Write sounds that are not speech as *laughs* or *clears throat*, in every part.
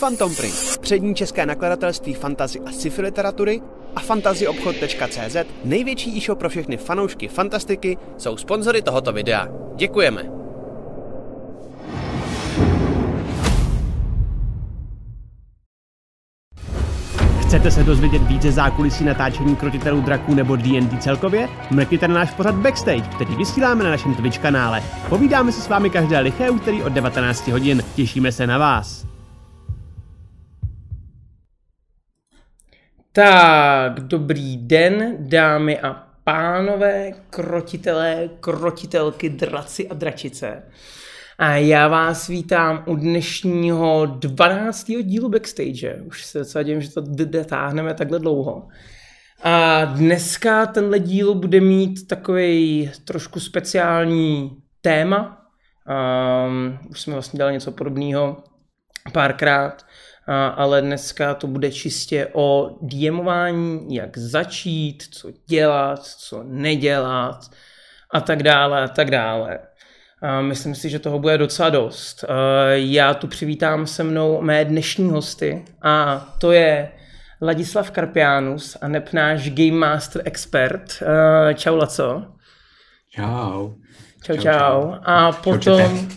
Phantom Print, přední české nakladatelství fantazy a sci-fi literatury a fantazyobchod.cz, největší e-shop pro všechny fanoušky fantastiky, jsou sponzory tohoto videa. Děkujeme! Chcete se dozvědět více zákulisí natáčení krotitelů draků nebo D&D celkově? Mrkněte na náš pořad Backstage, který vysíláme na našem Twitch kanále. Povídáme si s vámi každé liché úterý od 19 hodin. Těšíme se na vás. Tak, dobrý den, dámy a pánové, krotitelé, krotitelky, draci a dračice. A já vás vítám u dnešního 12. dílu Backstage. Už se docela dívím, že to táhneme takhle dlouho. A dneska tenhle díl bude mít takový trošku speciální téma. Um, už jsme vlastně dělali něco podobného párkrát, ale dneska to bude čistě o DMování, jak začít, co dělat, co nedělat a tak dále a tak dále. Myslím si, že toho bude docela dost. Já tu přivítám se mnou mé dnešní hosty a to je Ladislav Karpianus a nep náš Game Master expert. Čau Laco. Čau. Čau, čau. čau. A potom,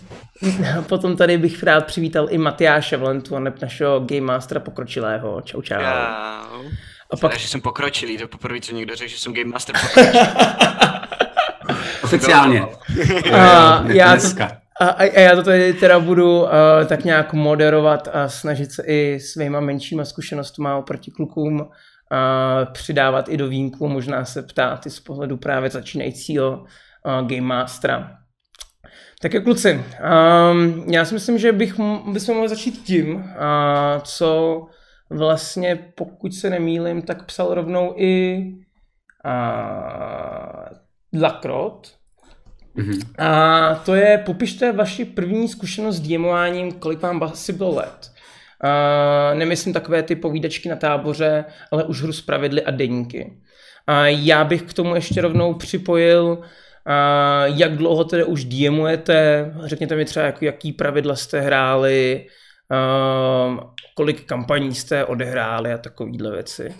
*laughs* potom tady bych rád přivítal i Matyáše Vlentu a nep našeho Game Mastera pokročilého. Čau, čau. Čau. A pak... že jsem pokročilý, to poprvé, co někdo řekl, že jsem Game Master *laughs* pokročilý. Oficiálně. a, já to, a, a já to tady teda budu uh, tak nějak moderovat a snažit se i svýma menšíma zkušenostmi oproti klukům uh, přidávat i do vínku, možná se ptát i z pohledu právě začínajícího uh, Game Mastera. Tak jo, kluci, um, já si myslím, že bych, bychom mohli začít tím, uh, co vlastně, pokud se nemýlim, tak psal rovnou i uh, Lakrot. Mm-hmm. A to je, popište vaši první zkušenost s diemováním, kolik vám asi bylo let. Uh, nemyslím takové ty povídačky na táboře, ale už hru s pravidly a deníky. A já bych k tomu ještě rovnou připojil, uh, jak dlouho tedy už diemujete, řekněte mi třeba, jak, jaký pravidla jste hráli, uh, kolik kampaní jste odehráli a takovéhle věci.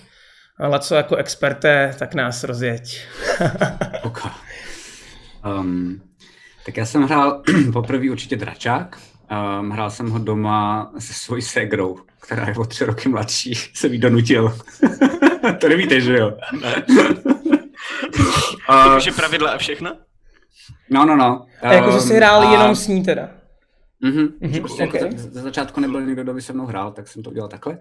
Ale co jako experté, tak nás rozjeď. *laughs* okay. um, tak já jsem hrál *clears throat* poprvé určitě Dračák. Um, hrál jsem ho doma se svojí ségrou, která je o tři roky mladší, *laughs* se jí donutil. *laughs* to nevíte, že jo? Ne. Takže pravidla a všechno? No, no, no. A jako, že jsi hrál a... jenom s ní teda? Mhm, mm-hmm. prostě okay. jako za, za začátku nebyl nikdo, kdo by se mnou hrál, tak jsem to udělal takhle.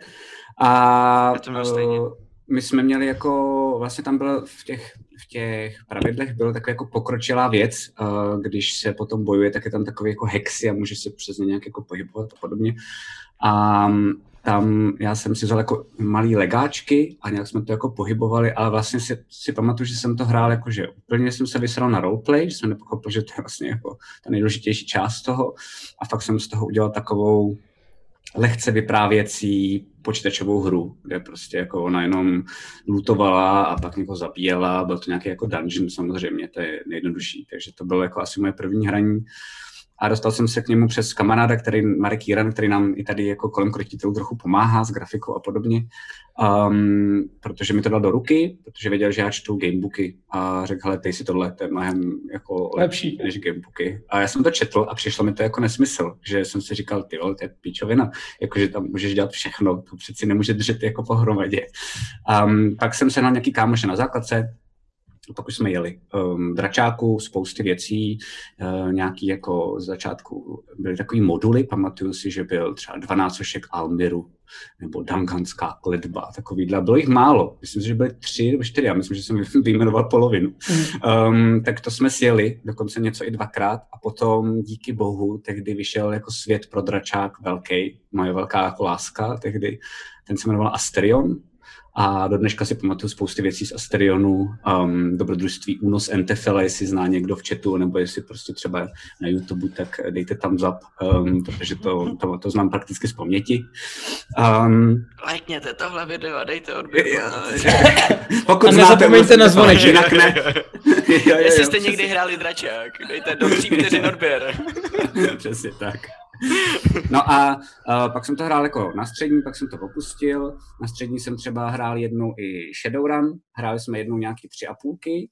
A to měl stejně. Uh, my jsme měli jako, vlastně tam bylo v těch, v těch pravidlech bylo taková jako pokročilá věc, když se potom bojuje, tak je tam takový jako hexy a může se přes ně nějak jako pohybovat a podobně. A tam já jsem si vzal jako malý legáčky a nějak jsme to jako pohybovali, ale vlastně si, si pamatuju, že jsem to hrál jako, že úplně jsem se vysral na roleplay, že jsem nepochopil, že to je vlastně jako ta nejdůležitější část toho. A fakt jsem z toho udělal takovou lehce vyprávěcí počítačovou hru, kde prostě jako ona jenom lutovala a pak někoho zabíjela, byl to nějaký jako dungeon samozřejmě, to je nejjednodušší, takže to bylo jako asi moje první hraní a dostal jsem se k němu přes kamaráda, který, Marek Jiran, který nám i tady jako kolem krotitelů trochu pomáhá s grafikou a podobně, um, protože mi to dal do ruky, protože věděl, že já čtu gamebooky a řekl, hele, ty si tohle, to je mnohem jako lepší než gamebooky. A já jsem to četl a přišlo mi to jako nesmysl, že jsem si říkal, ty vole, to je píčovina, jakože tam můžeš dělat všechno, to přeci nemůže držet jako pohromadě. Um, pak jsem se na nějaký kámoše na základce, pak už jsme jeli. Um, dračáku, spousty věcí, uh, nějaký jako z začátku byly takový moduly, pamatuju si, že byl třeba 12 ošek Almiru, nebo Danganská kletba, takovýhle. Bylo jich málo, myslím si, že byly tři nebo čtyři, já myslím, že jsem *laughs* vyjmenoval polovinu. Um, tak to jsme sjeli, dokonce něco i dvakrát a potom díky bohu tehdy vyšel jako svět pro dračák velký, moje velká jako láska, tehdy ten se jmenoval Asterion, a do dneška si pamatuju spousty věcí z Asterionu, um, dobrodružství Únos Entefele, jestli zná někdo v chatu, nebo jestli prostě třeba na YouTube, tak dejte tam zap, um, protože to, to, to znám prakticky z paměti. Um, Lajkněte tohle video a dejte odběr. *laughs* Pokud a nezapomeňte na zvonek, jinak ne. jo, *laughs* *laughs* jo, jo, Jestli jste někdy hráli dračák, dejte do tří odběr. Přesně tak. *laughs* no a uh, pak jsem to hrál jako na střední, pak jsem to opustil. Na střední jsem třeba hrál jednou i Shadowrun, hráli jsme jednou nějaký tři a půlky,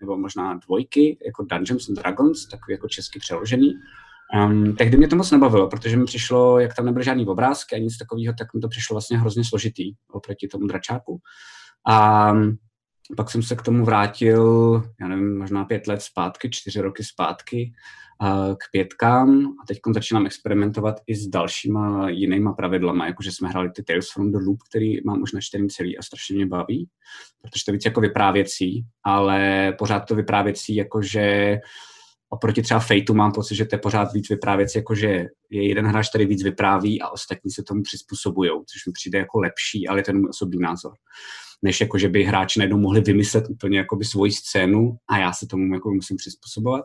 nebo možná dvojky, jako Dungeons and Dragons, takový jako česky přeložený. Um, tehdy mě to moc nebavilo, protože mi přišlo, jak tam nebyly žádný obrázky a nic takového, tak mi to přišlo vlastně hrozně složitý oproti tomu dračáku. A pak jsem se k tomu vrátil, já nevím, možná pět let zpátky, čtyři roky zpátky k pětkám a teď začínám experimentovat i s dalšíma jinýma pravidlama, jakože jsme hráli ty Tales from the Loop, který mám už na čtyři celý a strašně mě baví, protože to je víc jako vyprávěcí, ale pořád to vyprávěcí jakože oproti třeba Fateu mám pocit, že to je pořád víc vyprávěcí, jakože je jeden hráč, který víc vypráví a ostatní se tomu přizpůsobují, což mi přijde jako lepší, ale je můj osobní názor než jako, že by hráči najednou mohli vymyslet úplně jakoby svoji scénu a já se tomu jako musím přizpůsobovat.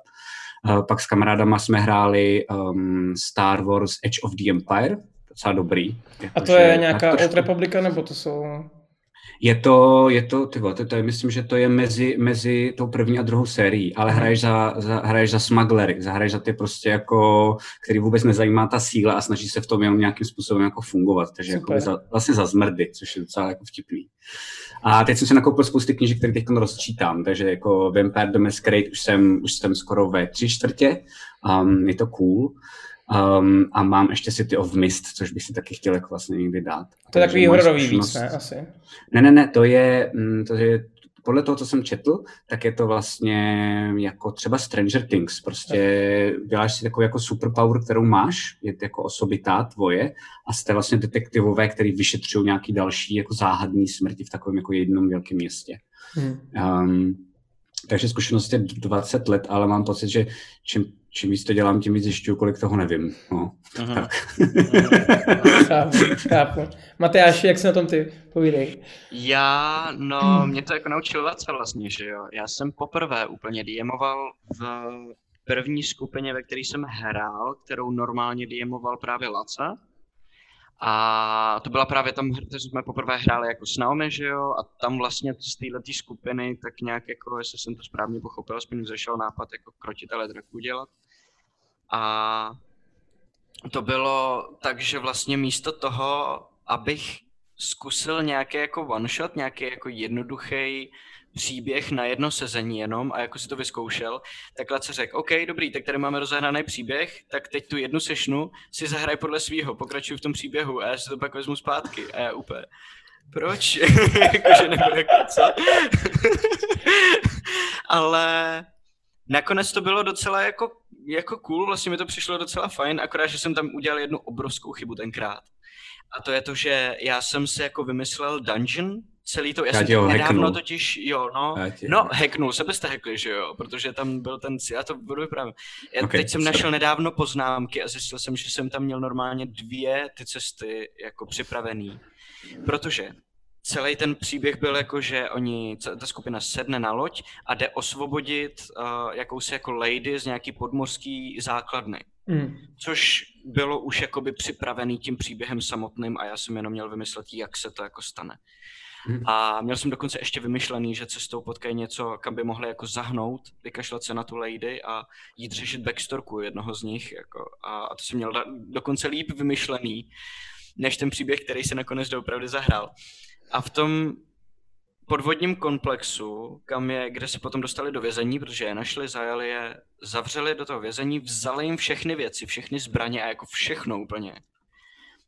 Uh, pak s kamarádama jsme hráli um, Star Wars Edge of the Empire, docela dobrý. Jako, a to je nějaká Old Republika, nebo to jsou... Je to, je to, ty to, to je, myslím, že to je mezi, mezi tou první a druhou sérií, ale mhm. hraješ za, za, hraješ za smugglery, hraješ za ty prostě jako, který vůbec nezajímá ta síla a snaží se v tom jenom nějakým způsobem jako fungovat, takže jako za, vlastně za zmrdy, což je docela jako vtipný. A teď jsem si nakoupil spousty knížek, které teď rozčítám, takže jako Vampire the Masquerade už jsem, už jsem skoro ve tři čtvrtě, um, je to cool. Um, a mám ještě City of Mist, což bych si taky chtěl jako vlastně někdy dát. To je takový hororový víc, ne? Asi. Ne, ne, ne, to je, mm, to je podle toho, co jsem četl, tak je to vlastně jako třeba Stranger Things. Prostě děláš si takovou jako superpower, kterou máš, je to jako osobitá tvoje a jste vlastně detektivové, který vyšetřují nějaký další jako záhadný smrti v takovém jako jednom velkém městě. Hmm. Um, takže zkušenost je 20 let, ale mám pocit, že čím, čím víc to dělám, tím víc zjišťuju, kolik toho nevím. No, uh-huh. tak. chápu, chápu. Jak se na tom ty? Povídej. Já, no, mě to jako naučil Laca vlastně, že jo. Já jsem poprvé úplně DMoval v první skupině, ve které jsem hrál, kterou normálně DMoval právě Laca. A to byla právě tam, kde jsme poprvé hráli jako s Naomi, že jo, a tam vlastně z této skupiny tak nějak jako, jestli jsem to správně pochopil, aspoň vzešel nápad jako krotitele draku dělat. A to bylo tak, že vlastně místo toho, abych zkusil nějaký jako one shot, nějaký jako jednoduchý příběh na jedno sezení jenom a jako si to vyzkoušel, takhle se řekl, OK, dobrý, tak tady máme rozehraný příběh, tak teď tu jednu sešnu si zahraj podle svého, pokračuju v tom příběhu a já si to pak vezmu zpátky a já úplně, proč? *laughs* Jakože nebo jako co? Ale nakonec to bylo docela jako, jako cool, vlastně mi to přišlo docela fajn, akorát, že jsem tam udělal jednu obrovskou chybu tenkrát. A to je to, že já jsem si jako vymyslel dungeon, celý to, já, já jsem to nedávno hacknul. totiž, jo, no, no, hacknul, sebe jste hackli, že jo, protože tam byl ten, já to budu vyprávět. Já okay, teď jsem sorry. našel nedávno poznámky a zjistil jsem, že jsem tam měl normálně dvě ty cesty jako připravený, protože celý ten příběh byl jako, že oni, ta skupina sedne na loď a jde osvobodit uh, jakousi jako lady z nějaký podmorský základny. Mm. Což bylo už jakoby připravený tím příběhem samotným a já jsem jenom měl vymyslet, jak se to jako stane. Mm. A měl jsem dokonce ještě vymyšlený, že cestou potkají něco, kam by mohli jako zahnout, vykašlat se na tu lady a jít řešit backstorku jednoho z nich. Jako, a, a to jsem měl da, dokonce líp vymyšlený, než ten příběh, který se nakonec doopravdy zahrál. A v tom podvodním komplexu, kam je, kde se potom dostali do vězení, protože je našli, zajali je, zavřeli do toho vězení, vzali jim všechny věci, všechny zbraně a jako všechno úplně.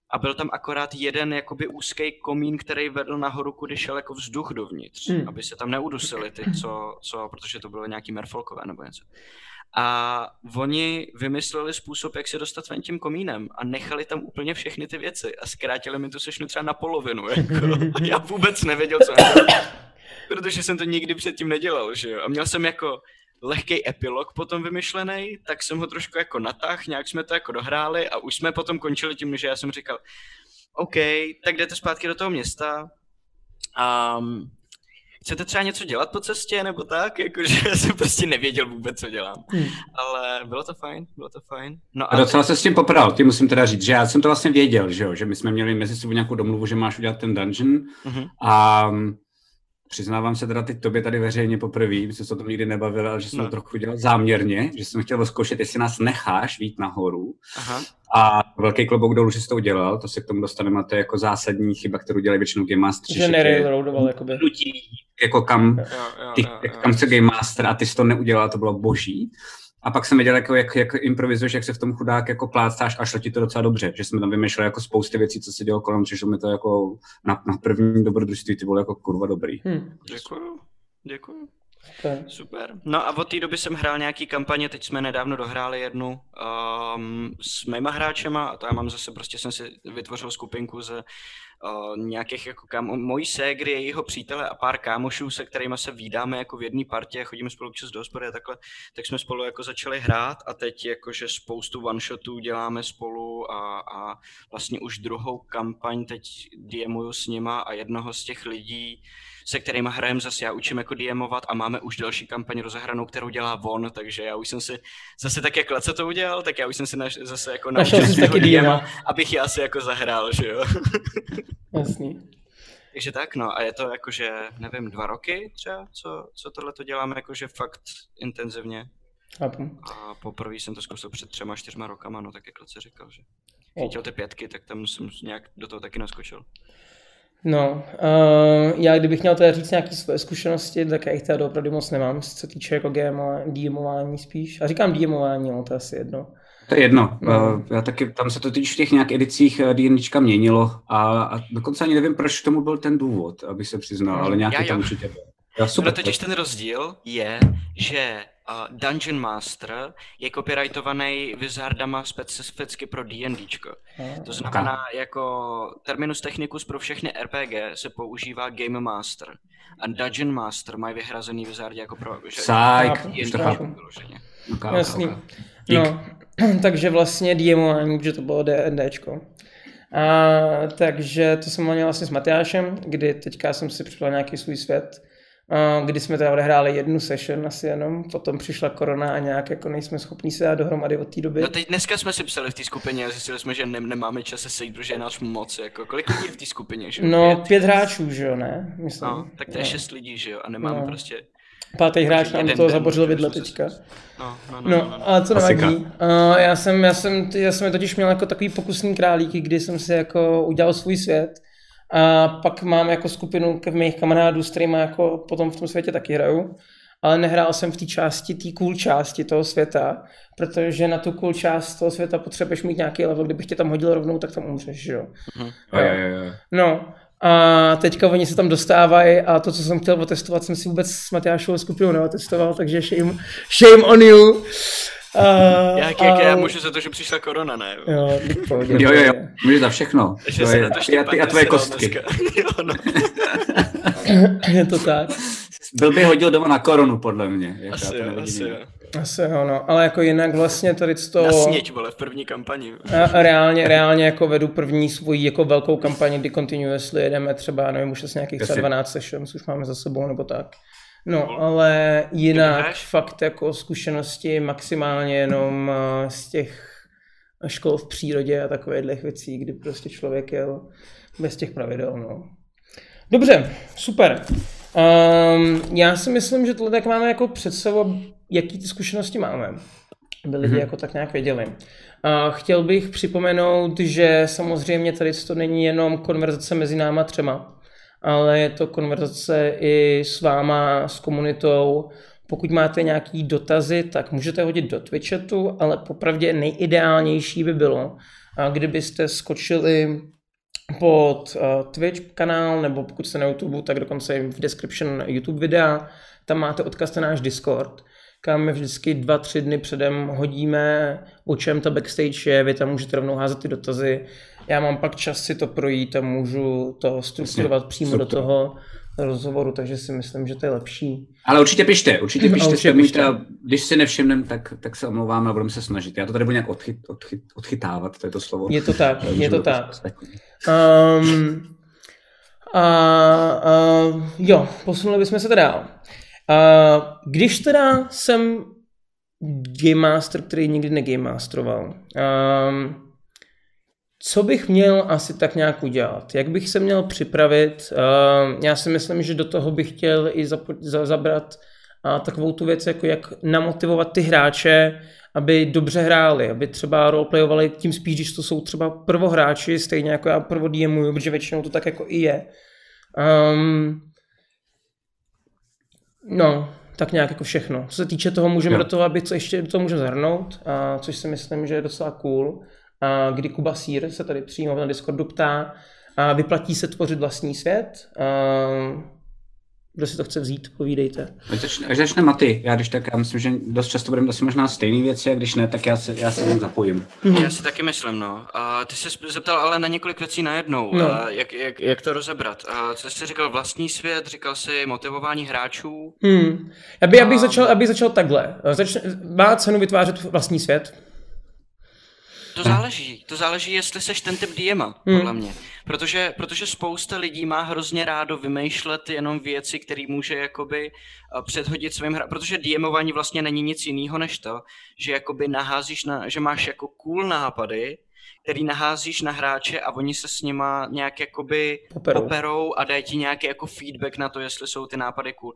A byl tam akorát jeden jakoby úzký komín, který vedl nahoru, kudy šel jako vzduch dovnitř, hmm. aby se tam neudusili ty, co, co, protože to bylo nějaký merfolkové nebo něco. A oni vymysleli způsob, jak se dostat ven tím komínem a nechali tam úplně všechny ty věci a zkrátili mi tu sešnu třeba na polovinu. *laughs* Jako. A já vůbec nevěděl, co protože jsem to nikdy předtím nedělal, že jo. A měl jsem jako lehký epilog potom vymyšlený, tak jsem ho trošku jako natah, nějak jsme to jako dohráli a už jsme potom končili tím, že já jsem říkal, OK, tak jdete zpátky do toho města, um, chcete třeba něco dělat po cestě nebo tak, jakože *laughs* já jsem prostě nevěděl vůbec, co dělám. Hmm. Ale bylo to fajn, bylo to fajn. No a docela se s tím popral, ty musím teda říct, že já jsem to vlastně věděl, že, jo, že my jsme měli mezi sebou nějakou domluvu, že máš udělat ten dungeon mm-hmm. a přiznávám se teda teď tobě tady veřejně poprvé, my jsme se o tom nikdy nebavili, ale že jsem No. to trochu dělal záměrně, že jsem chtěl zkoušet, jestli nás necháš vít nahoru. Aha. A velký klobouk dolů, že jsi to udělal, to se k tomu dostaneme, a to je jako zásadní chyba, kterou dělají většinou Game Master. Že nerailroadoval, jakoby. nutí jako kam, Jo, jo, ty, jo, jo. tam chce Game Master a ty jsi to neudělal, to bylo boží. A pak jsem viděl, jako, jak, jak improvizuješ, jak se v tom chudák jako plácáš a šlo ti to docela dobře, že jsme tam vymýšleli jako spousty věcí, co se dělo kolem, přišlo mi to jako na, na první dobrodružství, ty bylo jako kurva dobrý. Hm, Děkuju. Děkuju. super. Super. No a od té doby jsem hrál nějaký kampaně, teď jsme nedávno dohráli jednu um, s mýma hráčema a to já mám zase, prostě jsem si vytvořil skupinku ze nějakých jako kam, mojí ségry, jejího přítele a pár kámošů, se kterými se vídáme jako v jedné partě, chodíme spolu občas do hospody a takhle, tak jsme spolu jako začali hrát a teď jakože spoustu one-shotů děláme spolu a, a vlastně už druhou kampaň teď DMuju s nima a jednoho z těch lidí, se kterými hrajeme zase já učím jako DMovat a máme už další kampaň rozehranou, kterou dělá on, takže já už jsem si zase tak, jak Lece to udělal, tak já už jsem si naš, zase jako Našel toho taky DMa. abych já si jako zahrál, že jo. *laughs* Jasný. takže tak, no a je to jakože, nevím, dva roky třeba, co, co tohle to děláme jakože fakt intenzivně. Chápu. A poprvé jsem to zkusil před třema, čtyřma rokama, no tak jak Lece říkal, že Jo. chytil ty pětky, tak tam jsem nějak do toho taky naskočil. No, uh, já kdybych měl teda říct nějaké své zkušenosti, tak já jich teda opravdu moc nemám, co se týče jako GMO, DMování spíš. A říkám DMování, no, to je asi jedno. To je jedno. No. Uh, já taky, tam se to teď v těch nějak edicích uh, D&Dčka měnilo a, a dokonce ani nevím, proč tomu byl ten důvod, abych se přiznal, ale nějaký Já tam určitě byl. Já, No super. totiž ten rozdíl je, že uh, Dungeon Master je copyrightovaný wizardama specificky pro D&Dčko. No. To znamená, jako terminus technicus pro všechny RPG se používá Game Master. A Dungeon Master mají vyhrazený wizardi jako pro... už to chápu. chápu. vyloženě. Ok, ok, Jasný. ok. Dík. No, *clears throat* takže vlastně DMování, že to bylo D&Dčko. A, takže to jsem měl vlastně s Matyášem, kdy teďka jsem si připravil nějaký svůj svět, kdy jsme teda odehráli jednu session asi jenom, potom přišla korona a nějak jako nejsme schopni se dát dohromady od té doby. No teď dneska jsme si psali v té skupině a zjistili jsme, že ne, nemáme čas se sejít, protože je nás moc. Jako, kolik lidí je v té skupině, že jo? No, Pět? pět hráčů, že jo, ne? Myslím. No, tak to je no. šest lidí, že jo? A nemáme No. prostě... Pátý hráč nám den, zabořil vidle teďka. No, no, no, no, No, no. ale co nevadí. Uh, já, jsem, já, jsem, já jsem totiž měl jako takový pokusný králíky, kdy jsem si jako udělal svůj svět a pak mám jako skupinu k mých kamarádů, s kterými jako potom v tom světě taky hraju. Ale nehrál jsem v té části, té cool části toho světa, protože na tu cool část toho světa potřebuješ mít nějaký level, kdybych tě tam hodil rovnou, tak tam umřeš, že jo. Jo, jo, jo, jo. No, a teďka oni se tam dostávají a to, co jsem chtěl otestovat, jsem si vůbec s Matyášovou skupinou neotestoval, takže shame, shame on you. Uh, Jak, jak, já můžu za to, že přišla korona, ne? Jo, pohodě, Jo, jo, jo, můžeš za všechno. Že To se je, to ty, a, ty, a tvoje kostky. *laughs* jo, no. *laughs* Je to tak. Byl by hodil doma na korunu, podle mě. Jako Asi to jo, asi jo. Asi jo, no. Ale jako jinak vlastně tady to... Na sněť, vole, v první kampani. A reálně, reálně jako vedu první svoji jako velkou kampaně, kdy continuously jedeme třeba, nevím, už asi nějakých třeba Jasně. 12 sessions už máme za sebou nebo tak. No, ale jinak fakt jako zkušenosti maximálně jenom eh, z těch škol v přírodě a takových věcí, kdy prostě člověk jel bez těch pravidel, no. Dobře, super. Um, já si myslím, že tohle tak máme jako před sebou, jaký ty zkušenosti máme. Aby lidi mm-hmm. jako tak nějak věděli. A chtěl bych připomenout, že samozřejmě tady to není jenom konverzace mezi náma třema, ale je to konverzace i s váma, s komunitou. Pokud máte nějaký dotazy, tak můžete hodit do Twitchatu, ale popravdě nejideálnější by bylo, kdybyste skočili pod uh, Twitch kanál, nebo pokud jste na YouTube, tak dokonce i v description YouTube videa, tam máte odkaz na náš Discord, kam my vždycky dva, tři dny předem hodíme, o čem ta backstage je, vy tam můžete rovnou házet ty dotazy. Já mám pak čas si to projít a můžu to strukturovat Jasně, přímo super. do toho rozhovoru, takže si myslím, že to je lepší. Ale určitě pište, určitě pište, Určitě pište. a když si nevšimneme, tak, tak se omlouváme a budeme se snažit. Já to tady budu nějak odchyt, odchyt, odchytávat, to je to slovo. Je to tak, je to tak. Ostatní. Um, a, a, jo, posunuli bychom se teda dál. A, když teda jsem Game Master, který nikdy negame masteroval, um, Co bych měl asi tak nějak udělat? Jak bych se měl připravit? Uh, já si myslím, že do toho bych chtěl i zapo- za- zabrat takovou tu věc, jako jak namotivovat ty hráče, aby dobře hráli, aby třeba roleplayovali tím spíš, když to jsou třeba prvohráči, stejně jako já prvo DMuju, protože většinou to tak jako i je. Um, no, tak nějak jako všechno. Co se týče toho, můžeme do toho, aby co ještě do toho můžeme zahrnout, a což si myslím, že je docela cool, kdy Kuba Sír se tady přímo na Discordu ptá, a vyplatí se tvořit vlastní svět. A kdo si to chce vzít, povídejte. Až začne, až začne Maty, já když tak, já myslím, že dost často budeme asi možná stejné věci, a když ne, tak já se, já se tam zapojím. Já si taky myslím, no. A ty se zeptal ale na několik věcí najednou. No. A jak, jak, jak, to rozebrat? A co jsi říkal vlastní svět, říkal jsi motivování hráčů. Hmm. Já, by, já bych A- začal, já bych začal takhle. Začne, má cenu vytvářet vlastní svět? To záleží. To záleží, jestli seš ten typ DMa, Hmm. podle mě. Protože, protože spousta lidí má hrozně rádo vymýšlet jenom věci, které může jakoby eh, předhodit svým hra. Protože DMování vlastně není nic jiného než to, že jakoby naházíš na, že máš jako cool nápady, který naházíš na hráče a oni se s nima nějak jakoby Poperou. poperou a dají ti nějaký jako feedback na to, jestli jsou ty nápady cool.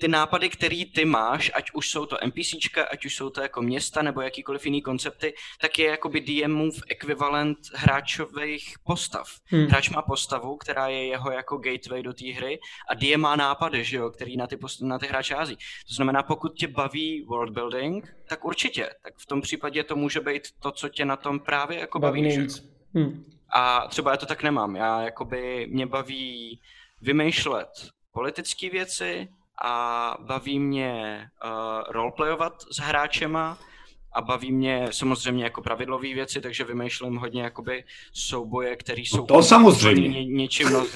Ty nápady, který ty máš, ať už jsou to NPCčka, ať už jsou to jako města nebo jakýkoliv jiný koncepty, tak je jakoby DMův ekvivalent hráčových postav. Hmm. Hráč má postavu, která je jeho jako gateway do té hry a DM má nápady, že jo, který na ty, post- na ty hráče hází. To znamená, pokud tě baví world building, tak určitě. Tak v tom případě to může být to, co tě na tom právě jako Baví baví. že nejvíc. Hmm. A třeba já to tak nemám. Já jakoby mě baví vymýšlet politické věci a baví mě uh, roleplayovat s hráčema a baví mě samozřejmě jako pravidlové věci, takže vymýšlím hodně jakoby souboje, které jsou... to samozřejmě. Ně, něčím, no.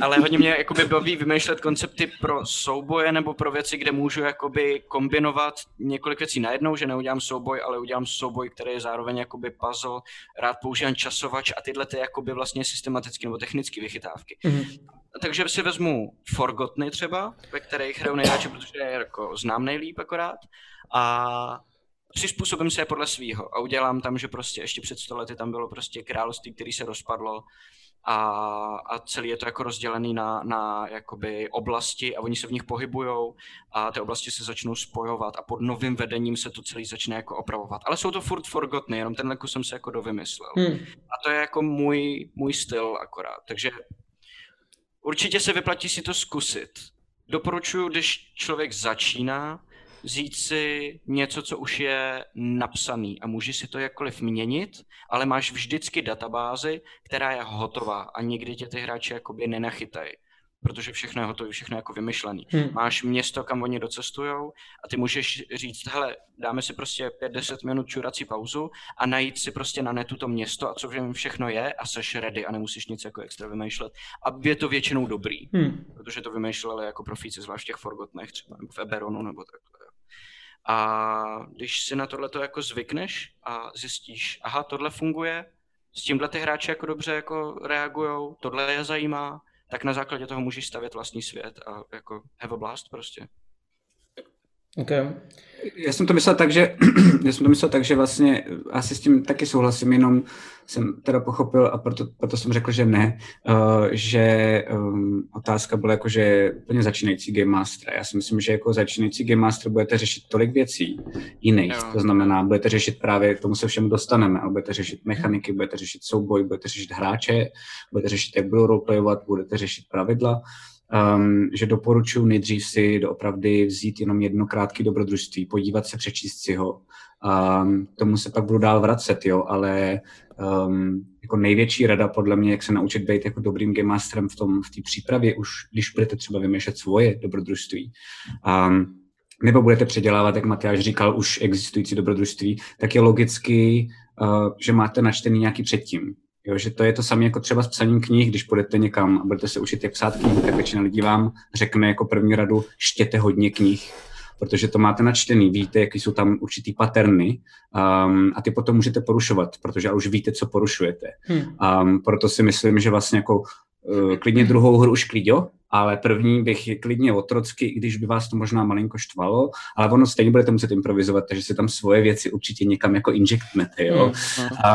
Ale hodně mě jakoby baví vymýšlet koncepty pro souboje nebo pro věci, kde můžu jakoby kombinovat několik věcí najednou, že neudělám souboj, ale udělám souboj, který je zároveň jakoby puzzle, rád používám časovač a tyhle ty jakoby vlastně systematicky nebo technicky vychytávky. Mhm. Takže si vezmu Forgotny třeba, ve kterých hraju nejradši, protože je jako znám nejlíp akorát. A přizpůsobím se je podle svýho a udělám tam, že prostě ještě před sto lety tam bylo prostě království, který se rozpadlo a, a celý je to jako rozdělený na, na jakoby oblasti a oni se v nich pohybujou a ty oblasti se začnou spojovat a pod novým vedením se to celý začne jako opravovat. Ale jsou to furt forgotny, jenom tenhle kus jsem se jako dovymyslel. Hmm. A to je jako můj, můj styl akorát. Takže určitě se vyplatí si to zkusit. Doporučuji, když člověk začíná, vzít si něco, co už je napsaný a můžeš si to jakkoliv měnit, ale máš vždycky databázi, která je hotová a nikdy tě ty hráči jakoby nenachytají protože všechno je hotové, všechno je jako vymyšlený. Hmm. Máš město, kam oni docestujou a ty můžeš říct, hele, dáme si prostě 5-10 minut čurací pauzu a najít si prostě na netu to město a co v něm všechno je a seš ready a nemusíš nic jako extra vymýšlet. A je to většinou dobrý, Hmm. protože to vymýšleli jako profíci, zvlášť v těch Forgotnech třeba, nebo v Eberonu nebo takhle. A když si na tohle to jako zvykneš a zjistíš, aha, tohle funguje, s tímhle ty hráči jako dobře jako reagujou, tohle je zajímá, tak na základě toho můžeš stavět vlastní svět a jako have a blast prostě. Okay. Já jsem to myslel tak, že, *clears throat* já jsem to myslel tak, že vlastně asi s tím taky souhlasím, jenom jsem teda pochopil a proto, proto jsem řekl, že ne, uh, že um, otázka byla jako, že úplně začínající Game Master. Já si myslím, že jako začínající Game Master budete řešit tolik věcí jiných, Jo. to znamená, budete řešit právě, k tomu se všemu dostaneme, ale budete řešit mechaniky, budete řešit souboj, budete řešit hráče, budete řešit, jak budou roleplayovat, budete řešit pravidla, um, že doporučuji nejdřív si doopravdy vzít jenom jedno krátké dobrodružství, podívat se, přečíst si ho. Um, tomu se pak budu dál vracet, jo, ale um, jako největší rada podle mě, jak se naučit být jako dobrým game masterem v tom v té přípravě, už když budete třeba vymýšlet svoje dobrodružství. Um, nebo budete předělávat, jak Matyáš říkal, už existující dobrodružství, tak je logicky, uh, že máte načtený nějaký předtím. Jo, že to je to samé jako třeba s psaním knih, když půjdete někam a budete se učit, jak psát knihy, tak většina lidí vám řekne jako první radu, štěte hodně knih, protože to máte načtený, víte, jaký jsou tam určitý paterny um, a ty potom můžete porušovat, protože už víte, co porušujete. Hmm. Um, proto si myslím, že vlastně jako uh, klidně druhou hru už klidňo, ale první bych je klidně otrocky, i když by vás to možná malinko štvalo, ale ono stejně budete muset improvizovat, takže si tam svoje věci určitě někam jako injektnete, jo.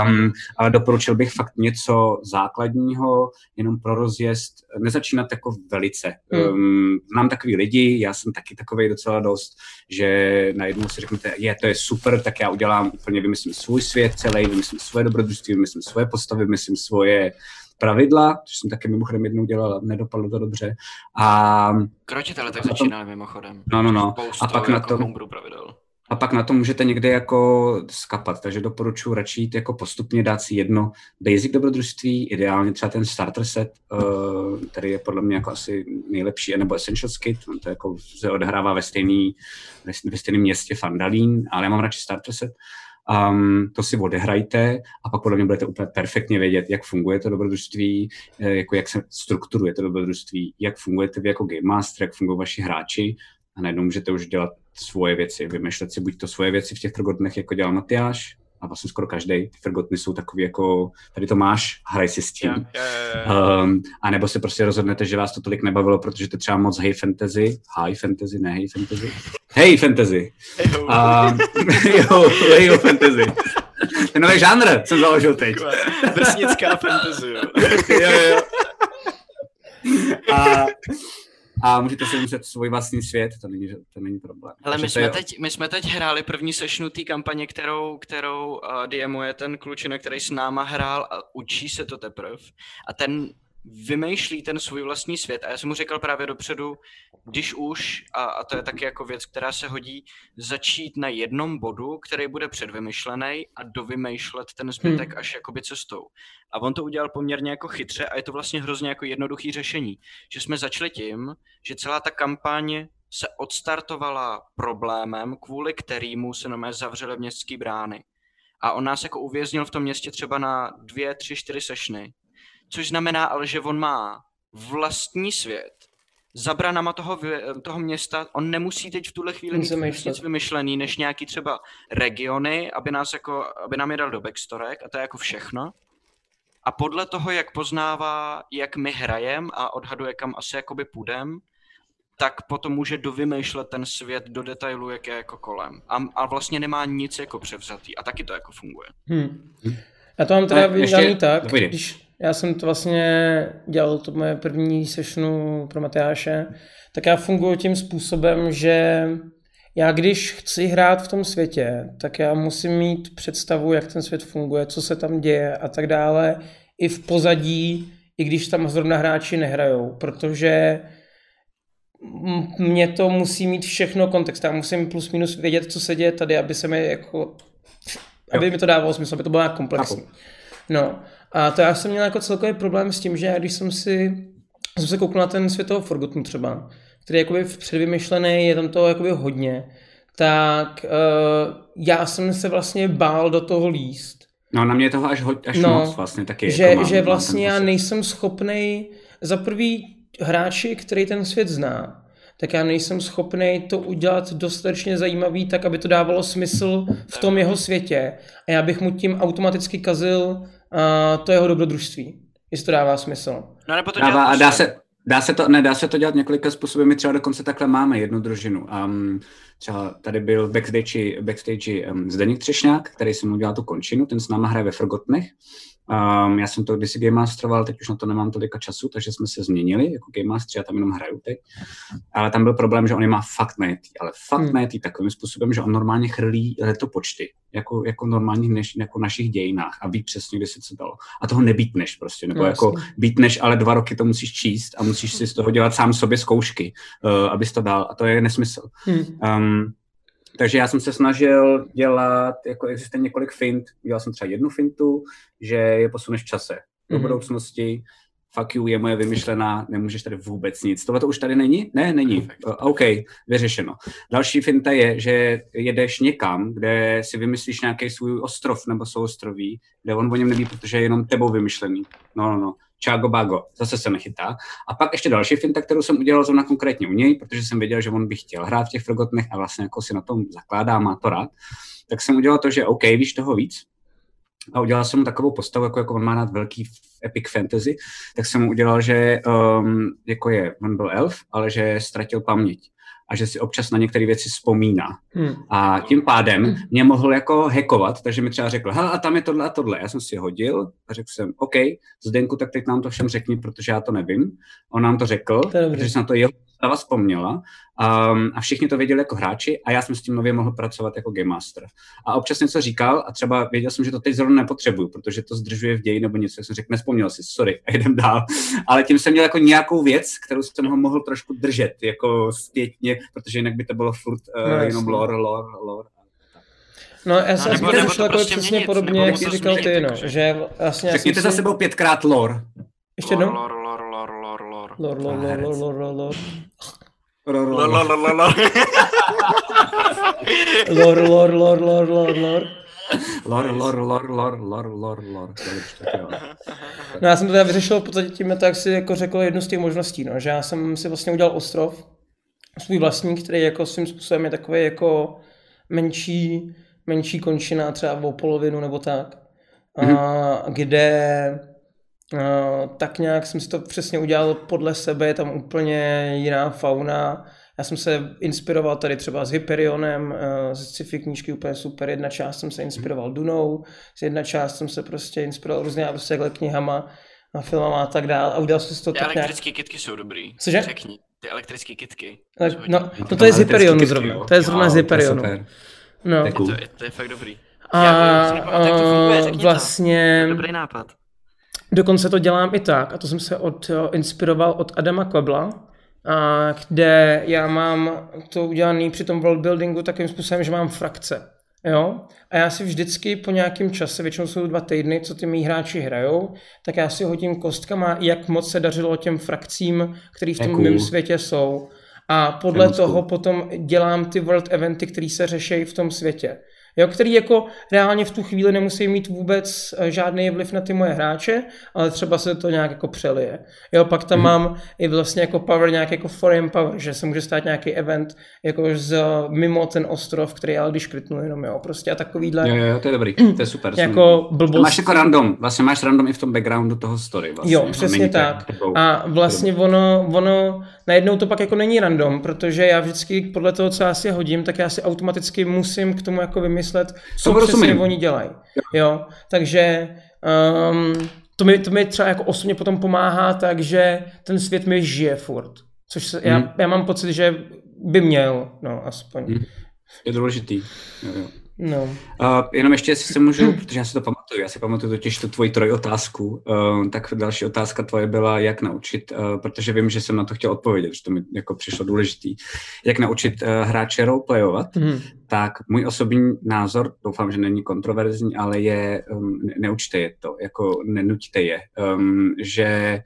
Um, ale doporučil bych fakt něco základního, jenom pro rozjezd, nezačínat jako velice. Um, znám takový lidi, já jsem taky takový docela dost, že najednou si řeknete, je, to je super, tak já udělám úplně, vymyslím svůj svět celý, vymyslím svoje dobrodružství, vymyslím svoje postavy, vymyslím svoje pravidla, což jsem taky mimochodem jednou dělal, nedopadlo to dobře. A Krotitele tak začínali mimochodem. No, no, no. A pak na jako homebrew pravidel. a pak na to můžete někde jako skapat, takže doporučuji radši jít jako postupně dát si jedno basic dobrodružství, ideálně třeba ten starter set, uh, který je podle mě jako asi nejlepší, nebo Essentials Kit, on to jako se odehrává ve stejný, ve, ve stejném městě Fandalín, ale já mám radši starter set. Um, to si odehrajte a pak podle mě budete úplně perfektně vědět, jak funguje to dobrodružství, eh, jako jak se strukturuje to dobrodružství, jak fungujete vy jako Game Master, jak fungují vaši hráči. A najednou můžete už dělat svoje věci, vymýšlet si buď to svoje věci v těch Forgottenech, jako dělal Matyáš, a vlastně skoro každý. Ty Forgotteny jsou takový jako, tady to máš, hraj si s tím. Jo, jo, jo. Um, a nebo se prostě rozhodnete, že vás to tolik nebavilo, protože to třeba moc high fantasy, high fantasy, ne high fantasy, hey fantasy. *laughs* Jo. Um, jo, hey fantasy. Ten nový žánr jsem založil teď. Drsnická fantasy, jo. *laughs* jo, jo. *laughs* A, a můžete si vymyslet svůj vlastní svět, to není, to není problém. Ale my jsme, je- teď, my jsme teď hráli první sešnu té kampaně, kterou, kterou uh, DMuje ten klučina, který s náma hrál a učí se to teprve. A ten vymýšlí ten svůj vlastní svět. A já jsem mu říkal právě dopředu, když už, a, a to je taky jako věc, která se hodí, začít na jednom bodu, který bude předvymyšlený a dovymýšlet ten zbytek hmm. až jakoby cestou. A on to udělal poměrně jako chytře a je to vlastně hrozně jako jednoduchý řešení. Že jsme začali tím, že celá ta kampaň se odstartovala problémem, kvůli kterému se nomé zavřely městské brány. A on nás jako uvěznil v tom městě třeba na dvě, tři, čtyři sešny. Což znamená ale, že on má vlastní svět. Za branama toho, toho města on nemusí teď v tuhle chvíli Nic mít nic vymyšlený, než nějaký třeba regiony, aby, nás jako, aby nám je dal do backstorek a to je jako všechno. A podle toho, jak poznává, jak my hrajem a odhaduje, kam asi jakoby půjdem, tak potom může dovymýšlet ten svět do detailu, jak je jako kolem. A, a vlastně nemá nic jako převzatý. A taky to jako funguje. Hmm. Já to mám teda vydaný tak, když já jsem to vlastně dělal to moje první sessionu pro Matyáše, tak já funguji tím způsobem, že já když chci hrát v tom světě, tak já musím mít představu, jak ten svět funguje, co se tam děje a tak dále, i v pozadí, i když tam zrovna hráči nehrajou, protože mě to musí mít všechno kontext. Já musím plus minus vědět, co se děje tady, aby se mi jako aby mi to dávalo smysl, aby to bylo nějak komplexní. No a to já jsem měl jako celkový problém s tím, že já když jsem si jsem se koukl na ten svět toho Forgotten třeba, který je jakoby předvymyšlený, je tam toho jakoby hodně, tak uh, já jsem se vlastně bál do toho líst. No, na mě je toho až, ho, až No, moc vlastně taky. že, jako mám, že mám vlastně ten já nejsem schopný za prvý hráči, který ten svět zná, tak já nejsem schopný to udělat dostatečně zajímavý, tak aby to dávalo smysl v tom jeho světě. A já bych mu tím automaticky kazil uh, to jeho dobrodružství. Jestli to dává smysl. No nebo to Dává, dělat a dá prostě. se, dá se to, ne, dá se to dělat několika způsoby. My třeba dokonce takhle máme jednu družinu. Um, třeba tady byl backstage, backstage um, Zdeněk Třešňák, který jsem mu udělal tu končinu, ten s náma hraje ve Forgotnech. Um, já jsem to kdysi Game Masteroval, teď už na to nemám tolika času, takže jsme se změnili jako Game Master, já tam jenom hraju teď. Ale tam byl problém, že on je má fakt najetý, ale fakt Hmm. najetý takovým způsobem, že on normálně chrlí letopočty, jako, jako normálních než, jako našich dějinách a ví přesně, kdy se co dalo. A toho nebýtneš prostě, nebo No, jako býtneš, ale dva roky to musíš číst a musíš si z toho dělat sám sobě zkoušky, uh, abys to dal. A to je nesmysl. Hm. Um, takže já jsem se snažil dělat, jako existuje několik fint, dělal jsem třeba jednu fintu, že je posuneš v čase do Mhm. budoucnosti, fuck you, je moje vymyšlená, nemůžeš tady vůbec nic. Tohle to už tady není? Ne, není. Uh, OK, vyřešeno. Další finta je, že jedeš někam, kde si vymyslíš nějaký svůj ostrov nebo souostroví, kde on o něm neví, protože je jenom tebou vymyšlený. No, no, no. Čágo Bago, zase se nechytá. A pak ještě další finta, kterou jsem udělal zrovna konkrétně u něj, protože jsem věděl, že on by chtěl hrát v těch Forgottenech a vlastně jako si na tom zakládá, má to rád. Tak jsem udělal to, že OK, víš toho víc, a udělal jsem mu takovou postavu, jako, jako on má rád velký epic fantasy, tak jsem mu udělal, že um, jako je, on byl elf, ale že ztratil paměť a že si občas na některé věci vzpomíná. Hmm. A tím pádem mě mohl jako hackovat, takže mi třeba řekl, a tam je tohle a tohle. Já jsem si hodil a řekl jsem, OK, Zdenku, tak teď nám to všem řekni, protože já to nevím. On nám to řekl, to protože jsem na to jeho postava vzpomněla um, a všichni to věděli jako hráči a já jsem s tím nově mohl pracovat jako game master. A občas něco říkal a třeba věděl jsem, že to teď zrovna nepotřebuju, protože to zdržuje v ději nebo něco, jak jsem řekl, nespomněl si, sorry, *laughs* a jdem dál. Ale tím jsem měl jako nějakou věc, kterou jsem ho mohl trošku držet, jako zpětně, protože jinak by to bylo furt uh, no, jenom lore, lore, lore. No, já jsem si to šlo prostě přesně měnit, podobně, jak jsi říkal ty, no, že vlastně... Řekněte za sebou pětkrát lore. Ještě jednou? Lore, lore, lore, lore, lore. Lore, lore, lore, lore, lore, lore. Lore, lore, lore, lore, lore, lore, lore. Lore, lore, lore, lore, lore, lore, lore. No já jsem to teda vyřešil v podstatě tím, tak si jako řekl jednu z těch možností, no, že já jsem si vlastně udělal ostrov, svůj vlastní, který jako svým způsobem je takový jako menší, menší končina, třeba o polovinu nebo tak, mm-hmm. a, kde a, tak nějak jsem si to přesně udělal podle sebe, je tam úplně jiná fauna, já jsem se inspiroval tady třeba s Hyperionem, z sci-fi knížky úplně super, jedna část jsem se inspiroval Dunou, z jedna část jsem se prostě inspiroval různě prostě knihama, a filmama a tak dále a udělal jsem si to Ty tak nějak... elektrické kitky jsou dobrý. Cože? Řekni. Ty elektrické kitky. Tak, no, no, to je z Hyperionu zrovna, to je zrovna z Hyperionu. No. To, to, je, to je fakt dobrý. A, Já to řekni to. vlastně... To je Dobrý nápad. Dokonce to dělám i tak, a to jsem se od, inspiroval od Adama Kobla, a kde já mám to udělané při tom worldbuildingu takým způsobem, že mám frakce. Jo? A já si vždycky po nějakém čase, většinou jsou dva týdny, co ty mý hráči hrajou, tak já si hodím kostkama, jak moc se dařilo těm frakcím, který v tom cool. mém světě jsou. A podle toho potom dělám ty world eventy, které se řeší v tom světě. Jo, který jako reálně v tu chvíli nemusí mít vůbec eh, žádný vliv na ty moje hráče, ale třeba se to nějak jako přelije. Jo, pak tam Mhm. mám i vlastně jako power, nějak jako foreign power, že se může stát nějaký event jako z, mimo ten ostrov, který ale když krytnu jenom, jo, prostě a takovýhle Jo, jo, to je dobrý, to je super. *clears throat* jako blbost. Máš jako random, vlastně máš random i v tom backgroundu toho story. Vlastně. Jo, přesně Není to tak. jako- A vlastně ono, ono, najednou to pak jako není random, protože já vždycky podle toho, co já si hodím, tak já si automaticky musím k tomu jako vymyslet, co přesně rozumím. oni dělají. Jo, takže um, to, mi, to mi třeba jako osobně potom pomáhá, takže ten svět mi žije furt. Což se, já, Hmm. já mám pocit, že by měl, no aspoň. Hmm. Je důležitý. Jo, jo. No. Uh, jenom ještě, jestli se můžu, protože já si to pamatuju, já si pamatuju totiž tu tvoji trojotázku, uh, tak další otázka tvoje byla, jak naučit, uh, protože vím, že jsem na to chtěl odpovědět, že to mi jako přišlo důležitý, jak naučit uh, hráče roleplayovat, Mhm. tak můj osobní názor, doufám, že není kontroverzní, ale je, um, ne- neučte je to, jako nenuďte je, um, že uh,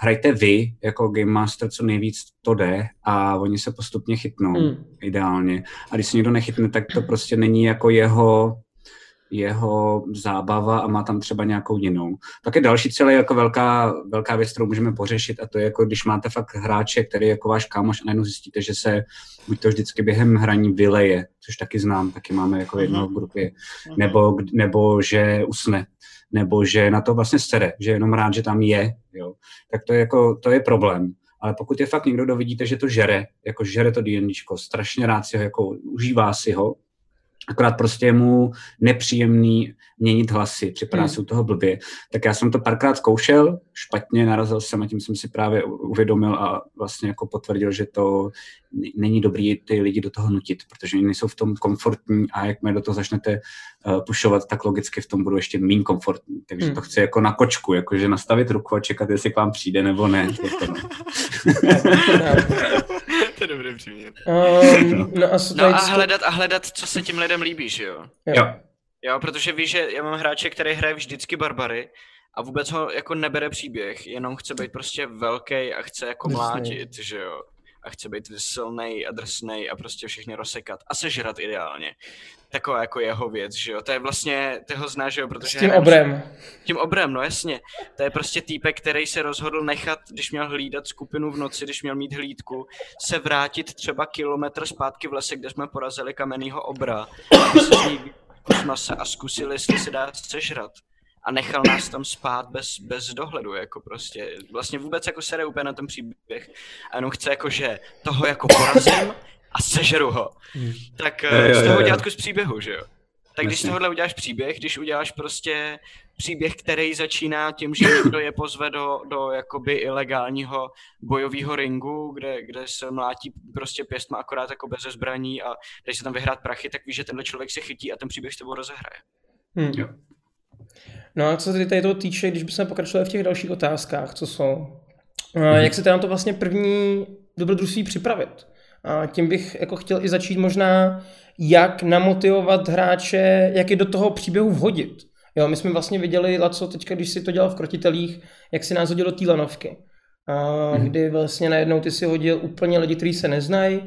hrajte vy jako Game Master, co nejvíc to jde a oni se postupně chytnou, Mm. ideálně. A když se někdo nechytne, tak to prostě není jako jeho jeho zábava a má tam třeba nějakou jinou. Pak je další celé jako velká, velká věc, kterou můžeme pořešit a to je jako, když máte fakt hráče, který je jako váš kámoš a najednou zjistíte, že se buď to vždycky během hraní vyleje, což taky znám, taky máme jako jednoho v grupě, nebo, nebo že usne, nebo že na to vlastně sere, že je jenom rád, že tam je, jo. tak to je, jako, to je problém. Ale pokud je fakt někdo, kdo vidíte, že to žere, jako žere to D&Dčko, strašně rád si ho, jako užívá si ho, akorát prostě je mu nepříjemný měnit hlasy, připadá Hmm. si u toho blbě. Tak já jsem to párkrát zkoušel, špatně narazil jsem a tím jsem si právě uvědomil a vlastně jako potvrdil, že to není dobrý ty lidi do toho nutit, protože oni nejsou v tom komfortní a jakmile do toho začnete uh, pušovat, tak logicky v tom budou ještě méně komfortní. Takže Hmm. to chci jako na kočku, jakože nastavit ruku a čekat, jestli k vám přijde nebo ne. *laughs* *laughs* Jako no. to je dobrý příměr. Um, no a, No a hledat, a hledat, co se těm lidem líbí, že jo? Jo. Jo, protože víš, že já mám hráče, který hraje vždycky barbary a vůbec ho jako nebere příběh, jenom chce být prostě velký a chce jako mlátit, že jo. A chce být silný a drsnej a prostě všechny rozsekat a sežrat ideálně. Taková jako jeho věc, že jo. To je vlastně, ty ho znáš, že jo, protože... s tím obrem. tím obrem, no jasně. To je prostě týpek, který se rozhodl nechat, když měl hlídat skupinu v noci, když měl mít hlídku, se vrátit třeba kilometr zpátky v lese, kde jsme porazili kamenného obra, se z ní kosmase a zkusil, jestli se dá sežrat a nechal nás tam spát bez, bez dohledu, jako prostě, vlastně vůbec jako sere úplně na ten příběh a jenom chce jako, že toho jako porazím a sežeru ho. Hmm. Tak uh, z toho dělat kus příběhu, že jo? Tak když z tohohle uděláš příběh, když uděláš prostě příběh, který začíná tím, že někdo je pozve do, do jakoby ilegálního bojového ringu, kde, kde se mlátí prostě pěstma akorát jako bez zbraní a když se tam vyhrát prachy, tak víš, že tenhle člověk se chytí a ten příběh s tebou rozehraje. Hmm. Jo. No a co se tady to týče, když bychom pokračovali v těch dalších otázkách, co jsou, mm-hmm. jak se teda na to vlastně první dobrodružství připravit? A tím bych jako chtěl i začít možná, jak namotivovat hráče, jak je do toho příběhu vhodit. Jo, my jsme vlastně viděli, Laco, teďka, když si to dělal v Krotitelích, jak si nás hodil do té lanovky. A mm-hmm. kdy vlastně najednou ty si hodil úplně lidi, kteří se neznají,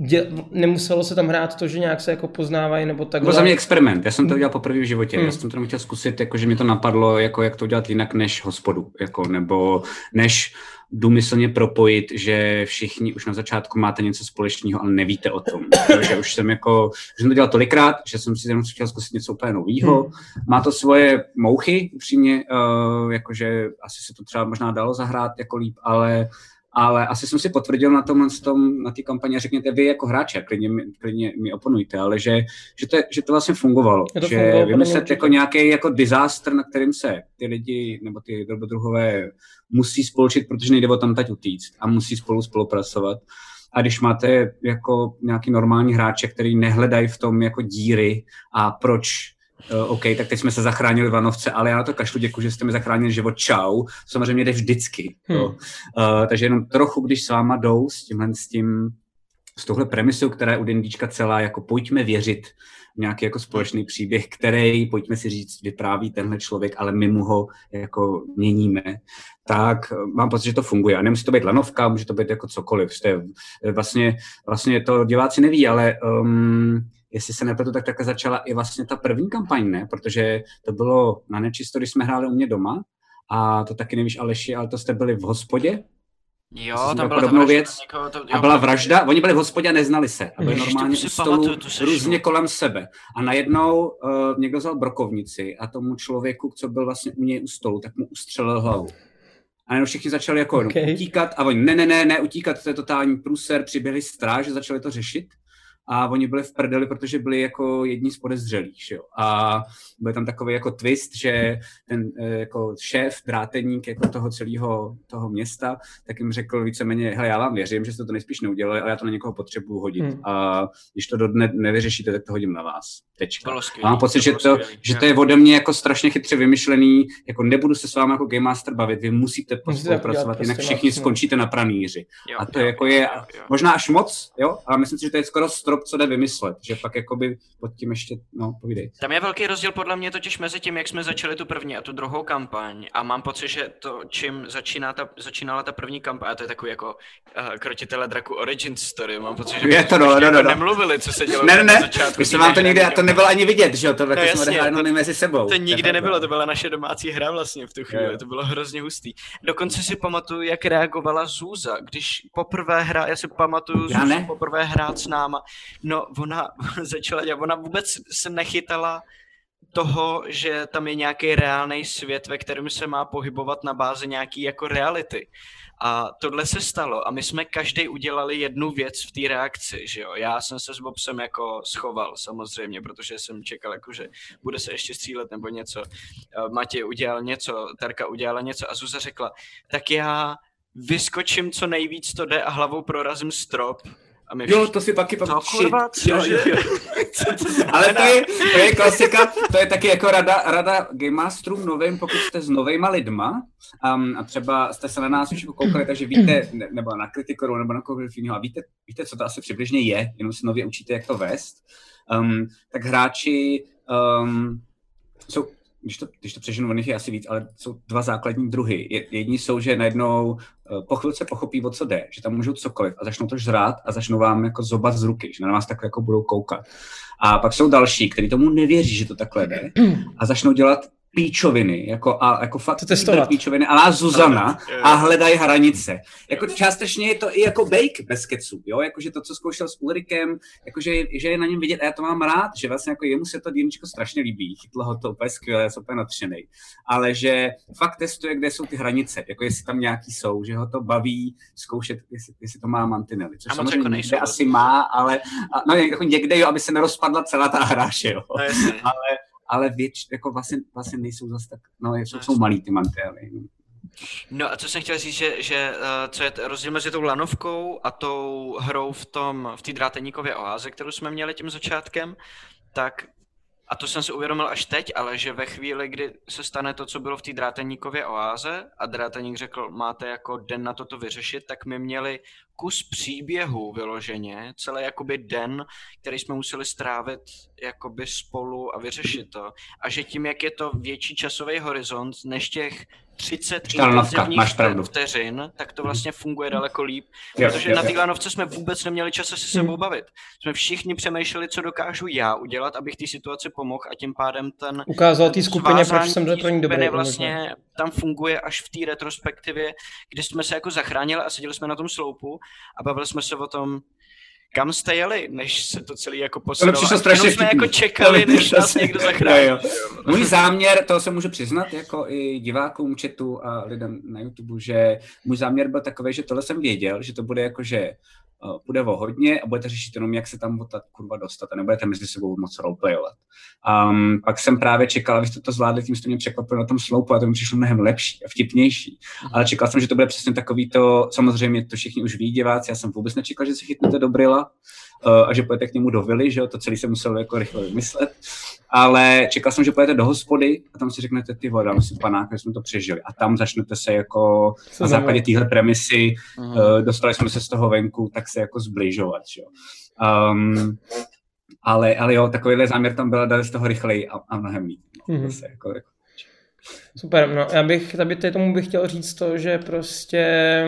dě, nemuselo se tam hrát to, že nějak se jako poznávají nebo tak. Byl za mě experiment, já jsem to udělal poprvé v životě, hmm. já jsem to chtěl zkusit, jako že mi to napadlo, jako jak to udělat jinak než hospodu, jako, nebo než důmyslně propojit, že všichni už na začátku máte něco společného, ale nevíte o tom. *coughs* že už jsem jako, že jsem to dělal tolikrát, že jsem si jenom chtěl zkusit něco úplně nového. Hmm. Má to svoje mouchy, upřímně, uh, jakože asi se to třeba možná dalo zahrát jako líp, ale ale asi jsem si potvrdil na tom, tom na té kampani a řekněte vy jako hráče, klidně, klidně mi oponujte, ale že, že, to, že to vlastně fungovalo. To že fungovalo, vymyslet jako nějaký jako disaster, na kterým se ty lidi nebo ty dobrodruhové musí spolčit, protože nejde o tam teď utíct a musí spolu spolupracovat. A když máte jako nějaký normální hráče, který nehledají v tom jako díry a proč Uh, OK, tak teď jsme se zachránili v Vanovce, ale já na to kašlu, děkuji, že jste mi zachránili život, čau. Samozřejmě jde vždycky. Hmm. Uh, takže jenom trochu, když s váma jdou s tímhle, s tím, s touhle premisou, která je u D&Dčka celá, jako pojďme věřit v nějaký jako společný příběh, který, pojďme si říct, vypráví tenhle člověk, ale my mu ho jako měníme, tak mám pocit, že to funguje. A nemusí to být lanovka, může to být jako cokoliv. Vlastně, vlastně to diváci neví, ale um, jestli se nepletu, tak také začala i vlastně ta první kampaň, ne? Protože to bylo na nečisto, když jsme hráli u mě doma a to taky nevíš, Aleši, ale to jste byli v hospodě, Jo, tam byla podobnou věc. Někoho, to, jo, a byla vražda, oni byli v hospodě a neznali se. A byli normálně u stolu různě kolem sebe. A najednou uh, někdo vzal brokovnici a tomu člověku, co byl vlastně u něj u stolu, tak mu ustřelil hlavu. A jenom všichni začali jako okay. utíkat a oni, ne, ne, ne, ne, utíkat, to je totální průser, přiběhli stráž, začali to řešit a oni byli v prdeli, protože byli jako jedni z podezřelých. Jo? A byl tam takový jako twist, že ten eh, jako šéf, dráteník jako toho celého toho města, tak jim řekl víceméně, hele, já vám věřím, že jste to nejspíš neudělali, ale já to na někoho potřebuju hodit. Hmm. A když to do dne nevyřešíte, tak to hodím na vás. Tečka. A mám pocit, to že, to, že to je ode mě jako strašně chytře vymyšlený, jako nebudu se s vámi jako Game Master bavit, vy musíte spolupracovat, jinak prostě všichni skončíte na praníři. Jo, a to jo, jako je jo, jo. možná až moc, jo, ale myslím si, že to je skoro strop, co jde vymyslet, že pak jakoby pod tím ještě, no, povídej. Tam je velký rozdíl podle mě totiž mezi tím, jak jsme začali tu první a tu druhou kampaň a mám pocit, že to, čím začíná ta, začínala ta první kampaň, a to je takový jako uh, krotitele draku origin story, mám pocit, že je to no, no, no, jako no. nemluvili, co se dělo ne, ne, začátku. jsme vám to nikdy, a to nebylo ani vidět, že jo, to no, jsme odehráli mezi sebou. To nikdy nebylo, to byla naše domácí hra vlastně v tu chvíli, to bylo hrozně hustý. Dokonce si pamatuju, jak reagovala Zůza, když poprvé hra, já si pamatuju Zůzu poprvé hrát s náma, no ona *laughs* začala dělat, ona vůbec se nechytala toho, že tam je nějaký reálný svět, ve kterém se má pohybovat na bázi nějaký jako reality. A tohle se stalo a my jsme každý udělali jednu věc v té reakci, že jo. Já jsem se s Bobsem jako schoval samozřejmě, protože jsem čekal jako, že bude se ještě střílet nebo něco. Matěj udělal něco, Tarka udělala něco a Zuza řekla, tak já vyskočím co nejvíc to jde a hlavou prorazím strop a my jo, to si taky pamatuju. *laughs* Ale to je, to je klasika, to je taky jako rada, rada Game Masterům novým, pokud jste s novejma lidma um, a třeba jste se na nás už koukali, takže víte, ne, nebo na kritikoru, nebo na kohokoliv jiného, a víte, víte, co to asi přibližně je, jenom se nově učíte, jak to vést, um, tak hráči um, jsou když to, když to přeženu, je asi víc, ale jsou dva základní druhy. Jedni jsou, že najednou eh, po chvilce pochopí, o co jde, že tam můžou cokoliv a začnou to žrát a začnou vám jako zobat z ruky, že na vás takhle jako budou koukat. A pak jsou další, kteří tomu nevěří, že to takhle jde a začnou dělat píčoviny, jako, a, jako fakt To testovat. píčoviny, ale a hledají Zuzana a hledají hranice. Jako částečně je to i jako bake bez keců, jo, jakože to, co zkoušel s Ulrikem, jakože že je na něm vidět, a já to mám rád, že vlastně jako jemu se to dýmčko strašně líbí, chytlo ho to úplně skvěle, já jsem úplně nadšený, ale že fakt testuje, kde jsou ty hranice, jako jestli tam nějaký jsou, že ho to baví zkoušet, jestli, jestli to má mantinely, což A samozřejmě jako nejsou. asi má, ale a, no, jako někde jo, aby se nerozpadla celá ta hra, že jo? No jasně. Ale věč, jako vlastně, vlastně nejsou zase tak, no jsou, No, jsou malý ty mantély. No a co jsem chtěl říct, že, že uh, co je rozdíl mezi tou lanovkou a tou hrou v tom, v té dráteníkově oáze, kterou jsme měli tím začátkem, tak a to jsem si uvědomil až teď, ale že ve chvíli, kdy se stane to, co bylo v té dráteníkově oáze a dráteník řekl, máte jako den na toto vyřešit, tak my měli kus příběhu vyloženě, celý jakoby den, který jsme museli strávit jakoby spolu a vyřešit to. A že tím, jak je to větší časový horizont než těch 30 Lanovka, intenzivních vteřin, tak to vlastně funguje daleko líp. Jo, Protože jo, na té lanovce jsme vůbec neměli čas se se sebou bavit. Jsme všichni přemýšleli, co dokážu já udělat, abych té situaci pomohl a tím pádem ten Ukázal té skupině, proč jsem pro ní skupiny dobrý. vlastně tam funguje až v té retrospektivě, kdy jsme se jako zachránili a seděli jsme na tom sloupu a bavili jsme se o tom, kam jste jeli, než se to celé jako posunulo. přišlo A strašně jsme jako čekali, než nás někdo zachrání. *laughs* Můj záměr, to se můžu přiznat jako i divákům chatu a lidem na YouTube, že můj záměr byl takový, že tohle jsem věděl, že to bude jako, že uh, půjde o hodně a budete řešit jenom, jak se tam ta kurva dostat a nebudete mezi sebou moc roleplayovat. Um, pak jsem právě čekal, abyste to zvládli, tím jste mě překvapili na tom sloupu a to mi přišlo mnohem lepší a vtipnější. Ale čekal jsem, že to bude přesně takový to, samozřejmě to všichni už ví diváci, já jsem vůbec nečekal, že se chytnete do brila a že půjdete k němu do vily, že jo, to celé se muselo jako rychle vymyslet. Ale čekal jsem, že půjdete do hospody a tam si řeknete, ty vole, dáme si panák, že jsme to přežili. A tam začnete se jako na základě téhle premisy, uh, dostali jsme se z toho venku, tak se jako zbližovat, že jo. Um, ale, ale jo, takovýhle záměr tam byl dali z toho rychleji a, a mnohem líp. No, Mhm. zase jako, jako, Super, no já bych, tady tomu bych chtěl říct to, že prostě,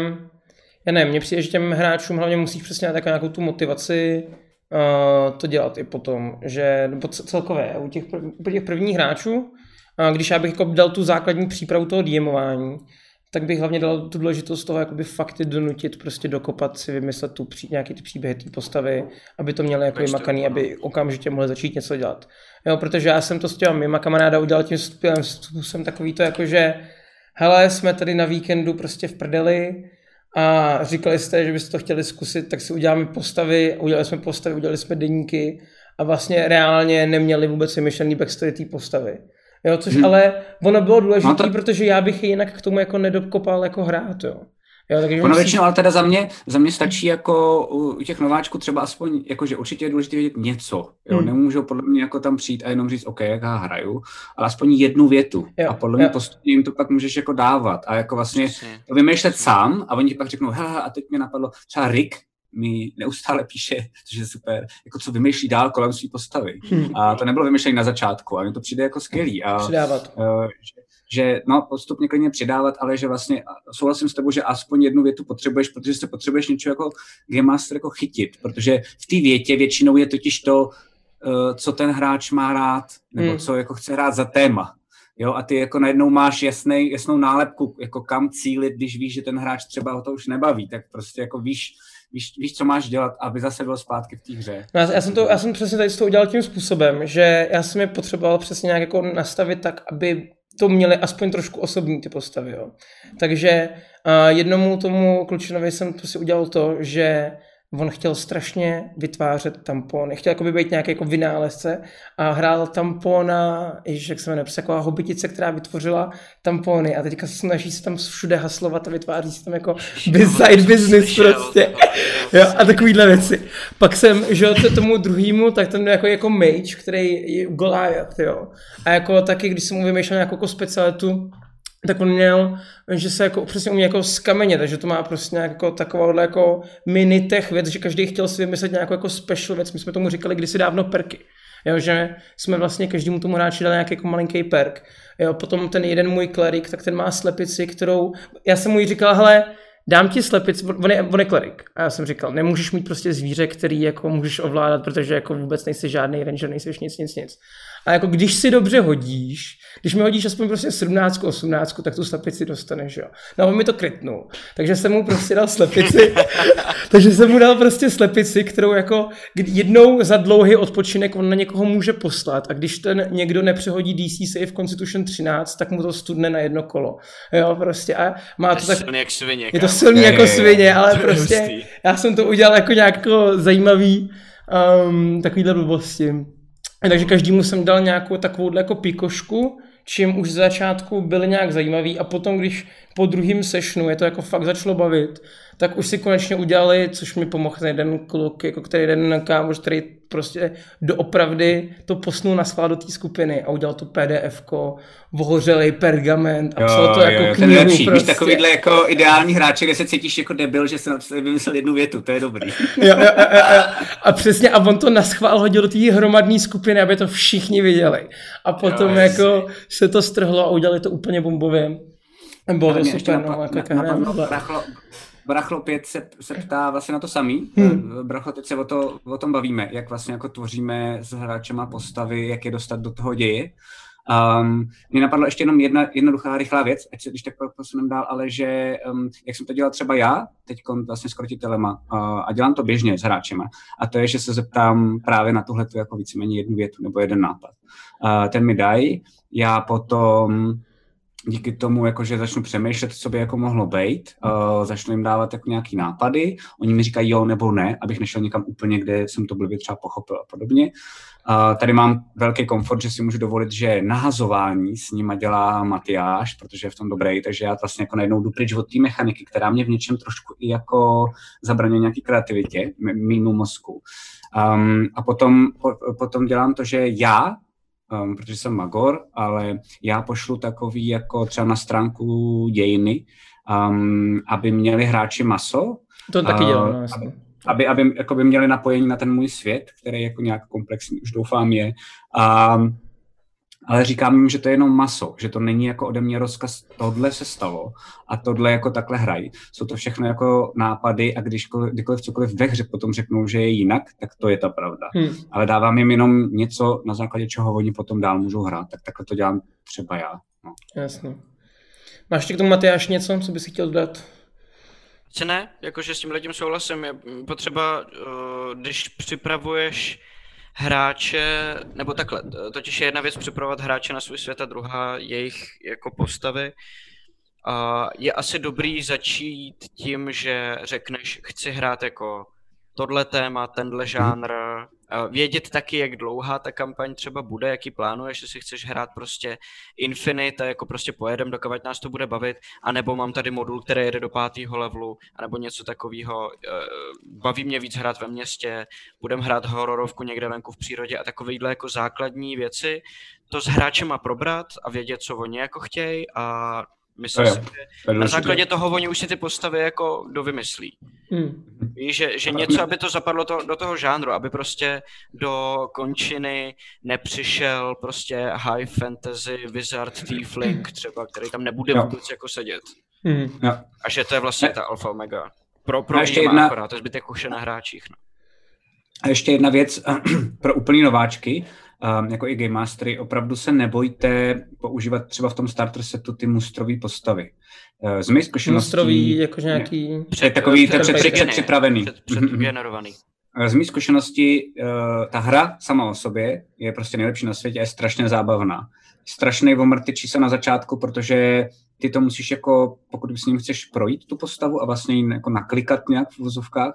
já nevím, mně přijde, že těm hráčům hlavně musíš přesně dát jako nějakou tu motivaci uh, to dělat i potom, že nebo celkově u těch, u těch prvních hráčů, uh, když já bych jako dal tu základní přípravu toho DMování, tak bych hlavně dal tu důležitost toho jakoby fakty donutit, prostě dokopat si, vymyslet tu pří, nějaký ty příběhy, ty postavy, aby to měli jako no. aby okamžitě mohli začít něco dělat. Jo, protože já jsem to s těma mýma kamaráda udělal tím způsobem, způsobem takový to jako, že hele, jsme tady na víkendu prostě v prdeli a říkali jste, že byste to chtěli zkusit, tak si uděláme postavy, udělali jsme postavy, udělali jsme deníky a vlastně reálně neměli vůbec vymyšlený backstory té postavy. Jo, což Hmm. ale ono bylo důležité, No to- protože já bych jinak k tomu jako nedokopal jako hrát, jo. Jo, takže Ono většinou, ale teda za mě, za mě stačí jako u těch nováčků třeba aspoň, jakože určitě je důležité vědět něco. Jo? Hmm. Nemůžou podle mě jako tam přijít a jenom říct, OK, jak já hraju, ale aspoň jednu větu. Jo, a podle mě jo. postupně jim to pak můžeš jako dávat a jako vlastně Přesně. to vymýšlet sám a oni ti pak řeknou, hele, a teď mě napadlo, třeba Rick mi neustále píše, *laughs* což je super, jako co vymýšlí dál kolem své postavy. Hmm. A to nebylo vymyšlené na začátku a mně to přijde jako skvělý. A, přidávat. Eh, že, že no, postupně klidně přidávat, ale že vlastně souhlasím s tebou, že aspoň jednu větu potřebuješ, protože se potřebuješ něco jako Game Master jako chytit, protože v té větě většinou je totiž to, eh, co ten hráč má rád, nebo Hmm. co jako chce hrát za téma. Jo, a ty jako najednou máš jasný, jasnou nálepku, jako kam cílit, když víš, že ten hráč třeba ho to už nebaví, tak prostě jako víš, víš, víš co máš dělat, aby zase byl zpátky v té hře. No, já, já, jsem to, já jsem přesně tady to udělal tím způsobem, že já jsem je potřeboval přesně nějak jako nastavit tak, aby to měli aspoň trošku osobní ty postavy. Jo. Takže uh, jednomu tomu klučinovi jsem prostě udělal to, že on chtěl strašně vytvářet tampony, chtěl jako být nějaký jako vynálezce a hrál tampona, ježiš, jak se jmenuje, prostě taková hobitice, která vytvořila tampony a teďka se snaží se tam všude haslovat a vytváří se tam jako side business prostě. Jo, a takovýhle věci. Pak jsem, že jo, t- tomu druhýmu, tak ten jako, jako mage, který je Goliath, jo. A jako taky, když jsem mu vymýšlel nějakou jako specialitu, tak on měl, že se jako přesně umí jako z kameně, takže to má prostě nějak jako takovouhle jako mini tech věc, že každý chtěl si vymyslet nějakou jako special věc, my jsme tomu říkali kdysi dávno perky. Jo, že jsme vlastně každému tomu hráči dali nějaký jako malinký perk. Jo, potom ten jeden můj klerik, tak ten má slepici, kterou, já jsem mu jí říkal, hele, dám ti slepici, on je, on je klerik. A já jsem říkal, nemůžeš mít prostě zvíře, který jako můžeš ovládat, protože jako vůbec nejsi žádný ranger, nejsi nic, nic, nic. A jako když si dobře hodíš, když mi hodíš aspoň prostě 17, 18, tak tu slepici dostaneš, jo. No on mi to krytnul. Takže jsem mu prostě dal slepici, *laughs* takže jsem mu dal prostě slepici, kterou jako jednou za dlouhý odpočinek on na někoho může poslat a když ten někdo nepřehodí DC Save Constitution 13, tak mu to studne na jedno kolo. Jo, prostě a má to, to tak... Silný jak svině, je to silný je, jako je, svině, ale prostě já jsem to udělal jako nějak jako zajímavý um, takovýhle blbosti. Takže každému jsem dal nějakou takovou jako pikošku, čím už z začátku byly nějak zajímavý a potom, když po druhém sešnu je to jako fakt začalo bavit, tak už si konečně udělali, což mi pomohl ten jeden kluk, jako který jeden kámoš, který prostě doopravdy to posnul na schvál do té skupiny a udělal to pdf vohořelej pergament a psal to jako jo, knihu. Lepší. Prostě. Víš, takovýhle jako ideální hráček, kde se cítíš jako debil, že jsem vymyslel jednu větu, to je dobrý. *laughs* jo, jo, jo, jo. A přesně, a on to na schvál hodil do té hromadné skupiny, aby to všichni viděli. A potom jo, jako se to strhlo a udělali to úplně bombově. Bylo to super, no, jako na, Brachlo 5 se, se ptá vlastně na to samý. Hmm. Brachlo, teď se o, to, o tom bavíme, jak vlastně jako tvoříme s hráčema postavy, jak je dostat do toho děje. Um, mě napadla ještě jenom jedna jednoduchá, rychlá věc, ať se když tak posuneme dál, ale že um, jak jsem to dělal třeba já, teď vlastně s krotitelema uh, a dělám to běžně s hráčema, a to je, že se zeptám právě na tuhle jako víceméně jednu větu nebo jeden nápad. Uh, ten mi dají, já potom díky tomu, jakože začnu přemýšlet, co by jako mohlo být, uh, začnu jim dávat jako nějaký nápady, oni mi říkají jo nebo ne, abych nešel někam úplně, kde jsem to blbě třeba pochopil a podobně. Uh, tady mám velký komfort, že si můžu dovolit, že nahazování s nima dělá Matyáš, protože je v tom dobrý, takže já vlastně jako najednou jdu pryč od té mechaniky, která mě v něčem trošku i jako zabraňuje nějaký kreativitě, mimo mozku. Um, a potom, po, potom dělám to, že já um, protože jsem magor, ale já pošlu takový jako třeba na stránku dějiny, um, aby měli hráči maso. To taky dělám, uh, aby, aby, aby jako by měli napojení na ten můj svět, který jako nějak komplexní už doufám je. Um, ale říkám jim, že to je jenom maso, že to není jako ode mě rozkaz, tohle se stalo a tohle jako takhle hrají. Jsou to všechno jako nápady a když kdykoliv cokoliv ve hře potom řeknou, že je jinak, tak to je ta pravda. Hmm. Ale dávám jim jenom něco, na základě čeho oni potom dál můžou hrát. Tak takhle to dělám třeba já. No. Jasně. Máš ještě k tomu, Matyáš, něco, co bys chtěl dodat? Co ne, jakože s tím tím souhlasím. Je potřeba, eh, když připravuješ hráče, nebo takhle, totiž je jedna věc připravovat hráče na svůj svět a druhá jejich jako postavy. A je asi dobrý začít tím, že řekneš, chci hrát jako tohle téma, tenhle žánr, vědět taky, jak dlouhá ta kampaň třeba bude, jaký plánuješ, jestli chceš hrát prostě Infinite a jako prostě pojedem, dokovat nás to bude bavit, anebo mám tady modul, který jede do pátého levelu, anebo něco takového. Eh, baví mě víc hrát ve městě, budem hrát hororovku někde venku v přírodě a takovýhle jako základní věci, to s hráčema probrat a vědět, co oni jako chtějí a Myslím si, že na základě toho oni už si ty postavy jako dovymyslí. Hmm. Víš, že, že něco, aby to zapadlo to, do toho žánru, aby prostě do končiny nepřišel prostě high fantasy wizard tiefling třeba, který tam nebude jo. vůbec jako sedět. Hmm. A že to je vlastně ta alfa omega. Pro, pro ještě jedna... akorát, to je zbytek už je na hráčích. No. A ještě jedna věc *clears throat* pro úplný nováčky um, jako i Game Mastery, opravdu se nebojte používat třeba v tom starter setu ty mustrové postavy. Uh, z mých zkušeností... Mustrový, jako nějaký... Před, takový, před, před, před, připravený. Před, předgenerovaný. Mhm. Z mých zkušeností uh, ta hra sama o sobě je prostě nejlepší na světě a je strašně zábavná. Strašný omrtyčí se na začátku, protože ty to musíš jako, pokud s ním chceš projít tu postavu a vlastně ji jako naklikat nějak v vozovkách,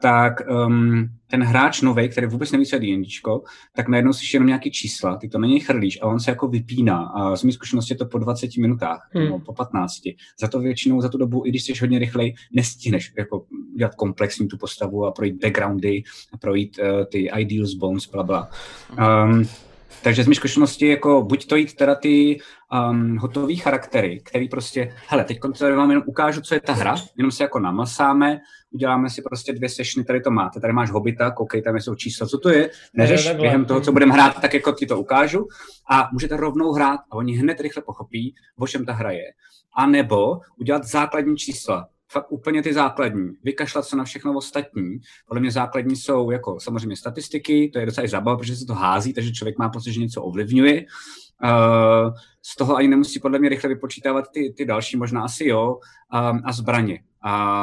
tak um, ten hráč nový, který vůbec neví, co je D&Dčko, tak najednou si jenom nějaký čísla, ty to na něj chrlíš a on se jako vypíná. A z mé zkušenosti je to po 20 minutách, hmm. no, po 15. Za to většinou, za tu dobu, i když jsi hodně rychlej, nestihneš jako dělat komplexní tu postavu a projít backgroundy, a projít uh, ty ideals, bones, bla, bla. Um, takže z mé zkušenosti, jako buď to jít teda ty um, hotové charaktery, který prostě, hele, teď tady vám jenom ukážu, co je ta hra, jenom se jako namasáme, uděláme si prostě dvě sešny, tady to máte, tady máš hobita, koukej, tam jsou čísla, co to je, neřeš během toho, co budeme hrát, tak jako ti to ukážu a můžete rovnou hrát a oni hned rychle pochopí, o čem ta hra je. A nebo udělat základní čísla, fakt úplně ty základní, vykašlat se na všechno ostatní. Podle mě základní jsou jako samozřejmě statistiky, to je docela zábava, protože se to hází, takže člověk má pocit, že něco ovlivňuje. Uh, z toho ani nemusí podle mě rychle vypočítávat ty, ty další, možná asi jo, um, a zbraně.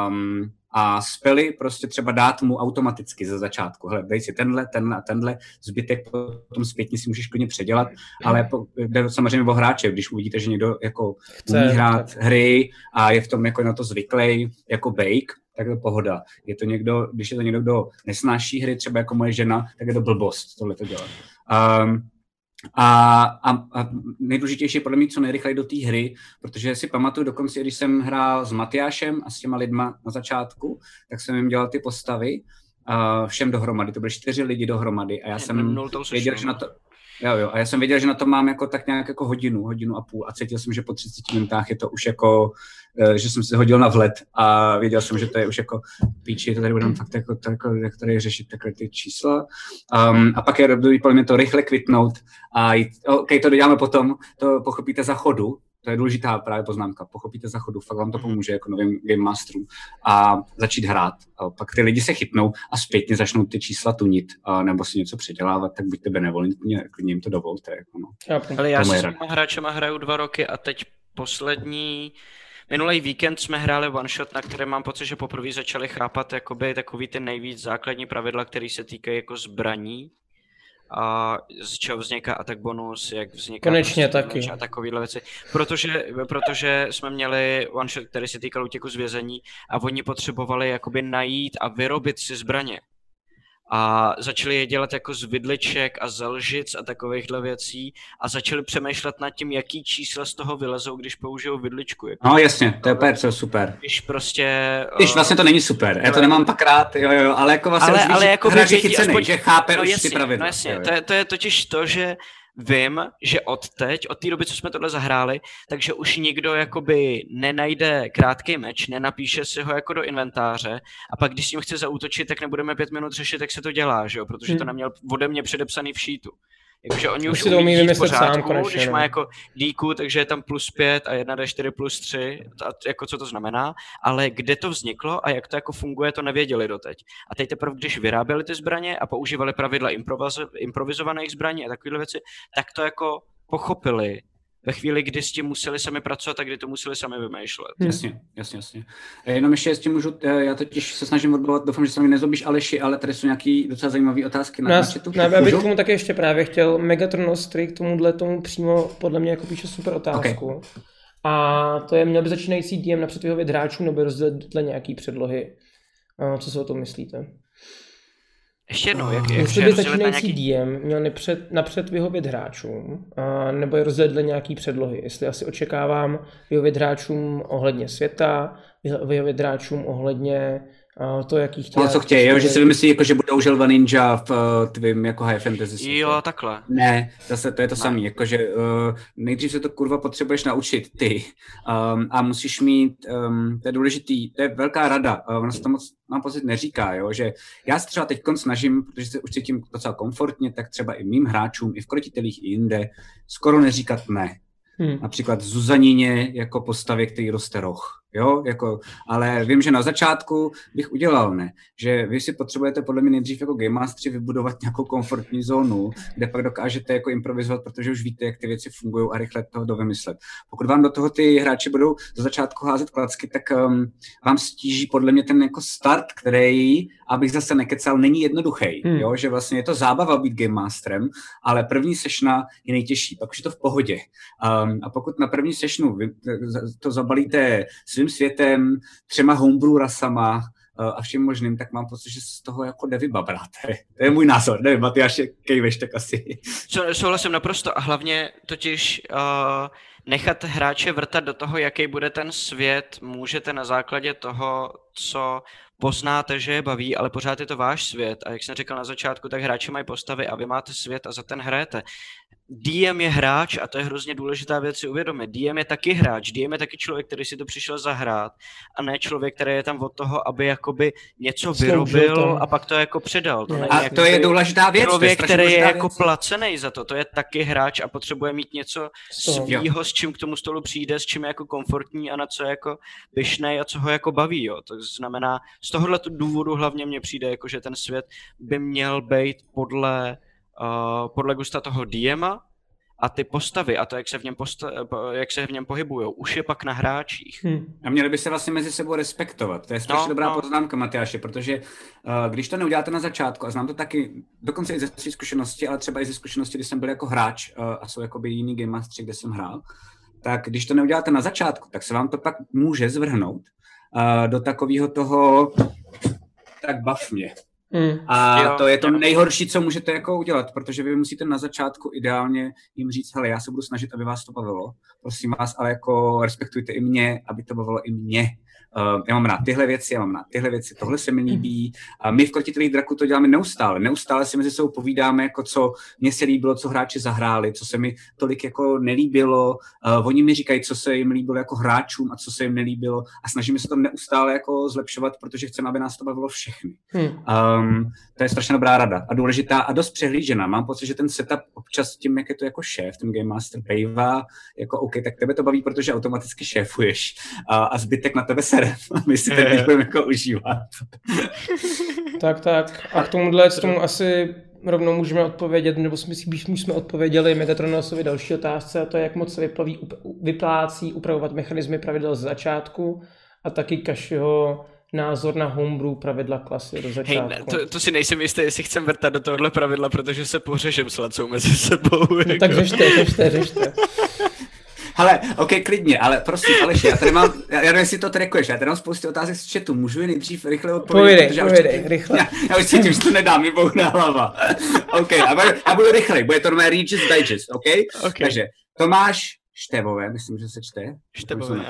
Um, a spely prostě třeba dát mu automaticky ze začátku. Hele, dej si tenhle, tenhle a tenhle, zbytek potom zpětně si můžeš klidně předělat, ale po, jde samozřejmě o hráče, když uvidíte, že někdo jako Chce, umí hrát tak. hry a je v tom jako na to zvyklý, jako bake, tak je to pohoda. Je to někdo, když je to někdo, kdo nesnáší hry, třeba jako moje žena, tak je to blbost tohle to dělat. Um, a, a, a nejdůležitější je podle mě co nejrychleji do té hry, protože si pamatuju dokonce, když jsem hrál s Matyášem a s těma lidma na začátku, tak jsem jim dělal ty postavy uh, všem dohromady. To byly čtyři lidi dohromady a já jsem věděl, že na to, Jo, jo. A já jsem věděl, že na to mám jako tak nějak jako hodinu, hodinu a půl a cítil jsem, že po 30 minutách je to už jako, eh, že jsem se hodil na vlet a věděl jsem, že to je už jako píči, to tady budeme fakt jako, jako, jako tady řešit takhle ty čísla. Um, a pak je dobrý podle mě to rychle kvitnout a jít, OK, to doděláme potom, to pochopíte za chodu, to je důležitá právě poznámka. Pochopíte za chodu, fakt vám to mhm. pomůže jako novým Game Masterům a začít hrát. A pak ty lidi se chytnou a zpětně začnou ty čísla tunit a nebo si něco předělávat, tak buďte benevolentní, klidně jim to dovolte. Jako no. Ale já s těma hráčema hraju dva roky a teď poslední Minulý víkend jsme hráli one shot, na které mám pocit, že poprvé začali chápat jakoby takový ty nejvíc základní pravidla, které se týkají jako zbraní a z čeho vzniká attack bonus, jak vzniká Konečně prostě taky. a takovéhle věci. Protože, protože jsme měli one shot, který se týkal útěku z vězení a oni potřebovali jakoby najít a vyrobit si zbraně a začali je dělat jako z vidliček a z lžic a takovýchhle věcí a začali přemýšlet nad tím, jaký čísla z toho vylezou, když použijou vidličku. Jako no jasně, to je úplně super. Když prostě... Když uh, vlastně to není super, já to nemám pak rád, jo, jo, ale jako vlastně ale, ale jako hráč chycený, aspoň, že chápe no, už jasně, ty pravidla. No jasně, to je, to je totiž to, že vím, že od teď, od té doby, co jsme tohle zahráli, takže už nikdo jakoby nenajde krátký meč, nenapíše si ho jako do inventáře a pak když s ním chce zautočit, tak nebudeme pět minut řešit, jak se to dělá, že jo? protože hmm. to neměl ode mě předepsaný v sheetu. Jakože oni už, už to umí vymyslet pořádku, sám konečně, když má no. jako díku, takže je tam plus 5 a 1 D4 plus 3, a jako co to znamená, ale kde to vzniklo a jak to jako funguje, to nevěděli doteď. A teď teprve, když vyráběli ty zbraně a používali pravidla improvizovaných zbraní a takovéhle věci, tak to jako pochopili ve chvíli, kdy s tím museli sami pracovat a kdy to museli sami vymýšlet. Hmm. Jasně, jasně, jasně. Jenom ještě s tím můžu, eh, já totiž se snažím odbavovat, doufám, že se mi nezobíš Aleši, ale tady jsou nějaké docela zajímavé otázky na, Nás, chatu. Ne, já bych k tomu také ještě právě chtěl, Megatron Ostry k tomuhle tomu přímo podle mě jako píše super otázku. Okay. A to je, měl by začínající DM napřed vyhovět hráčů nebo rozdělit dle nějaký předlohy. Co si o tom myslíte? Ještě jednou, jak, jak Jestli by začínající nějaký... DM měl nepřed, napřed vyhovět hráčům, a, nebo je rozdělit dle nějaký předlohy. Jestli asi očekávám vyhovět hráčům ohledně světa, vyhovět hráčům ohledně to, jaký chtějí. No, co chtějí, jo, že si vymyslí, jako, že budou želva ninja v uh, tvým jako high fantasy světě. Jo, takhle. Ne, zase to je to samé, jakože uh, nejdřív se to kurva potřebuješ naučit ty um, *laughs* a musíš mít, um, to je důležitý, to je velká rada, uh, ono se to moc, mám pocit, neříká, jo, že já se třeba teď snažím, protože se už cítím docela komfortně, tak třeba i mým hráčům, i v krotitelích, i jinde, skoro neříkat ne. Hmm. Například Zuzanině jako postavě, který roste roh Jo, jako, ale vím, že na začátku bych udělal ne, že vy si potřebujete podle mě nejdřív jako Game Mastery vybudovat nějakou komfortní zónu, kde pak dokážete jako improvizovat, protože už víte, jak ty věci fungují a rychle toho dovymyslet. Pokud vám do toho ty hráči budou za začátku házet klacky, tak um, vám stíží podle mě ten jako start, který, abych zase nekecal, není jednoduchý. Hmm. Jo, že vlastně je to zábava být Game Masterem, ale první sešna je nejtěžší, pak už je to v pohodě. Um, a pokud na první sešnu vy to zabalíte svým svým světem, třema homebrew rasama uh, a všem možným, tak mám pocit, že z toho jako nevybabráte. To je můj názor, nevím, Matyáš, kejveš tak asi. Souhlasím naprosto a hlavně totiž uh, nechat hráče vrtat do toho, jaký bude ten svět, můžete na základě toho, co poznáte, že je baví, ale pořád je to váš svět. A jak jsem říkal na začátku, tak hráči mají postavy a vy máte svět a za ten hrajete. DM je hráč a to je hrozně důležitá věc si uvědomit. DM je taky hráč, DM je taky člověk, který si to přišel zahrát a ne člověk, který je tam od toho, aby jakoby něco vyrobil to. a pak to jako předal. To a to je důležitá věc. Člověk, který je věc. jako placený za to, to je taky hráč a potřebuje mít něco svýho, s čím k tomu stolu přijde, s čím je jako komfortní a na co je jako pyšnej a co ho jako baví. Jo. To znamená, z tohohle důvodu hlavně mně přijde, jako, že ten svět by měl být podle uh, podle gusta toho Diema a ty postavy a to, jak se v něm, posta- jak se v něm pohybují, už je pak na hráčích. Hmm. A měli by se vlastně mezi sebou respektovat. To je strašně no, dobrá no. poznámka, Matyáše, protože uh, když to neuděláte na začátku, a znám to taky dokonce i ze své zkušenosti, ale třeba i ze zkušenosti, kdy jsem byl jako hráč uh, a jsou jakoby jiný game mastery, kde jsem hrál, tak když to neuděláte na začátku, tak se vám to pak může zvrhnout uh, do takového toho, tak bav mě. Mm. A jo, to je to jo. nejhorší, co můžete jako udělat, protože vy musíte na začátku ideálně jim říct, hele, já se budu snažit, aby vás to bavilo, prosím vás, ale jako respektujte i mě, aby to bavilo i mě. Uh, já mám rád tyhle věci, já mám rád tyhle věci, tohle se mi líbí. A my v Krotitelých draků to děláme neustále. Neustále si mezi sebou povídáme, jako co mně se líbilo, co hráči zahráli, co se mi tolik jako nelíbilo. Uh, oni mi říkají, co se jim líbilo jako hráčům a co se jim nelíbilo. A snažíme se to neustále jako zlepšovat, protože chceme, aby nás to bavilo všechny. Hmm. Um, to je strašně dobrá rada a důležitá a dost přehlížená. Mám pocit, že ten setup občas tím, jak je to jako šéf, ten Game Master bývá, jako OK, tak tebe to baví, protože automaticky šéfuješ a, a zbytek na tebe se super, *laughs* my si teď budeme jako užívat. *laughs* tak, tak. A k tomuhle k tomu asi rovnou můžeme odpovědět, nebo si myslíš, že jsme odpověděli Metatronosovi další otázce, a to je, jak moc se vyplaví, vyplácí upravovat mechanizmy pravidel z začátku a taky Kašiho názor na homebrew pravidla klasy do začátku. Hej, to, to, si nejsem jistý, jestli chcem vrtat do tohohle pravidla, protože se pořežem s Lacou mezi sebou. No, jako. tak řešte, řešte, řešte. *laughs* Ale, ok, klidně, ale prosím, Aleši, já tady mám, já nevím, jestli to trekuješ, já tady mám spoustu otázek z chatu, můžu je nejdřív rychle odpovědět? Povědej, povědej, už, rychle. Já, já už cítím, že to nedám, mi na hlava. ok, a budu, já budu rychlej, bude to normálně Regis Digest, ok? okay. Takže Tomáš Števové, myslím, že se čte. Števové,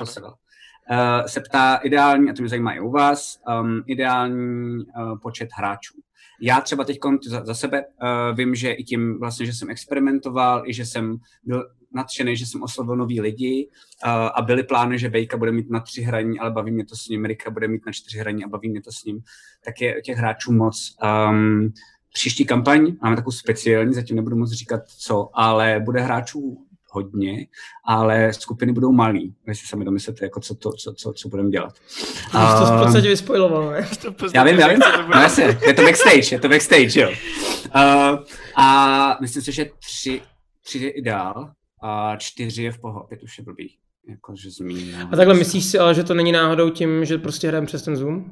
Uh, se ptá ideální, a to mě zajímá i u vás, um, ideální uh, počet hráčů. Já třeba teď za, za sebe uh, vím, že i tím vlastně, že jsem experimentoval, i že jsem byl nadšený, že jsem oslovil nový lidi uh, a byly plány, že Bejka bude mít na tři hraní, ale baví mě to s ním, Rika bude mít na čtyři hraní a baví mě to s ním, tak je těch hráčů moc. Um, příští kampaň máme takovou speciální, zatím nebudu moc říkat co, ale bude hráčů hodně, ale skupiny budou malý. Vy si sami domyslete, jako co, to, co, co, co budeme dělat. Uh, to v podstatě vyspojiloval, ne? já vím, já vím. No jasně, je to backstage, je to backstage, jo. Uh, a myslím si, že tři, tři je ideál a čtyři je v pohodě, pět už je blbý. Jakože zmíním. A takhle myslíš si ale, že to není náhodou tím, že prostě hrajeme přes ten Zoom?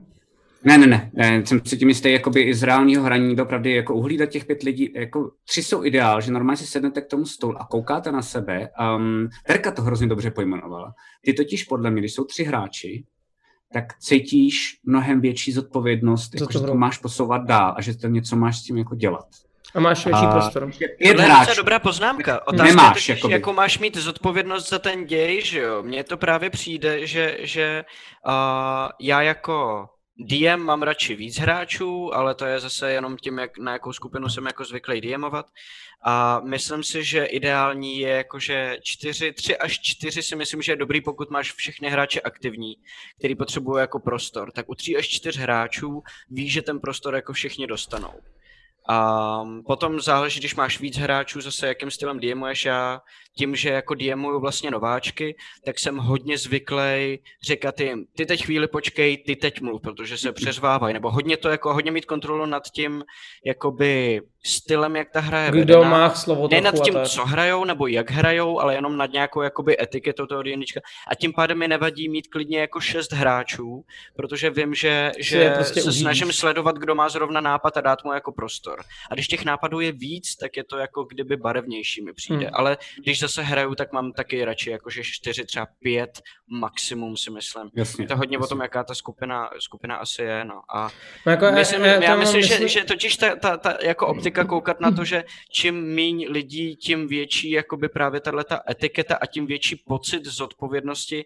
Ne, ne, ne, ne, jsem si tím jistý, jakoby i z reálního hraní opravdu jako uhlídat těch pět lidí, jako tři jsou ideál, že normálně si sednete k tomu stolu a koukáte na sebe. Um, Terka to hrozně dobře pojmenovala. Ty totiž podle mě, když jsou tři hráči, tak cítíš mnohem větší zodpovědnost, jako, že to máš posouvat dál a že to něco máš s tím jako dělat. A máš větší a, prostor. Je to dobrá poznámka. Otázka Nemáš, je totiž, jako máš mít zodpovědnost za ten děj, že jo? Mně to právě přijde, že, že uh, já jako DM mám radši víc hráčů, ale to je zase jenom tím, jak, na jakou skupinu jsem jako zvyklý DMovat. A myslím si, že ideální je jakože čtyři, tři až čtyři si myslím, že je dobrý, pokud máš všechny hráče aktivní, který potřebují jako prostor. Tak u tří až čtyř hráčů víš, že ten prostor jako všichni dostanou. A potom záleží, když máš víc hráčů, zase jakým stylem DMuješ. Já tím, že jako DMuju vlastně nováčky, tak jsem hodně zvyklý říkat jim, ty teď chvíli počkej, ty teď mluv, protože se přeřvávají, nebo hodně to jako, hodně mít kontrolu nad tím, jakoby stylem, jak ta hra je Kdo vedená. má slovo Ne nad tím, co hrajou, nebo jak hrajou, ale jenom nad nějakou jakoby etiketou toho D&Dčka. A tím pádem mi nevadí mít klidně jako šest hráčů, protože vím, že, že prostě se užíš. snažím sledovat, kdo má zrovna nápad a dát mu jako prostor. A když těch nápadů je víc, tak je to jako kdyby barevnější mi přijde. Hmm. Ale když zase hraju, tak mám taky radši jakože čtyři, třeba pět maximum si myslím. Jasně, je to hodně jasně. o tom, jaká ta skupina, skupina asi je. No. A no jako, myslím, já, já myslím, myslím, že, že totiž ta, ta, ta jako optika koukat na to, že čím míň lidí, tím větší jakoby právě tahle ta etiketa a tím větší pocit zodpovědnosti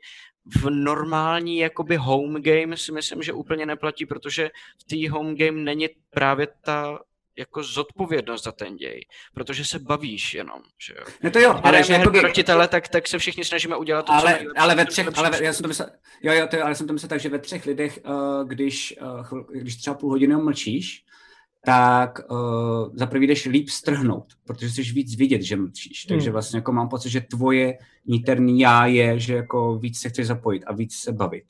v normální jakoby home game si myslím, že úplně neplatí, protože v té home game není právě ta jako zodpovědnost za ten děj, protože se bavíš jenom, že jo. No to jo, ale že jakoby... krotitele, tak, tak se všichni snažíme udělat to, ale, co ale ve třech, ale ve, já jsem to myslel, jo, jo, to, ale jsem to myslel tak, že ve třech lidech, uh, když, uh, když třeba půl hodiny mlčíš, tak uh, za prvý jdeš líp strhnout, protože jsi víc vidět, že mlčíš. Hmm. Takže vlastně jako mám pocit, že tvoje niterný já je, že jako víc se chceš zapojit a víc se bavit.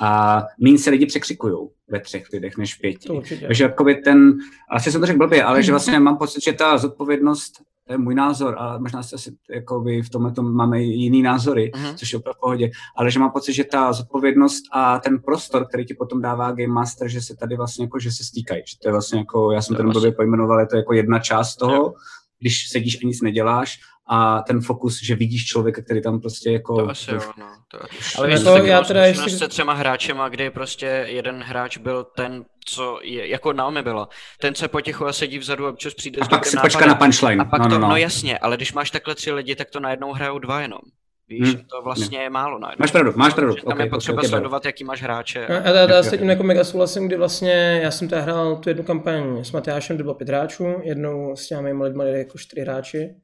A méně se lidi překřikují ve třech lidech než v pěti. Takže jakoby ten, asi jsem to řekl blbě, ale že vlastně mám pocit, že ta zodpovědnost to je můj názor a možná se asi jako by v tomhle tom máme jiný názory, uh-huh. což je opravdu v pohodě, ale že mám pocit, že ta zodpovědnost a ten prostor, který ti potom dává Game Master, že se tady vlastně jako, že se stýkají, že to je vlastně jako, já jsem to ten vlastně... blbě pojmenoval, je to jako jedna část toho, jo. když sedíš a nic neděláš a ten fokus, že vidíš člověka, který tam prostě jako... To asi jo, no. To... Ale jako já teda ještě... se třema hráčema, kdy prostě jeden hráč byl ten, co je, jako Naomi bylo, ten, co potichu a sedí vzadu a občas přijde a s pak si počká na punchline. A pak no, to, no, no. no jasně, ale když máš takhle tři lidi, tak to najednou hrajou dva jenom. Víš, hmm. to vlastně je málo najednou. Máš pravdu, máš pravdu. Tam okay, je potřeba okay, sledovat, jaký máš hráče. A, a já, já s tím jako mega souhlasím, kdy vlastně já jsem tady hrál tu jednu kampaň s Matyášem, kde bylo pět hráčů, jednou s těmi lidmi jako čtyři hráči.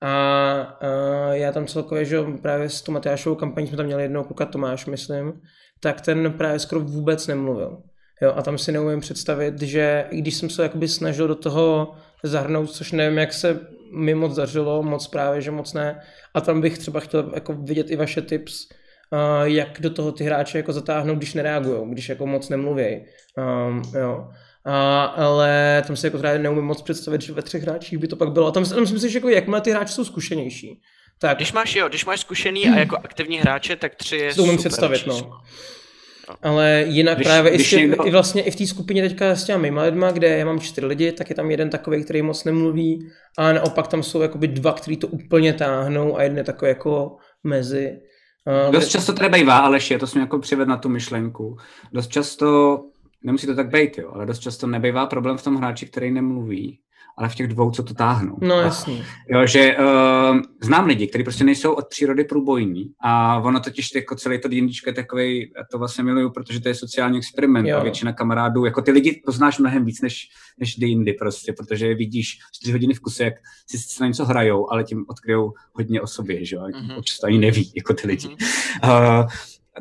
A, a já tam celkově, že právě s tou Matyášovou kampaní jsme tam měli jednoho kluka Tomáš, myslím, tak ten právě skoro vůbec nemluvil. Jo, a tam si neumím představit, že i když jsem se jakoby snažil do toho zahrnout, což nevím, jak se mi moc dařilo, moc právě, že moc ne, a tam bych třeba chtěl jako vidět i vaše tips, jak do toho ty hráče jako zatáhnout, když nereagují, když jako moc nemluví. Um, jo. A, ale tam se jako právě neumím moc představit, že ve třech hráčích by to pak bylo. A tam, tam si myslím, že jako jakmile ty hráči jsou zkušenější. Tak. Když máš, jo, když máš zkušený a jako aktivní hráče, tak tři je to umím představit, no. no. Ale jinak když, právě když i, někdo... i vlastně i v té skupině teďka s těma mýma lidma, kde já mám čtyři lidi, tak je tam jeden takový, který moc nemluví a naopak tam jsou jakoby dva, kteří to úplně táhnou a jeden je takový jako mezi. Dost často to bývá, Aleši, to jsem jako přived na tu myšlenku. Dost často nemusí to tak být, jo, ale dost často nebývá problém v tom hráči, který nemluví, ale v těch dvou, co to táhnou. No jasně. Jo, že uh, znám lidi, kteří prostě nejsou od přírody průbojní a ono totiž jako celý to dýničko je takový, já to vlastně miluju, protože to je sociální experiment jo. a většina kamarádů, jako ty lidi poznáš mnohem víc než, než jindy prostě, protože vidíš 4 hodiny v kuse, jak si na něco hrajou, ale tím odkryjou hodně o sobě, že jo, mm-hmm. neví, jako ty lidi. Mm-hmm. Uh,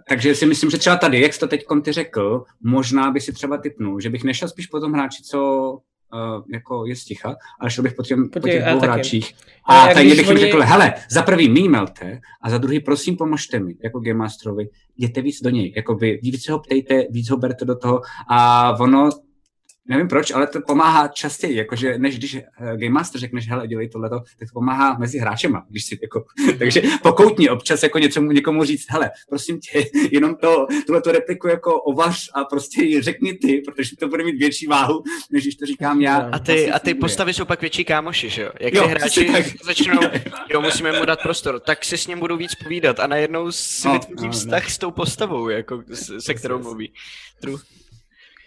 takže si myslím, že třeba tady, jak jsi to teď ty řekl, možná by si třeba typnul, že bych nešel spíš po tom hráči, co uh, jako je sticha, ale šel bych po, těm, po těch dvou hráčích. A, a tady bych jim oni... řekl, hele, za prvý mýmelte a za druhý prosím pomožte mi, jako Game Masterovi, jděte víc do něj, jako vy víc ho ptejte, víc ho berte do toho a ono nevím proč, ale to pomáhá častěji, jakože než když uh, Game Master řekneš, hele, dělej tohleto, tak to pomáhá mezi hráčema, když si jako, *laughs* takže pokoutně občas jako něco, někomu říct, hele, prosím tě, *laughs* jenom to, tuhle to repliku jako ovař a prostě ji řekni ty, protože to bude mít větší váhu, než když to říkám já. A ty, a ty postavy jsou pak větší kámoši, že jo? Jak jo, ty hráči tak... *laughs* začnou, jo, musíme mu dát prostor, tak si s ním budou víc povídat a najednou si no, vytvoří no, vztah no. s tou postavou, jako se kterou mluví. True.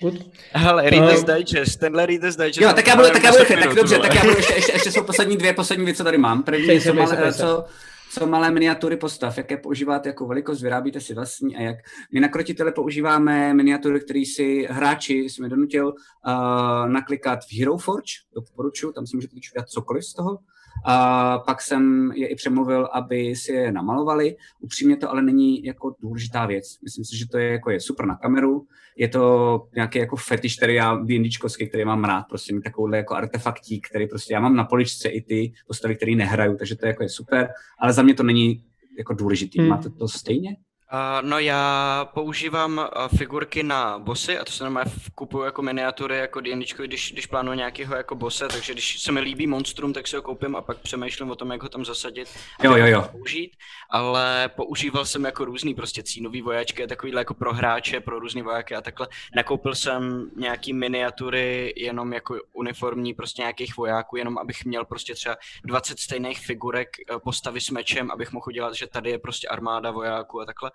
Good. Hele, Reader's uh, Digest, tenhle Reader's Digest. Jo, tak já budu, tak já budu, tak dobře, tak já budu, ještě, ještě, ještě jsou poslední dvě, poslední věci, co tady mám. První, co, malé, co, co malé miniatury postav, jaké používáte jako velikost, vyrábíte si vlastní a jak. My na krotitele používáme miniatury, které si hráči, jsem je donutil uh, naklikat v Hero Forge, doporučuji, tam si můžete vyčítat cokoliv z toho. A pak jsem je i přemluvil, aby si je namalovali. Upřímně to ale není jako důležitá věc. Myslím si, že to je, jako je super na kameru. Je to nějaký jako fetiš, který já, D&Dčkovský, který mám rád, prostě mít takovouhle jako artefaktík, který prostě já mám na poličce i ty postavy, které nehraju, takže to je, jako je super, ale za mě to není jako důležitý. Hmm. Máte to stejně? Uh, no já používám uh, figurky na bossy a to se normálně kupuju jako miniatury, jako D&Dčko, když, když plánuju nějakého jako bose, takže když se mi líbí monstrum, tak si ho koupím a pak přemýšlím o tom, jak ho tam zasadit a jo, jo, jo. použít, ale používal jsem jako různý prostě cínový vojáčky, takovýhle jako pro hráče, pro různý vojáky a takhle. Nakoupil jsem nějaký miniatury jenom jako uniformní prostě nějakých vojáků, jenom abych měl prostě třeba 20 stejných figurek eh, postavy s mečem, abych mohl udělat, že tady je prostě armáda vojáků a takhle.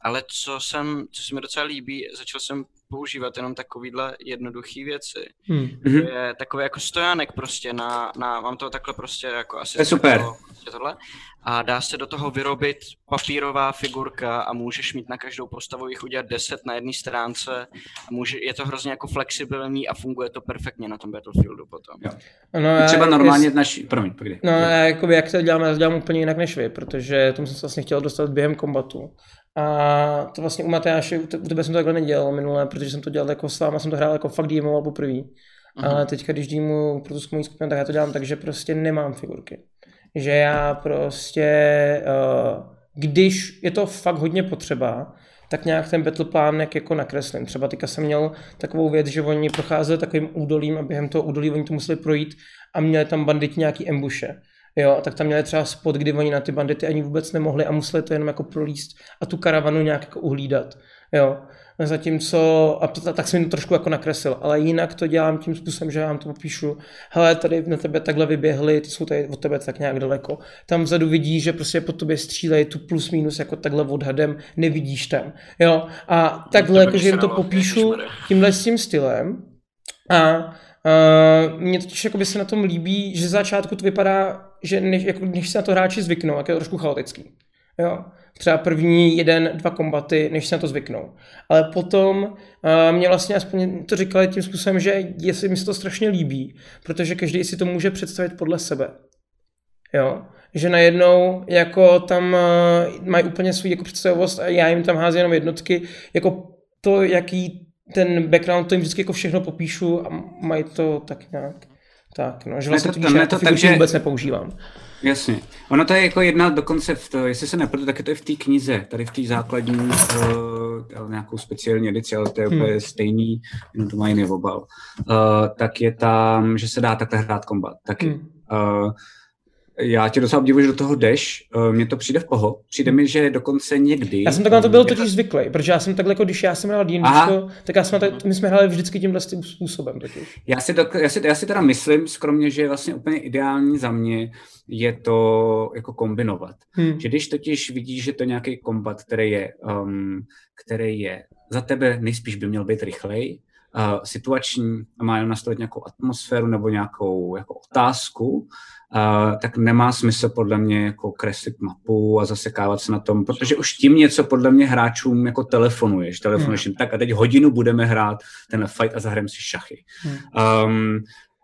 Ale co jsem, co se mi docela líbí, začal jsem používat jenom takovýhle jednoduché věci. Hmm. Mhm. Je takový jako stojánek prostě na, na mám to takhle prostě jako asi To je super. To, prostě tohle. A dá se do toho vyrobit papírová figurka a můžeš mít na každou postavu jich udělat 10 na jedné stránce. A může, je to hrozně jako flexibilní a funguje to perfektně na tom Battlefieldu potom. Jo. Ano, já- Třeba jest- normálně naši... Promiň, pojď. No, já jakoby, jak to dělám, já to dělám úplně jinak než vy, protože tomu jsem se vlastně chtěl dostat během kombatu. A to vlastně u Matyáše, u te- u tebe jsem to takhle nedělal minule, protože jsem to dělal jako s váma, jsem to hrál jako fakt DMoval poprvé. Ale teďka, když DMu pro tu skupinu, tak já to dělám tak, že prostě nemám figurky. Že já prostě, uh, když je to fakt hodně potřeba, tak nějak ten battle plán jak jako nakreslím. Třeba teďka jsem měl takovou věc, že oni procházeli takovým údolím a během toho údolí oni to museli projít a měli tam banditi nějaký embuše. Jo, tak tam měli třeba spot, kdy oni na ty bandity ani vůbec nemohli a museli to jenom jako prolíst a tu karavanu nějak jako uhlídat. Jo. Zatímco, a to, tak jsem to trošku jako nakreslil, ale jinak to dělám tím způsobem, že já vám to popíšu, hele, tady na tebe takhle vyběhli, ty jsou tady od tebe tak nějak daleko. Tam vzadu vidíš, že prostě po tobě střílejí tu plus minus jako takhle odhadem, nevidíš tam. Jo, a takhle, tebe jakože jim to popíšu tímhle s tím stylem a Uh, mně totiž jakoby se na tom líbí, že začátku to vypadá, že než, jako, než se na to hráči zvyknou, jak je to trošku chaotický. Jo. Třeba první jeden, dva kombaty, než se na to zvyknou. Ale potom uh, mě vlastně aspoň to říkali tím způsobem, že jestli mi se to strašně líbí, protože každý si to může představit podle sebe. Jo. Že najednou jako tam uh, mají úplně svůj jako představovost a já jim tam házím jenom jednotky, jako to, jaký ten background, to jim vždycky jako všechno popíšu a mají to tak nějak. Tak, no, že vlastně to- to ty tak, figurky že- vůbec nepoužívám. Jasně. Ono to je jako jedna dokonce, v to, jestli se nepletu, tak je to i v té knize, tady v té základní uh, nějakou speciální edici, ale to je úplně stejný, jenom to má jiný obal. Uh, tak je tam, že se dá takhle hrát kombat taky. Hmm. Uh, já tě docela obdivuji, že do toho jdeš. Uh, Mně to přijde v poho. Přijde mi, že dokonce někdy... Já jsem takhle na to byl um, totiž zvyklý, protože já jsem takhle, jako když já jsem hrál D&D, tak já jsme, tak, my jsme hráli vždycky tímhle tím způsobem totiž. Já si, dok- já, si, já si teda myslím, skromně, že vlastně úplně ideální za mě je to jako kombinovat. Hmm. Že když totiž vidíš, že to je nějaký kombat, který je, um, který je za tebe nejspíš by měl být rychlej, uh, situační a má jenom nastavit nějakou atmosféru nebo nějakou jako otázku, uh, tak nemá smysl podle mě jako kreslit mapu a zasekávat se na tom, protože už tím něco podle mě hráčům jako telefonuješ. Telefonuješ jim tak a teď hodinu budeme hrát ten fight a zahrajeme si šachy. Hmm. Um,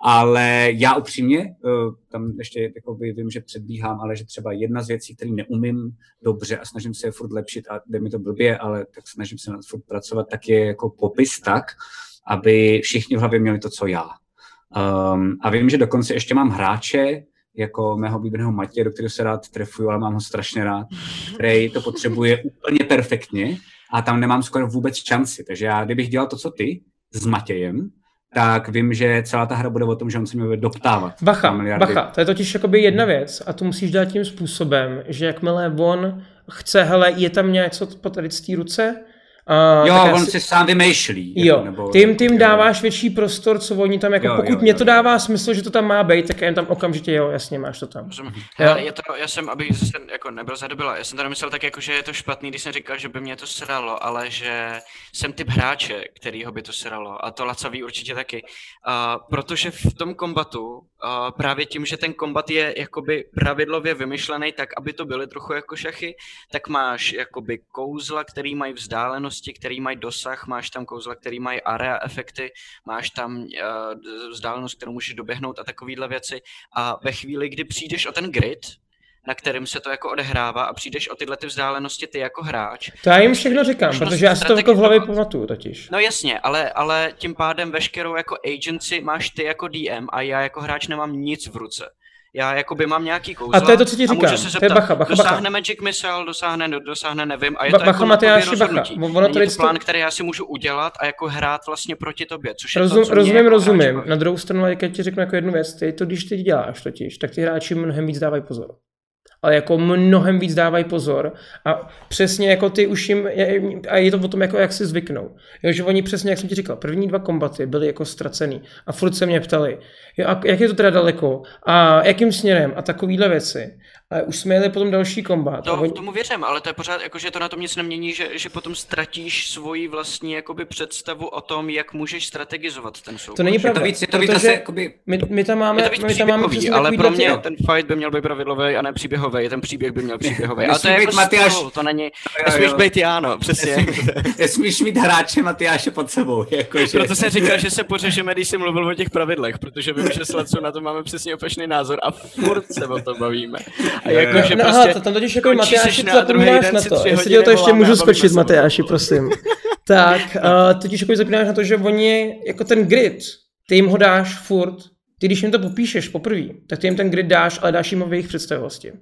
ale já upřímně, uh, tam ještě jakoby vím, že předbíhám, ale že třeba jedna z věcí, které neumím dobře a snažím se je furt lepšit a jde mi to blbě, ale tak snažím se na to furt pracovat, tak je jako popis tak, aby všichni v hlavě měli to, co já. Um, a vím, že dokonce ještě mám hráče, jako mého oblíbeného Matě, do kterého se rád trefuju, ale mám ho strašně rád, který to potřebuje úplně perfektně a tam nemám skoro vůbec šanci. Takže já, kdybych dělal to, co ty, s Matějem, tak vím, že celá ta hra bude o tom, že on se mě bude doptávat. Bacha, bacha, to je totiž jakoby jedna věc a tu musíš dát tím způsobem, že jakmile on chce, hele, je tam něco po tady z té ruce, a Jo, já on si- si sám vymýšlí. Jo, Jako, nebo, ty jim, ty jim jo. dáváš větší prostor, co oni tam, jako Jo, pokud jo, mě jo, to jo. dává smysl, že to tam má být, tak já jim tam okamžitě, jo, jasně, máš to tam. Rozumím. Jo. Hele, je to, já jsem, aby zase jako nebyl zadobila, já jsem to nemyslel tak jako, že je to špatný, když jsem říkal, že by mě to sralo, ale že jsem typ hráče, kterýho by to sralo a to Laca ví určitě taky. Uh, protože v tom kombatu, uh, právě tím, že ten kombat je jakoby pravidlově vymyšlený tak, aby to byly trochu jako šachy, tak máš jakoby kouzla, který mají vzdálenosti, který mají dosah, máš tam kouzla, který mají area efekty, máš tam uh, vzdálenost, kterou můžeš doběhnout a takovéhle věci. A ve chvíli, kdy přijdeš o ten grid, na kterým se to jako odehrává a přijdeš o tyhle ty vzdálenosti ty jako hráč. To já jim všechno říkám, protože já si to jako v hlavě pamatuju totiž. No jasně, ale, ale tím pádem veškerou jako agency máš ty jako DM a já jako hráč nemám nic v ruce. Já jakoby mám nějaký kouzla A to je to, co ti říkám. se To je zeptat, bacha, bacha, bacha. dosáhne Magic Missile, dosáhne, dosáhne, nevím, a je Ba- to bacha, jako Matyáši, bacha. Ono to to- plán, který já si můžu udělat a jako hrát vlastně proti tobě, což je Rozum, to, co rozumím, jako rozumím. baví. Na druhou stranu, jak já ti řeknu jako jednu věc, ty to, když ty děláš totiž, tak ty hráči mnohem víc dávají pozor. Ale jako mnohem víc dávají pozor a přesně jako ty už jim, a je to o tom, jako jak si zvyknou. Jo, že oni přesně, jak jsem ti říkal, první dva kombaty byly jako ztracený a furt se mě ptali, jo, a jak je to teda daleko a jakým směrem a takovýhle věci. Ale už jsme jeli potom další kombat. To, a oni- tomu věřím, ale to je pořád, jako, že to na tom nic nemění, že, že potom ztratíš svoji vlastní jakoby, představu o tom, jak můžeš strategizovat ten souboj. To není Je to pravda. víc, je to víc protože asi jakoby, my, my tam máme, Je to víc my tam máme příběhový, přesně ale pro mě ten fight by měl být pravidlový a ne příběhový. Ten příběh by měl příběhový. *laughs* Ale to je být jako Matyáš- stůl, to není... jo, Nesmíš jo. být Jáno, přesně. Nesmíš mít hráče Matyáše pod sebou. *laughs* Jakože. Proto jsem říkal, že se pořešeme, když jsi mluvil o těch pravidlech, protože vím, že s na to máme přesně opačný názor a furt se o tom bavíme. A Jo, jo. jako, že no, prostě aha, tam totiž jako Matyáši, sešna to a druhý zapomínáš na to. Jestli toho ještě můžu skočit, Matyáši, prosím. *laughs* tak, uh, totiž jako zapomínáš na to, že oni, jako ten grid, ty jim ho dáš furt, ty když jim to popíšeš poprvé, tak ty jim ten grid dáš, ale dáš jim ho v jejich představivosti.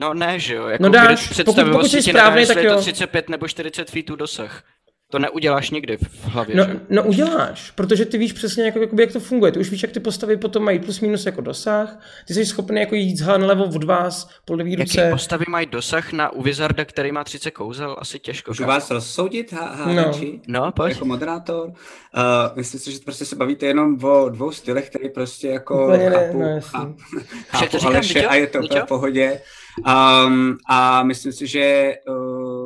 No ne, že jo. Jako No dáš, grid pokud- pokud jsi jestli tak je to jo. 35 nebo 40 feetů dosah. To neuděláš nikdy v hlavě, No, že? no uděláš, protože ty víš přesně, jako, jakoby, jak to funguje. Ty už víš, jak ty postavy potom mají plus minus jako dosah. Ty jsi schopný jako jít zhá nalevo od vás, po levý Jaký ruce. postavy mají dosah na u Wizarda, který má 30 kouzel? Asi těžko. Můžu vás rozsoudit, ha, No. háči? No, pojď. Jako moderátor. Uh, myslím si, že prostě se bavíte jenom o dvou stylech, který prostě jako Úplně ne, chápu, no, jasný. *laughs* chápu, chápu říkám, Aleše a je to v pohodě. Um, a myslím si, že uh,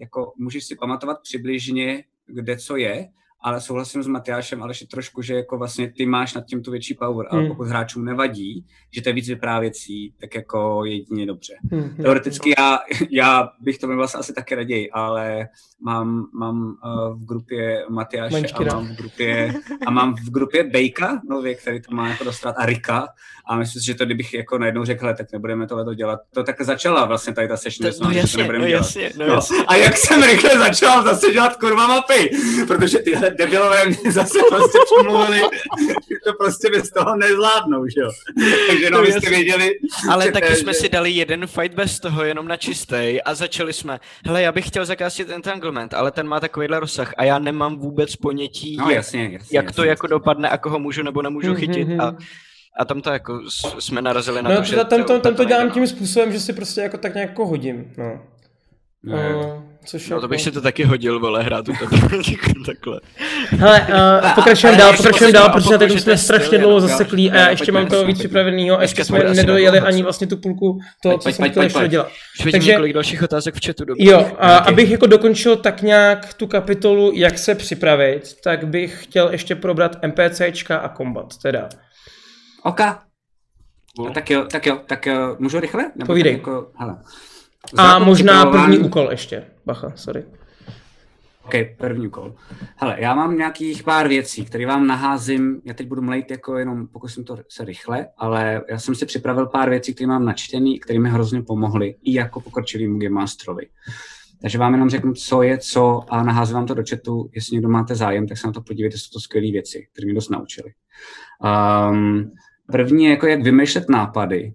jako můžeš si pamatovat přibližně, kde co je, ale souhlasím s Matyášem, ale trošku, že jako vlastně ty máš nad tím tu větší power, ale Hmm. pokud hráčům nevadí, že to je víc vyprávěcí, tak jako jedině dobře. Hm, hm. Teoreticky já, já bych to měl vlastně asi taky raději, ale mám, mám uh, v grupě Matyáše a mám v grupě, a mám v grupě Bejka, nově, který to má jako dostat, a Rika. A myslím si, že to, kdybych jako najednou řekl, "Hele, tak nebudeme tohle dělat. To tak začala vlastně tady ta session, že no že to jasně, nebudeme no dělat. jasně, no No. jasně. A jak jsem rychle začal zase dělat kurva mapy, protože tyhle debilové *laughs* mě zase prostě přemluvili, že to prostě bez toho nezvládnou, že jo. Takže jenom No byste jasně. věděli, Ale že- taky jsme že- si dali jeden fight bez toho, jenom na čistej a začali jsme, hele, já bych chtěl zakázat entanglement, ale ten má takovýhle rozsah a já nemám vůbec ponětí, No jak, jasně, jasně. jak to jasně, jako dopadne a koho můžu nebo nemůžu chytit a, a tam to jako jsme narazili na No, to, že tam, to, tam to dělám nejde, tím no. způsobem, že si prostě jako tak nějak hodím. No. No. Uh, což No jako... to bych si to taky hodil, vole, hrát tu *laughs* takhle. Hele, uh, pokračujeme ale dál, pokračujeme dál, protože že jsme strašně dlouho no, zaseklí a já ještě mám toho víc připraveného a ještě jsme nedojeli ani vlastně tu půlku toho, co jsem chtěl ještě dělat. Takže- několik dalších otázek v chatu. Jo, abych jako dokončil tak nějak tu kapitolu, jak se připravit, tak bych chtěl ještě probrat NPCčka a kombat, teda. OK. Cool. Tak jo, tak jo, tak jo, můžu rychle? Nebo Povídej. tak Jako, hele. A možná první úkol ještě. Bacha, sorry. OK, první úkol. Hele, já mám nějakých pár věcí, které vám naházím, já teď budu mlejt jako jenom, pokusím to se rychle, ale já jsem si připravil pár věcí, které mám načtený, které mi hrozně pomohly, i jako pokročilýmu Game Masterovi. Takže vám jenom řeknu, co je co a naházím vám to do chatu. Jestli někdo máte zájem, tak se na to podívejte, jsou to skvělé věci, které mě dost naučily. Um, první je jako jak vymýšlet nápady,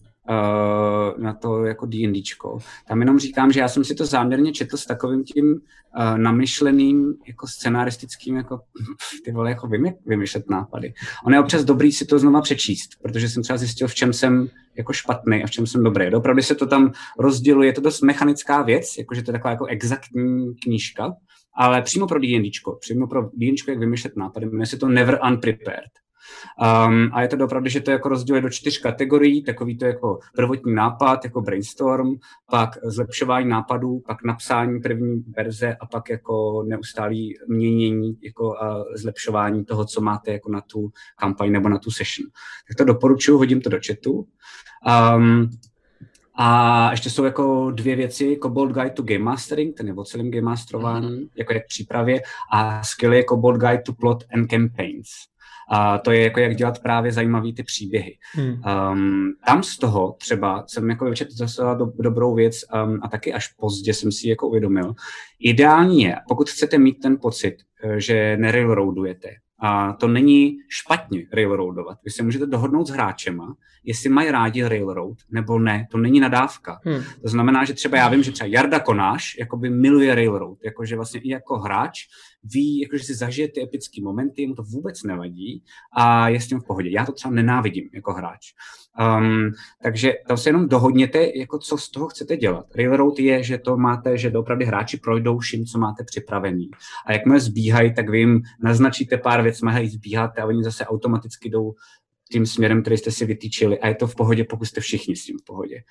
na to jako D&Dčko. Tam jenom říkám, že já jsem si to záměrně četl s takovým tím uh, namyšleným, jako scenaristickým, jako *laughs* ty vole, jako vymy, vymýšlet nápady. On je občas dobrý si to znova přečíst, protože jsem třeba zjistil, v čem jsem jako špatný a v čem jsem dobrý. Opravdu se to tam rozděluje, je to dost mechanická věc, jakože to je taková jako exaktní knížka, ale přímo pro D&Dčko, přímo pro D&Dčko, jak vymýšlet nápady, jmenuje se to Never Unprepared. Um, a je to opravdu, že to jako rozděluje do čtyř kategorií, takový to jako prvotní nápad, jako brainstorm, pak zlepšování nápadů, pak napsání první verze a pak jako neustálý měnění jako a zlepšování toho, co máte jako na tu kampaň nebo na tu session. Tak to doporučuji, hodím to do chatu. Um, a ještě jsou jako dvě věci, Cobalt Guide to Game Mastering, ten je o celém game masterování, mm-hmm. jako jak přípravě, a skill je Cobalt Guide to Plot and Campaigns. A to je jako jak dělat právě zajímavý ty příběhy. Hmm. Um, tam z toho třeba jsem jako vyčetl zase do, dobrou věc um, a taky až pozdě jsem si jako uvědomil. Ideální je, pokud chcete mít ten pocit, eh, že nerailroadujete, a to není špatně railroadovat. Vy se můžete dohodnout s hráčema, jestli mají rádi railroad nebo ne. To není nadávka. Hmm. To znamená, že třeba já vím, že třeba Jarda Konáš jakoby miluje Railroad, jakože vlastně i jako hráč ví, jakože si zažije ty epické momenty, mu to vůbec nevadí a je s tím v pohodě. Já to třeba nenávidím jako hráč. Um, takže tam se jenom dohodněte, jako co z toho chcete dělat. Railroad je, že to máte, že opravdu hráči projdou vším, co máte připravený. A jakmile zbíhají, tak vy jim naznačíte pár věc, mají zbíháte a oni zase automaticky jdou tím směrem, který jste si vytýčili a je to v pohodě, pokud jste všichni s tím v pohodě.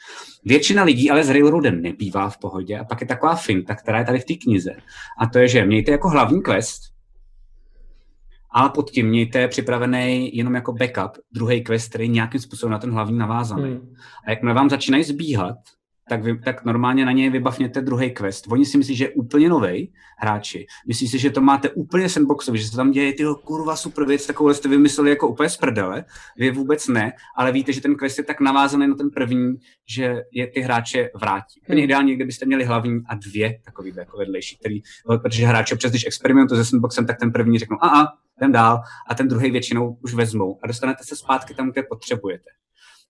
Většina lidí ale s Railroadem nebývá v pohodě a pak je taková finta, která je tady v té knize a to je, že mějte jako hlavní quest, ale pod tím mějte připravený jenom jako backup druhý quest, který nějakým způsobem na ten hlavní navázaný. Hmm. A jakmile vám začínají zbíhat, tak, vy, tak normálně na něj vybavněte druhý quest. Oni si myslí, že je úplně nový hráči. Myslí si, že to máte úplně sandboxový, že se tam děje tyho kurva super věc, takovou jste vymysleli jako úplně z prdele. Vy vůbec ne, ale víte, že ten quest je tak navázaný na ten první, že je ty hráče vrátí. Hmm. ideálně, kdybyste měli hlavní a dvě takový jako vedlejší, který, protože hráči občas, když experimentují se sandboxem, tak ten první řeknou, a a, ten dál, a ten druhý většinou už vezmou a dostanete se zpátky tam, kde potřebujete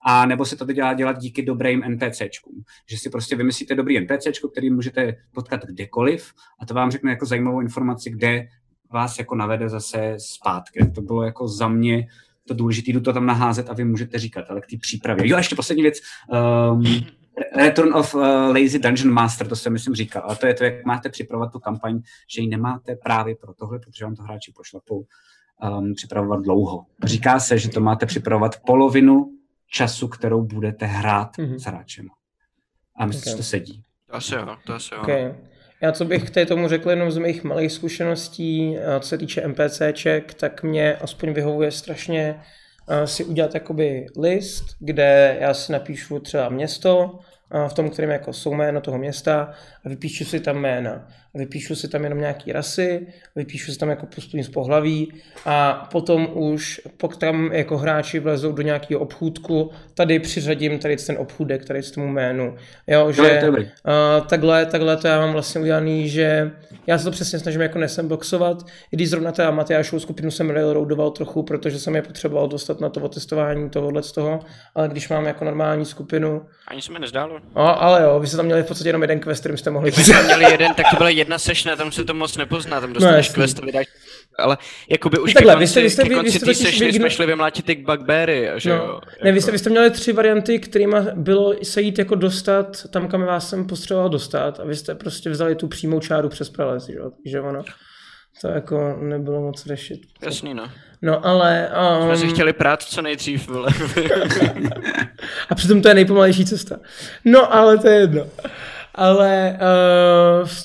a nebo se to dělá dělat díky dobrým NPCčkům. Že si prostě vymyslíte dobrý NPCčko, který můžete potkat kdekoliv a to vám řekne jako zajímavou informaci, kde vás jako navede zase zpátky. To bylo jako za mě to důležité, jdu to tam naházet a vy můžete říkat, ale k té přípravě. Jo, ještě poslední věc. Um, Return of uh, Lazy Dungeon Master, to jsem myslím říkal, ale to je to, jak máte připravovat tu kampaň, že ji nemáte právě pro tohle, protože vám to hráči pošlapou um, připravovat dlouho. Říká se, že to máte připravovat polovinu času, kterou budete hrát mm-hmm. s hráčem. A myslím, okay. že to sedí. To asi jo, to asi jo. Okay. Já co bych k tomu řekl jenom z mých malých zkušeností, co se týče NPCček, tak mě aspoň vyhovuje strašně si udělat jakoby list, kde já si napíšu třeba město, v tom, kterém jako jsou jméno toho města a vypíšu si tam jména. Vypíšu si tam jenom nějaký rasy, vypíšu si tam jako postupně z pohlaví a potom už, pokud tam jako hráči vlezou do nějakého obchůdku, tady přiřadím tady ten obchůdek, tady s tomu jménu. Jo, že no, uh, takhle, takhle to já mám vlastně udělaný, že já se to přesně snažím jako nesembloxovat, i když zrovna ta Matyášovou skupinu jsem railroadoval trochu, protože jsem je potřeboval dostat na to otestování tohohle z toho, ale když mám jako normální skupinu... Ani se mi nezdálo. No, ale jo, vy jste tam měli v podstatě jenom jeden quest, kterým jste mohli... Kdyby měli jeden, tak to byla jedna sešna, tam se to moc nepozná, tam dostaneš no, quest a vydáš ale jakoby už Takhle, vy jste, vy jste, vy jste sešny jsme šli vymlátit ty bugbeary, že no, jo? Ne, vy jste, vy jste měli tři varianty, kterými bylo se jít jako dostat tam, kam vás jsem potřeboval dostat a vy jste prostě vzali tu přímou čáru přes prales, že jo? Takže ono, to jako nebylo moc řešit. Jasný, no. No ale... Um... Jsme si chtěli prát co nejdřív, vole. *laughs* a přitom to je nejpomalejší cesta. No ale to je jedno ale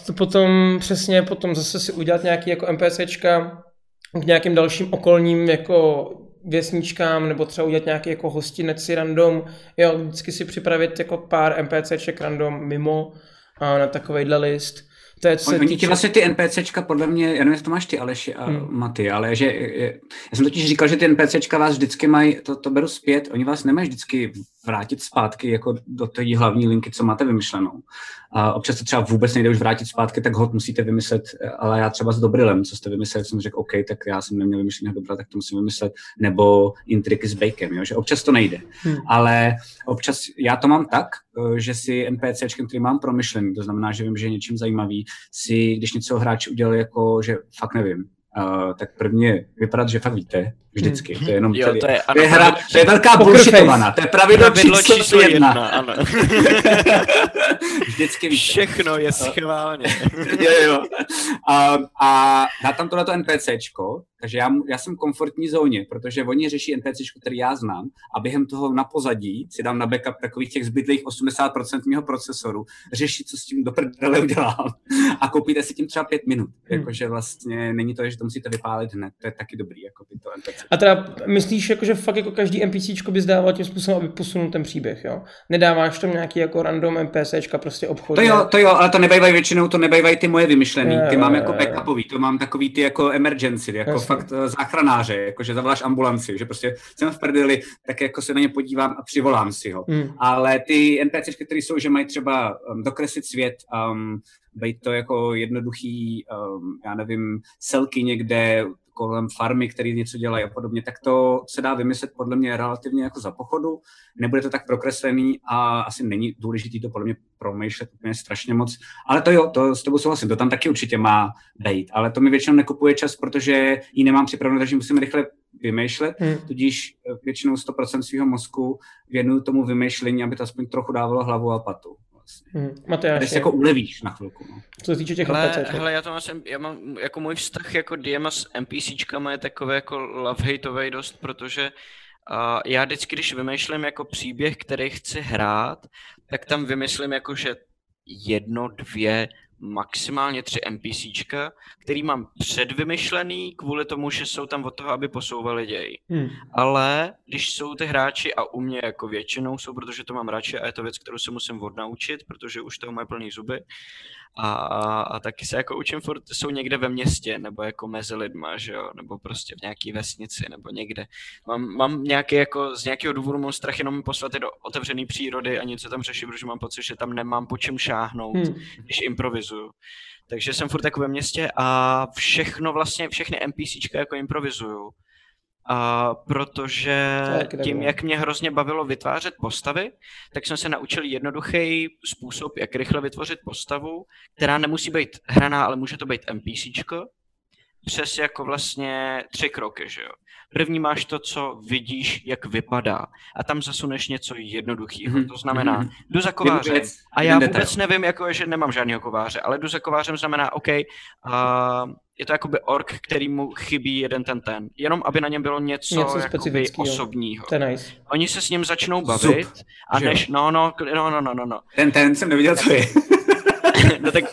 uh, potom přesně potom zase si udělat nějaký jako NPCčka k nějakým dalším okolním jako věsničkám, nebo třeba udělat nějaký jako hostinec si random, jo, vždycky si připravit jako pár NPCček random mimo uh, na takovejhle list to je, co Oni týče... ti vlastně ty NPCčka, podle mě, já nevím, jestli to máš ty Aleši a hmm. Maty, ale že, já jsem totiž říkal, že ty NPCčka vás vždycky mají, to, to beru zpět, oni vás nemají vždycky vrátit zpátky jako do té hlavní linky, co máte vymyšlenou. A občas to třeba vůbec nejde už vrátit zpátky, tak hod musíte vymyslet, ale já třeba s Dobrilem, co jste vymysleli, jsem řekl, OK, tak já jsem neměl vymyšleného dobra, tak to musím vymyslet, nebo intriky s Bakem, jo? že občas to nejde. Hmm. Ale občas, já to mám tak, eh, že si NPCčkem, který mám promyšlený, to znamená, že vím, že je něčím zajímavý, si, když něco hráč udělal jako, že fakt nevím, Uh, tak první je vypadat, že fakt víte, vždycky. To je jenom jo, to je, ano, to je, hra, to je velká bullshitovaná, to je pravidlo, pravidlo číslo, číslo jedna. jedna ano. *laughs* vždycky víte. Všechno je schválně. *laughs* jo, jo. A, a dá tam tohleto NPCčko, takže já, já jsem v komfortní zóně, protože oni řeší NPCčko, který já znám a během toho na pozadí si dám na backup takových těch zbytlých 80% mého procesoru, řeší, co s tím do prdele udělám a koupíte si tím třeba pět minut. Hmm. Jakože vlastně není to, že to musíte vypálit hned, to je taky dobrý, jako by to NPC. A teda myslíš, jako, že fakt jako každý NPCčko bys dával tím způsobem, aby posunul ten příběh, jo? Nedáváš tam nějaký jako random NPCčka prostě obchod. To jo, to jo, ale to nebejvají většinou, to nebejvají ty moje vymyšlený, ty mám jako backupový, to mám takový ty jako emergency, jako. Fakt eh, záchranáře, jako že zavoláš ambulanci, že prostě jsem v prdeli, tak jako se na ně podívám a přivolám si ho. Hmm. Ale ty NPCčky, které jsou, že mají třeba um, dokreslit svět, um, být to jako jednoduchý, um, já nevím, selky někde kolem farmy, který něco dělají a podobně, tak to se dá vymyslet podle mě relativně jako za pochodu. Nebude to tak prokreslený a asi není důležitý to podle mě promýšlet úplně strašně moc. Ale to jo, to s tebou souhlasím, to tam taky určitě má být. Ale to mi většinou nekupuje čas, protože ji nemám připravenou, takže musím rychle vymýšlet, hmm. tudíž většinou 100% svého mozku věnuju tomu vymýšlení, aby to aspoň trochu dávalo hlavu a patu vlastně. Hmm. Matyáš, Kde jako ulevíš na chvilku. No. Co se týče těch hele, hele, já to mám, já mám, jako můj vztah jako DM s NPCčkama je takový jako love-hateový dost, protože uh, já vždycky, když vymýšlím jako příběh, který chci hrát, tak tam vymyslím jako, že jedno, dvě, maximálně tři NPCčka, který mám předvymyšlený kvůli tomu, že jsou tam od toho, aby posouvali děj. Hmm. Ale když jsou ty hráči a u mě jako většinou jsou, protože to mám radši a je to věc, kterou se musím odnaučit, protože už toho mají plný zuby, a, a, a taky se jako učím furt, jsou někde ve městě, nebo jako mezi lidma, že jo, nebo prostě v nějaký vesnici, nebo někde. Mám, mám nějaký jako, z nějakého důvodu mám strach jenom poslat do otevřené přírody a něco tam řešit, protože mám pocit, že tam nemám po čem šáhnout, hmm. když improvizuju. Takže jsem furt jako ve městě a všechno vlastně, všechny NPCčka jako improvizuju. A protože tím, jak mě hrozně bavilo vytvářet postavy, tak jsem se naučil jednoduchý způsob, jak rychle vytvořit postavu, která nemusí být hraná, ale může to být NPCčko, přes jako vlastně tři kroky, že jo. První máš to, co vidíš, jak vypadá a tam zasuneš něco jednoduchého. Mm-hmm. To znamená, mm-hmm. jdu za kovářem a já vůbec nevím, jako, že nemám žádného kováře, ale jdu za kovářem znamená, OK, uh, je to jakoby ork, který mu chybí jeden ten ten. Jenom aby na něm bylo něco, něco jakoby osobního. To je nice. Oni se s ním začnou bavit Zup, a než, no, no, no, no, no, no, no. Ten ten jsem neviděl, co je. *laughs* no tak,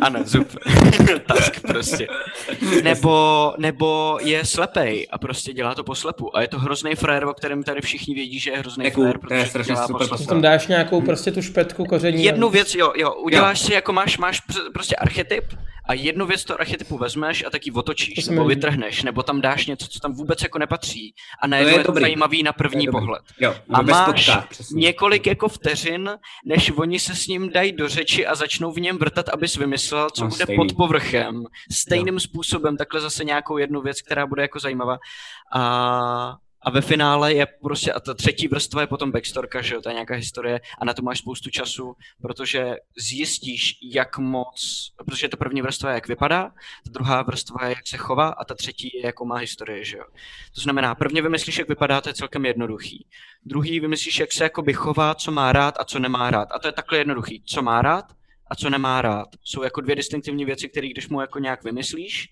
ano, zub. *laughs* Task prostě. Nebo, nebo je slepej a prostě dělá to po slepu. A je to hrozný frajer, o kterém tady všichni vědí, že je hrozný Děkuju, frajer, protože to je dělá super Tam dáš nějakou prostě tu špetku koření. Jednu věc, jo, jo, uděláš jo. si jako máš, máš prostě archetyp a jednu věc to archetypu vezmeš a taky otočíš, nebo vytrhneš, nebo tam dáš něco, co tam vůbec jako nepatří a najednou je, je to zajímavý na první pohled. Jo, a máš několik jako vteřin, než oni se s ním dají do řeči a začnou v něm vrtat, abys vymyslel, co no, bude stejný. pod povrchem. Stejným jo. způsobem, takhle zase nějakou jednu věc, která bude jako zajímavá. A a ve finále je prostě, a ta třetí vrstva je potom backstorka, že jo, to je nějaká historie a na to máš spoustu času, protože zjistíš, jak moc, protože to první vrstva je, jak vypadá, ta druhá vrstva je, jak se chová a ta třetí je, jakou má historie, že jo. To znamená, prvně vymyslíš, jak vypadá, to je celkem jednoduchý. Druhý vymyslíš, jak se jakoby chová, co má rád a co nemá rád. A to je takhle jednoduchý. Co má rád a co nemá rád. Jsou jako dvě distinktivní věci, které když mu jako nějak vymyslíš,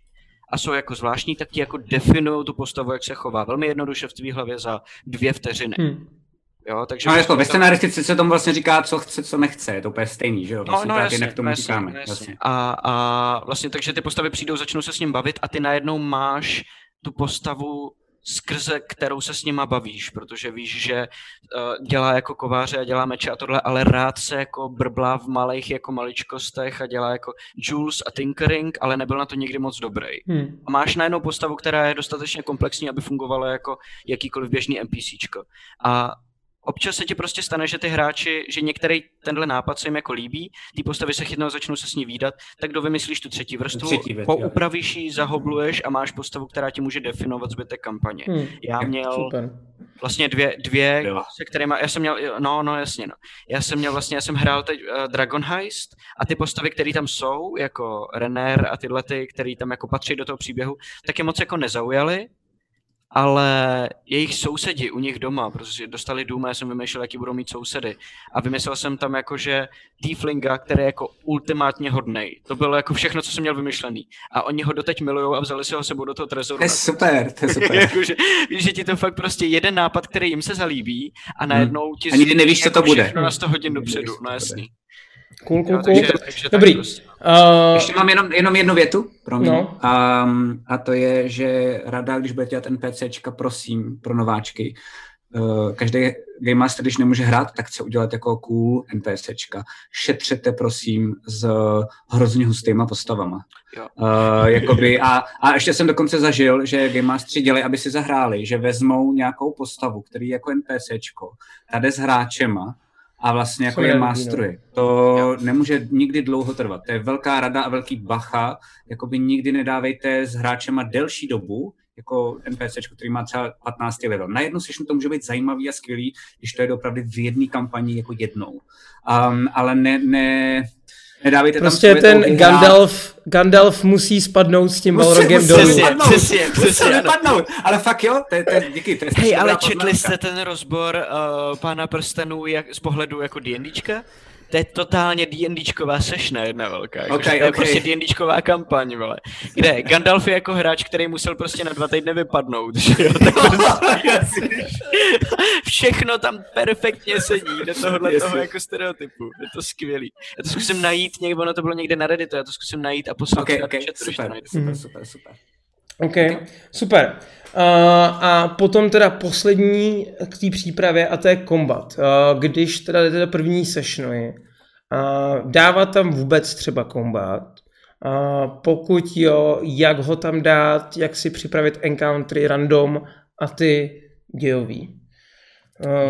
a jsou jako zvláštní, tak ti jako definují tu postavu, jak se chová. Velmi jednoduše v tvý hlavě za dvě vteřiny. Hmm. Jo, takže no, jako, ve scenaristice se tomu vlastně říká, co chce, co nechce, je to úplně stejný, že jo? Vlastně no, no jasně, k tomu jasně, říkáme. Jasně. Vlastně. A, a vlastně takže ty postavy přijdou, začnou se s ním bavit a ty najednou máš tu postavu skrze kterou se s nima bavíš, protože víš, že uh, dělá jako kováře a dělá meče a tohle, ale rád se jako brblá v malých jako maličkostech a dělá jako Jules a Tinkering, ale nebyl na to nikdy moc dobrý. Hmm. A máš najednou postavu, která je dostatečně komplexní, aby fungovala jako jakýkoliv běžný NPCčko. A občas se ti prostě stane, že ty hráči, že některý tenhle nápad se jim jako líbí, ty postavy se chytnou, začnou se s ní výdat, tak kdo vymyslíš tu třetí vrstvu, třetí věc, poupravíš ji, zahobluješ a máš postavu, která ti může definovat zbytek kampaně. Hmm. Já měl Super. vlastně dvě, dvě se kterými, já jsem měl, no, no jasně, no. Já jsem měl vlastně, já jsem hrál teď uh, Dragon Heist a ty postavy, které tam jsou, jako Renner a tyhle ty, které tam jako patří do toho příběhu, tak je moc jako nezaujaly, ale jejich sousedi u nich doma, protože dostali dům a já jsem vymýšlel, jaký budou mít sousedy. A vymyslel jsem tam jako, že Tieflinga, který je jako ultimátně hodnej. To bylo jako všechno, co jsem měl vymyšlený. A oni ho doteď milují a vzali si ho sebou do toho trezoru. To je super, to je *laughs* super. jako, že, že ti to fakt prostě jeden nápad, který jim se zalíbí a najednou ti hmm. A nikdy nevíš, co to jako bude. na 100 hodin dopředu, no jasný. Cool, cool, cool. Takže, takže Dobrý. Prostě. Uh... Ještě mám jenom, jenom jednu větu, pro mě. No. Um, a to je, že rada, když budete dělat NPCčka, prosím, pro nováčky, uh, každý Game Master, když nemůže hrát, tak chce udělat jako cool NPCčka. Šetřete, prosím, s hrozně hustýma postavama. Jo. Uh, jakoby, a, a ještě jsem dokonce zažil, že Game Mastery dělají, aby si zahráli, že vezmou nějakou postavu, který je jako NPCčko, tady s hráčema a vlastně jako je masteruje. To nemůže nikdy dlouho trvat. To je velká rada a velký bacha. Jakoby nikdy nedávejte s hráčema delší dobu, jako NPC, který má třeba 15 level. Na jednu session to může být zajímavý a skvělý, když to je opravdu v jedné kampani jako jednou. Um, ale ne, ne, Nedávejte prostě tam ten Gandalf, Gandalf musí spadnout s tím Balrogem dolů. Přesně, přesně, přesně. Musí ale fakt jo, to je, to je, díky. To je Hej, ale četli jste ten rozbor uh, Pána prstenů jak, z pohledu jako D&Dčka? To je totálně D&Dčková sešna jedna velká. Jako, Okay, to je okay. prostě D&Dčková kampaň, vole. Kde Gandalf je jako hráč, který musel prostě na dva týdny vypadnout, *laughs* že jo? Tak prostě, *laughs* všechno tam perfektně sedí do tohohle toho jako stereotypu. Je to skvělý. Já to zkusím najít někde, ono to bylo někde na Redditu, já to zkusím najít a poslat OK, třeba OK, do chatu, když to super, super, super, super. OK, super. Uh, a potom teda poslední k té přípravě a to je kombat. Uh, když teda jdete do první sessiony, uh, dávat tam vůbec třeba kombat, uh, pokud jo, jak ho tam dát, jak si připravit encountery random a ty dějový.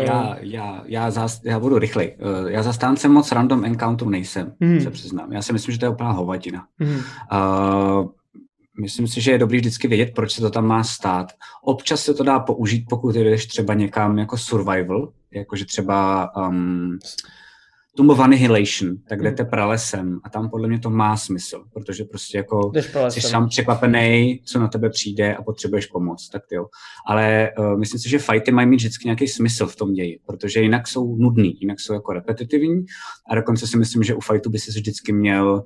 Já, já, já, zás, já budu rychlej. Eh, Já zastáncem moc random encounteru nejsem, Mhm. se přiznám. Já si myslím, že to je úplná hovadina. mhm. Uh, myslím si, že je dobrý vždycky vědět, proč se to tam má stát. Občas se to dá použít, pokud jdeš třeba někam jako survival, jakože třeba um, Tomb of Annihilation, tak Hmm. jdete pralesem a tam podle mě to má smysl, protože prostě jako jsi sám překvapený, co na tebe přijde a potřebuješ pomoc, tak jo. Ale uh, myslím si, že fighty mají mít vždycky nějaký smysl v tom ději, protože jinak jsou nudný, jinak jsou jako repetitivní a dokonce si myslím, že u fightu by si vždycky měl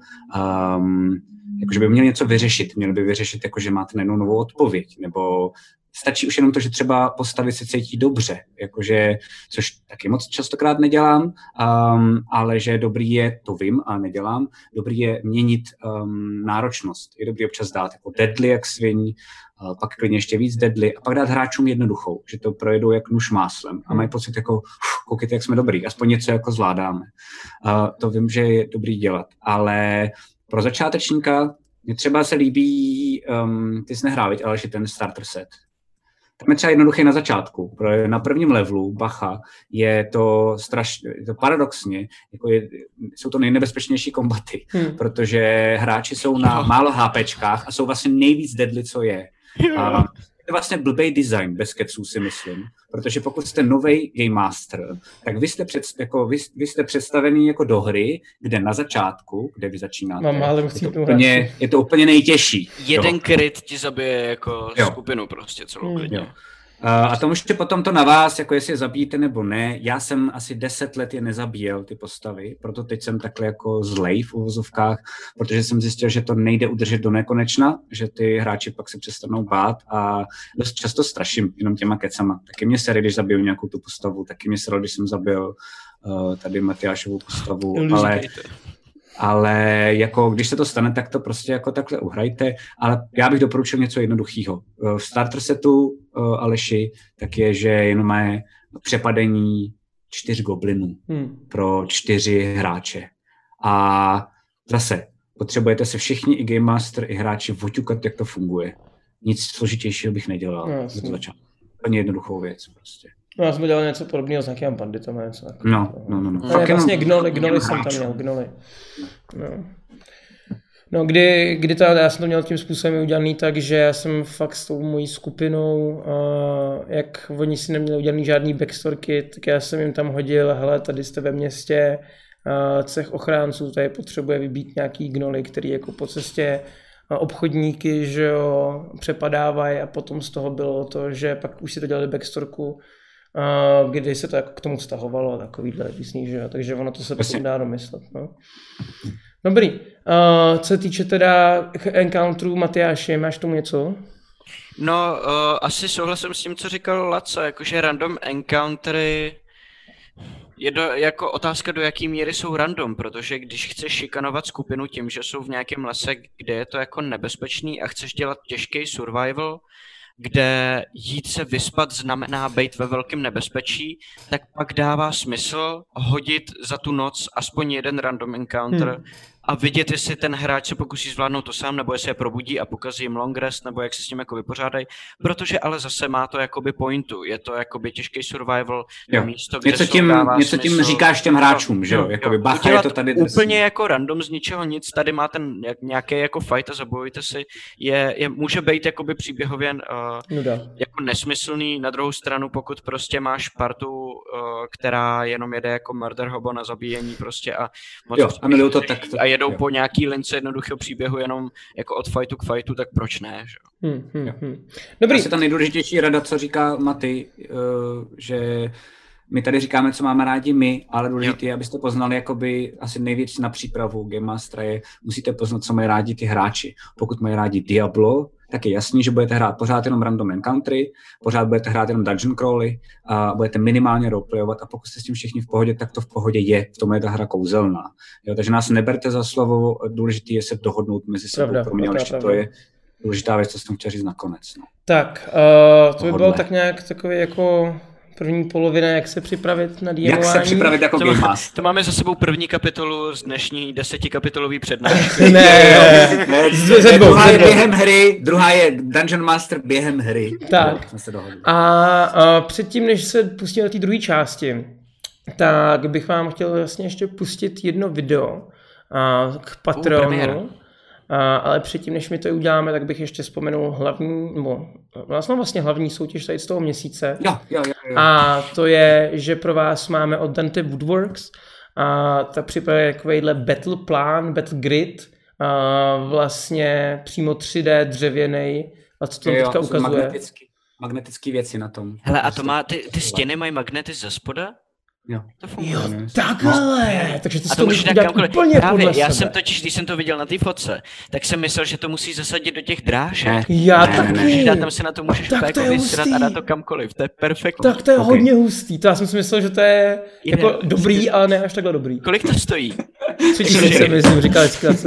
um, jakože by měl něco vyřešit, měl by vyřešit, jako že máte najednou novou odpověď, nebo stačí už jenom to, že třeba postavy se cítí dobře, jakože, což taky moc častokrát nedělám, um, ale že dobrý je, to vím a nedělám, dobrý je měnit um, náročnost. Je dobrý občas dát jako deadly jak sviň, uh, pak klidně ještě víc deadly a pak dát hráčům jednoduchou, že to projedou jak nůž máslem a mají pocit jako, koukejte, jak jsme dobrý, aspoň něco jako zvládáme. Uh, to vím, že je dobrý dělat, ale pro začátečníka mě třeba se líbí, um, ty jsi nehrál, viď, ale že ten starter set. Tam je třeba jednoduchý na začátku. Pro- Na prvním levelu Bacha je to strašně, je to paradoxně, jako je, jsou to nejnebezpečnější kombaty, Hmm. protože hráči jsou na málo HPčkách a jsou vlastně nejvíc deadly, co je. A je vlastně blbý design, bez keců si myslím, protože pokud jste nový Game Master, tak vy jste, před, jako, vy, vy jste představený jako do hry, kde na začátku, kde vy začínáte, Mám málem je, to úplně, je to úplně nejtěžší. Jeden jo. kryt ti zabije jako Jo. skupinu prostě celou Hmm. klidně. Jo. A to můžete potom to na vás, jako jestli je zabíjíte nebo ne. Já jsem asi deset let je nezabíjel, ty postavy, proto teď jsem takhle jako zlej v uvozovkách, protože jsem zjistil, že to nejde udržet do nekonečna, že ty hráči pak se přestanou bát a dost často straším jenom těma kecama. Taky mě sere, když zabiju nějakou tu postavu, taky mě sere, když jsem zabil uh, tady Matyášovou postavu, ale. Ale jako když se to stane, tak to prostě jako takhle uhrajte, ale já bych doporučil něco jednoduchého. V starter setu uh, Aleši tak je, že jenom je přepadení čtyř goblinů Hmm. pro čtyři hráče. A zase, potřebujete se všichni, i Game Master, i hráči, voťukat, jak to funguje. Nic složitějšího bych nedělal. No, začátku. Úplně jednoduchou věc prostě. No, já jsme dělali něco podobného s nějakým banditem. a Něco takového. No, no, no. no. Ne, Fakt vlastně gnoly, gnoly jenom jsem tam měl, gnoly. No. No, kdy, kdy to, já jsem to měl tím způsobem udělaný tak, že já jsem fakt s tou mojí skupinou, uh, jak oni si neměli udělaný žádný backstorky, tak já jsem jim tam hodil, hele, tady jste ve městě, uh, cech ochránců, tady potřebuje vybít nějaký gnoly, který jako po cestě uh, obchodníky, že jo, přepadávají a potom z toho bylo to, že pak už si to dělali backstorku, kdy se to jako k tomu stahovalo a takovýhle písní, že jo, takže ono to se Jasně. potom dá domyslet, no. Dobrý. Uh, co se týče teda encounterů Matyáši, máš tomu něco? No, uh, asi souhlasím s tím, co říkal Laco, jakože random encountery je do, jako otázka, do jaký míry jsou random, protože když chceš šikanovat skupinu tím, že jsou v nějakém lese, kde je to jako nebezpečný a chceš dělat těžký survival, kde jít se vyspat znamená být ve velkém nebezpečí, tak pak dává smysl hodit za tu noc aspoň jeden random encounter Hmm. A vidět, jestli ten hráč se pokusí zvládnout to sám, nebo jestli je probudí a pokazí jim long rest, nebo jak se s tím jako vypořádají, protože ale zase má to jakoby pointu, je to jakoby těžký survival, Jo. místo, kde Něco tím, něco tím smysl. říkáš těm hráčům, že jo? Jakoby bacha, je to tady drsný. úplně jako random z ničeho nic, tady má ten jak, nějaký jako fight a zabojujte si, je, je, může být jakoby příběhově uh, Nuda. jako nesmyslný, na druhou stranu, pokud prostě máš partu, uh, která jenom jede jako murder hobo na zabíjení prostě a moc Jo, a to tak. a jedou jo. po nějaký lince jednoduchého příběhu jenom jako od fightu k fightu, tak proč ne, že? jo? Hmm, hmm, hmm. Dobrý. Asi ta nejdůležitější rada, co říká Maty, uh, že my tady říkáme, co máme rádi my, ale důležité je, abyste poznali jakoby asi nejvěc na přípravu Game Mastera je, musíte poznat, co mají rádi ty hráči. Pokud mají rádi Diablo, tak je jasný, že budete hrát pořád jenom random encountry, pořád budete hrát jenom dungeon crawly a budete minimálně roleplayovat a pokud jste s tím všichni v pohodě, tak to v pohodě je. V tom je ta hra kouzelná. Jo, takže nás neberte za slovo, důležité je se dohodnout mezi sebou. Pravda, Pro mě pravda, ještě to pravda. je důležitá věc, co jsem chtěl říct nakonec. No. Tak, uh, to by bylo tak nějak takový jako první polovina, jak se připravit na Jak DMování. se připravit jako To, Game má, Master? to máme za sebou první kapitolu z dnešní desetikapitolový přednášky. Ne, Ne, ze- ne, dvou, druhá je během hry, druhá je Dungeon Master během hry. Tak. Jo, Jsme se dohodli. A, a předtím, než se pustíme do té druhé části, tak bych vám chtěl vlastně ještě pustit jedno video a, k. Patronu. A, ale předtím, než my to uděláme, tak bych ještě vzpomenul hlavní, nebo vlastně, vlastně hlavní soutěž tady z toho měsíce. Jo, jo, jo. jo. A to je, že pro vás máme od Dante Woodworks a ta připravuje takovýhle battle plán, battle grid, a vlastně přímo 3D dřevěný, a co to Jo, teďka ukazuje. Magnetický, magnetický věci na tom. Hele, a to má, ty, ty stěny mají magnety ze spoda? Jo. To funguje. Jo, takhle, takže ty A si to to můžeš dát úplně Právě, podle já sebe. jsem totiž, když jsem to viděl na té fotce, tak jsem myslel, že to musí zasadit do těch drážek. Ne. Já Ne, taky. ne. Můžeš dát tam si na to můžeš Tak tak to jako je vysrat a hustý. dát to kamkoliv, to je perfektní. Tak to je Ok. hodně hustý, to já jsem si myslel, že to je Jde. jako dobrý, ale ne až takhle dobrý. Kolik to stojí? Tři tisíce, myslím, říkal vždycky. *laughs*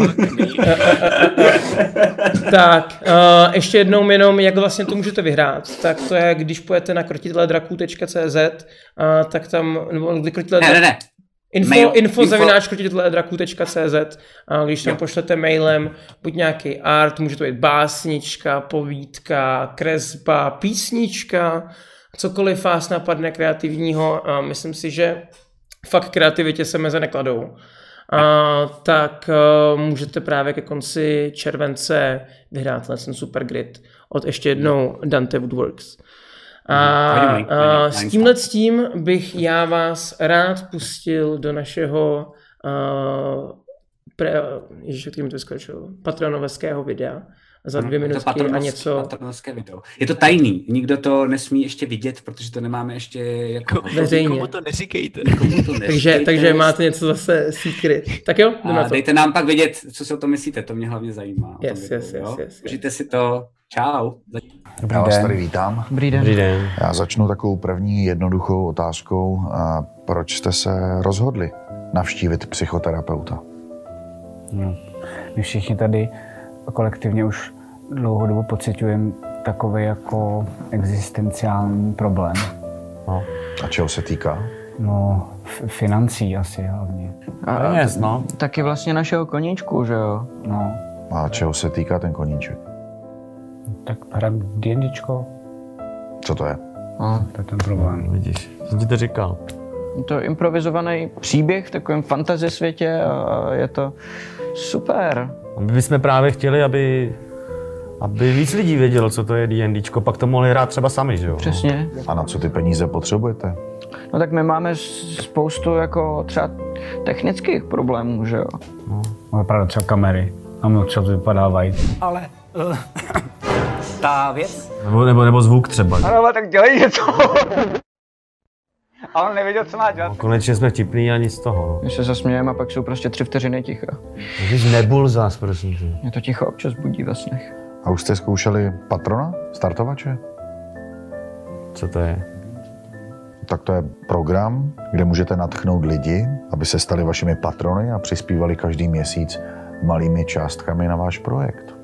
Tak, uh, ještě jednou jenom, jak vlastně to můžete vyhrát. Tak to je, když pojete na krotiteledraku.cz, uh, tak tam, nebo kdy krotitele, Ne, ne, ne. info, Mail- info, info krotiteledraku.cz, a když tam Jo. pošlete mailem buď nějaký art, může to být básnička, povídka, kresba, písnička, cokoliv vás napadne kreativního, a myslím si, že fakt kreativitě se meze nekladou. A, tak uh, můžete právě ke konci července vyhrát ten super grid od ještě jednou Dante Woodworks. A, hodím a link s tímhle s tím bych já vás rád pustil do našeho uh, pre, ježiš, jak mi to vyskočil, patronovského videa za dvě Je to minutky a patronovské- něco. patronovské video. Je to tajný, nikdo to nesmí ještě vidět, protože to nemáme ještě jako... Veřejně. Komu to neříkejte. Komu to *laughs* Takže, neříkejte. takže máte něco zase secret. Tak jo, jdeme A na to. dejte nám pak vědět, co si o tom myslíte, to mě hlavně zajímá. Yes, yes, yes, yes, yes. Užijte si to. Čau. Dobrý Já vás tady vítám. Dobrý den. Dobrý den. Já začnu takovou první jednoduchou otázkou. A proč jste se rozhodli navštívit psychoterapeuta? No, my všichni tady kolektivně už dlouhou dobu pocitujeme takový jako existenciální problém. A čeho se týká? No, f- financí asi hlavně. A, Peněz, no. Taky vlastně našeho koníčku, že jo? No, A čeho se týká ten koníček? Tak hrát D&Dčko, Co to je? No, to je ten problém. Vidíš, jsem ti to říkal. to je improvizovaný příběh v takovém fantasy světě a je to super. A my bychom právě chtěli, aby, aby víc lidí vědělo, co to je D&Dčko, pak to mohli hrát třeba sami, že jo? Přesně. A na co ty peníze potřebujete? No tak my máme spoustu jako třeba technických problémů, že jo? No, vypadá třeba kamery. A my třeba to vypadávají. Ale uh, ta věc, Nebo, nebo, nebo zvuk třeba. ano, ale tak dělej něco. A on nevěděl, co má dělat. No, konečně jsme vtipný a nic z toho. No. My se zasmějeme a pak jsou prostě tři vteřiny ticha. Když nebul zás, prosím tě. Mě to ticho občas budí ve snech. A už jste zkoušeli patrona? Startovače? Co to je? Tak to je program, kde můžete natchnout lidi, aby se stali vašimi patrony a přispívali každý měsíc malými částkami na váš projekt.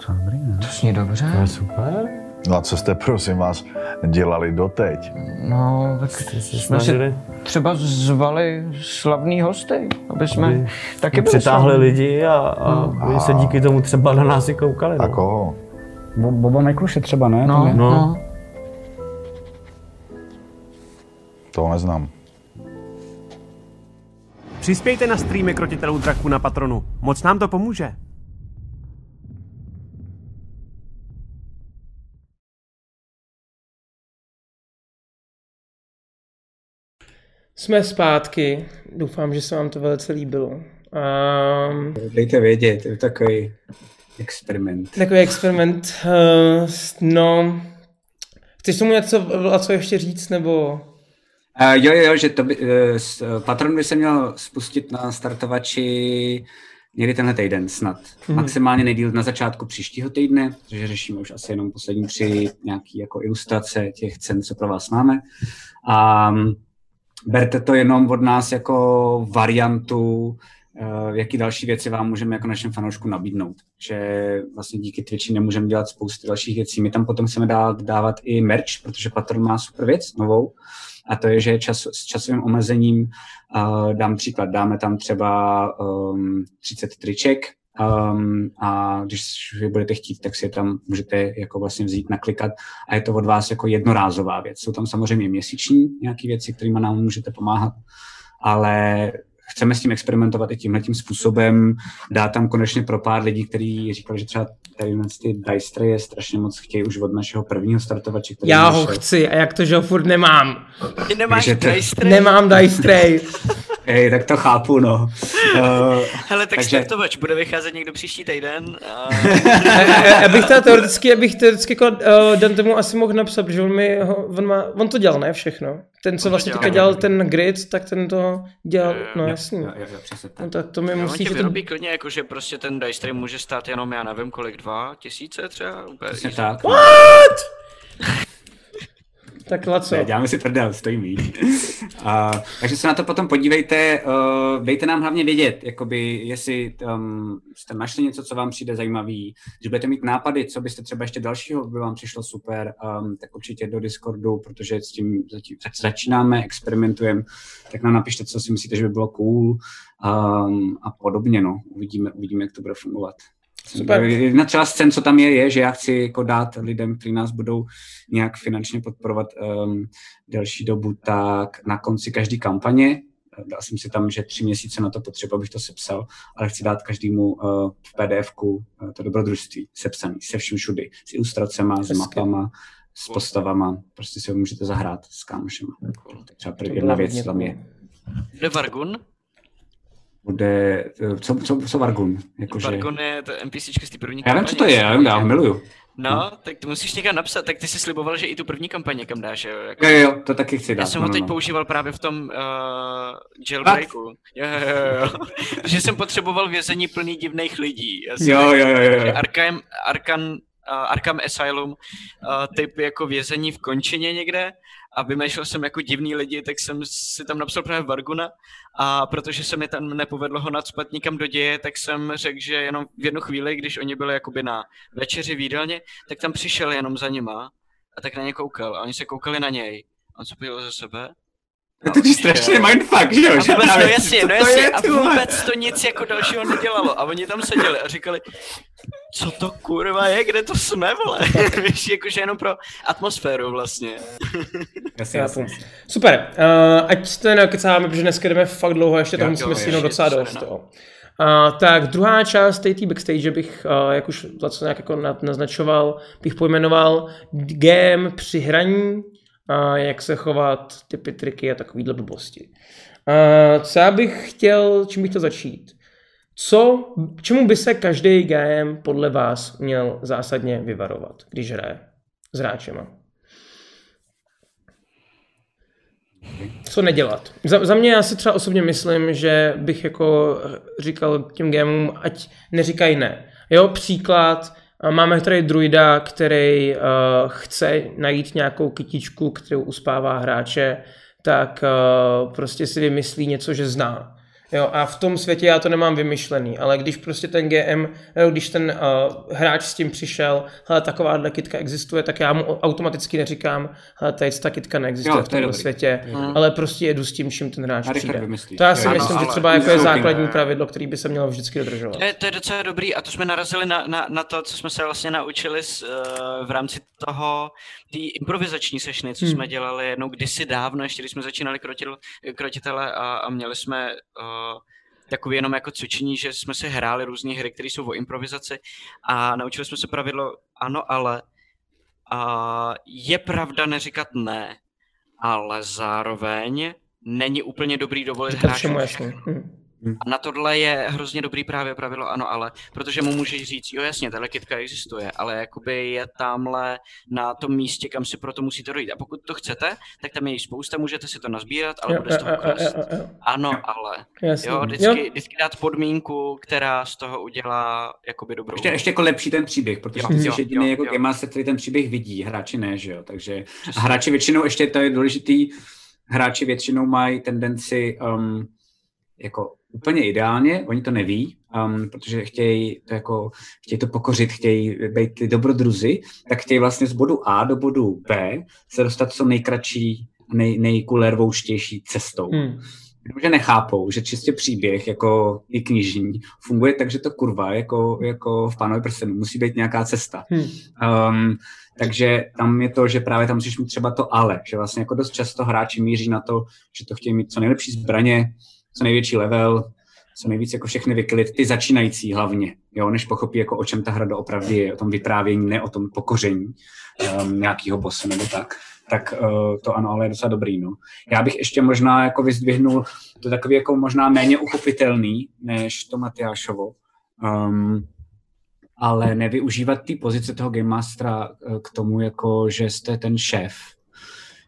Co dobrý, ne? To zní dobře. To je super. No a co jste, prosím vás, dělali doteď? No, tak Jste se jsme si třeba zvali slavný hosty, aby jsme aby taky byli přitáhli slavní. lidi a, a oni se díky tomu třeba na nás i koukali. A No. koho? Bo- Boba Mikluše třeba, ne? No, je- No. no. To neznám. Přispějte na streamy krotitelů draků na Patronu. Moc nám to pomůže. Jsme zpátky, doufám, že se vám to velice líbilo. Um, Dejte vědět, je to takový experiment. takový experiment, uh, no, chceš tomu něco, a co ještě říct, nebo... Uh, jo, jo, jo, že to by, uh, Patron by se měl spustit na startovači někdy tenhle týden snad. Mhm. Mm-hmm. Maximálně nejdíl na začátku příštího týdne, protože řešíme už asi jenom poslední tři nějaký jako ilustrace těch cen, co pro vás máme. A um, berte to jenom od nás jako variantu, uh, jaký další věci vám můžeme jako našim fanouškům nabídnout. Že vlastně díky Twitchi nemůžeme dělat spoustu dalších věcí. My tam potom chceme dát, dávat i merch, protože Patron má super věc, novou, a to je, že čas, s časovým omezením, uh, dám příklad, dáme tam třeba um, 30 triček um, a když vy budete chtít, tak si je tam můžete jako vlastně vzít, naklikat a je to od vás jako jednorázová věc. Jsou tam samozřejmě měsíční nějaké věci, kterými nám můžete pomáhat, ale chceme s tím experimentovat i tímhle tím způsobem, dát tam konečně pro pár lidí, kteří říkali, že třeba tady ty dice traye strašně moc chtějí už od našeho prvního startovače, který Já ho chci a jak to, že ho furt nemám. Ty nemáš to-? Nemám dice tray. *laughs* Hej, tak to chápu, no. Uh, *laughs* Hele, tak Takže- startovač bude vycházet někdo příští týden. A... *laughs* Já bych to teoreticky, abych teoreticky jako uh, Dan tomu asi mohl napsat, protože on, mi ho, on, má, on to dělal, ne všechno. Ten, co vlastně dělal. teďka dělal ten grid, tak ten to dělal, no jo, jasný. jo, jo, jo, přesně tak. No tak to mi on musí, tě že to... vyrobí klidně, jako že prostě ten dice tray může stát jenom, já nevím kolik, dva tisíce třeba? Úplně Přesně tak. Tak Laco. Ne, děláme si prdel, stojí míň. *laughs* Uh, takže se na to potom podívejte, uh, dejte nám hlavně vědět, jakoby, jestli um, jste našli něco, co vám přijde zajímavý, když budete mít nápady, co byste třeba ještě dalšího by vám přišlo super, um, tak určitě do Discordu, protože s tím zatím začínáme, experimentujeme, tak nám napište, co si myslíte, že by bylo cool um, a podobně, no. Uvidíme, uvidíme, jak to bude fungovat. Super. Jedna třeba scén, co tam je, je, že já chci jako dát lidem, kteří nás budou nějak finančně podporovat um, delší dobu, tak na konci každé kampaně, eh, dal jsem si tam, že tři měsíce na to potřeba, abych to sepsal, ale chci dát každému uh, v PDF-ku uh, to dobrodružství sepsaný, se vším všudy, s ilustracemi, s Hezky. mapama, s postavama, prostě si ho můžete zahrát s kámošema. Tak třeba jedna věc tam je. Bude Vargun? Bude, eh, co, co, co Vargun? Jakože, Vargun je to NPCčka z té první já vím, co to je, já vím, já ho miluju. No, tak to musíš někam napsat, tak ty jsi sliboval, že i tu první kampaň někam dáš, jo? Jako... Jo, jo, to taky chci dát. Já jsem no, ho no, teď no. používal právě v tom uh, jailbreaku. Jo, jo, jo, jo. *laughs* Že jsem potřeboval vězení plný divných lidí. Já Jo, jo, jo, jo, že jo. Arkham, Arkham, uh, Arkham Asylum, uh, typ jako vězení v končině někde a vymýšlel jsem jako divný lidi, tak jsem si tam napsal právě Varguna. A protože se mi tam nepovedlo ho nadspat nikam do děje, tak jsem řekl, že jenom v jednu chvíli, když oni byli jakoby na večeři v jídelně, tak tam přišel jenom za nima a tak na ně koukal. A oni se koukali na něj. On se podíval ze sebe To je strašně mindfuck, že jo? že vůbec, no jasně, no to jasně, je, a vůbec to nic jako dalšího nedělalo. A oni tam seděli a říkali, co to kurva je, kde to jsme, vole? *laughs* Víš, jakože jenom pro atmosféru vlastně. Jasně, jasně. Super, uh, ať to nekecáme, protože dneska jdeme fakt dlouho, ještě tam musíme stihnout docela dost. no. jo. Uh, tak druhá část té backstage bych, uh, jak už co nějak jako na- naznačoval, bych pojmenoval game při hraní, uh, jak se chovat, typy, triky a takovýhle blbosti. Uh, co já bych chtěl, čím bych to začít? Co, čemu by se každý GM podle vás měl zásadně vyvarovat, když hraje s hráčema? Co nedělat? Za, za mě já si třeba osobně myslím, že bych jako říkal těm gamům, ať neříkají ne. Jo, příklad, a máme tady druida, který uh, chce najít nějakou kytičku, kterou uspává hráče, tak uh, prostě si vymyslí něco, že zná. Jo, a v tom světě já to nemám vymyšlený, ale když prostě ten GM, jo, když ten uh, hráč s tím přišel, hele, takováhle kitka existuje, tak já mu automaticky neříkám, hele, tady ta kitka neexistuje Jo, v to je tomhle dobrý. světě, Mm. ale prostě jedu s tím, čím ten hráč A přijde. vymyslíš. To já si Jo, myslím, ano, že třeba jako je základní pravidlo, který by se mělo vždycky dodržovat. To je, to je docela dobrý a to jsme narazili na, na, na to, co jsme se vlastně naučili s, uh, v rámci toho, té improvizační sešny, co Hmm. jsme dělali jednou kdysi dávno, ještě když jsme začínali krotil, krotitele a, a měli jsme uh, takový jenom jako cvičení, že jsme si hráli různé hry, které jsou o improvizaci a naučili jsme se pravidlo ano, ale a je pravda neříkat ne, ale zároveň není úplně dobrý dovolit hráčům všemu všechno. jasně. Hm. A na tohle je hrozně dobrý právě pravidlo ano, ale, protože mu můžeš říct, jo jasně, tahle kitka existuje, ale jakoby je tamhle na tom místě, kam si proto musíte dojít. A pokud to chcete, tak tam je jich spousta, můžete si to nazbírat, ale Jo, bude z toho jo, jo, krást. jo, jo. Ano, ale. Jasně. Jo, Jo. vždycky, vždycky dát podmínku, která z toho udělá jakoby dobrou. Ještě, ještě jako lepší ten příběh, protože Jo, ty jsi jo, jediný jo, jako jo. game master, který ten příběh vidí, hráči ne, že jo, takže a hráči většinou, ještě to je důležitý, hráči většinou mají tendenci um, jako úplně ideálně, oni to neví, um, protože chtějí to, jako, chtějí to pokořit, chtějí být ty dobrodruzy, tak chtějí vlastně z bodu A do bodu B se dostat co nejkratší, nej, nejkulervouštější cestou. Hmm. Jenomže nechápou, že čistě příběh, jako i knižní, funguje tak, že to kurva, jako, jako v pánovi prstenu, musí být nějaká cesta. Hmm. Um, takže tam je to, že právě tam musíš mít třeba to ale, že vlastně jako dost často hráči míří na to, že to chtějí mít co nejlepší zbraně, co největší level, co nejvíc jako všechny vykylit, ty začínající hlavně, jo, než pochopí, jako o čem ta hra doopravdy je, o tom vyprávění, ne o tom pokoření um, nějakého bosse nebo tak, tak uh, to ano, ale je docela dobrý, no. Já bych ještě možná jako vyzdvihnul to takový jako možná méně uchopitelný, než to Matyášovo, um, ale nevyužívat té pozice toho Game Mastera eh, k tomu, jako že jste ten šéf.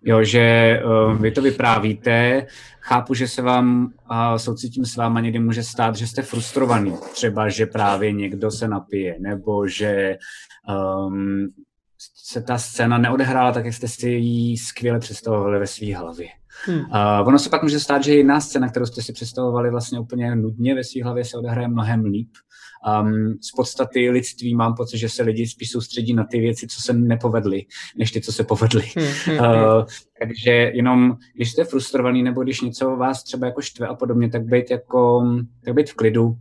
Jo, že uh, vy to vyprávíte, chápu, že se vám, uh, soucítím s váma, někdy může stát, že jste frustrovaný. Třeba, že právě někdo se napije, nebo že um, se ta scéna neodehrála tak, jak jste si ji skvěle představovali ve své hlavě. Hmm. Uh, ono se pak může stát, že jiná scéna, kterou jste si představovali vlastně úplně nudně ve své hlavě, se odehraje mnohem líp. Um, z podstaty lidství mám pocit, že se lidi spíš soustředí na ty věci, co se nepovedly, než ty, co se povedly. Hmm, hmm, Uh, takže jenom, když jste frustrovaný, nebo když něco vás třeba jako štve a podobně, tak být jako, tak být v klidu,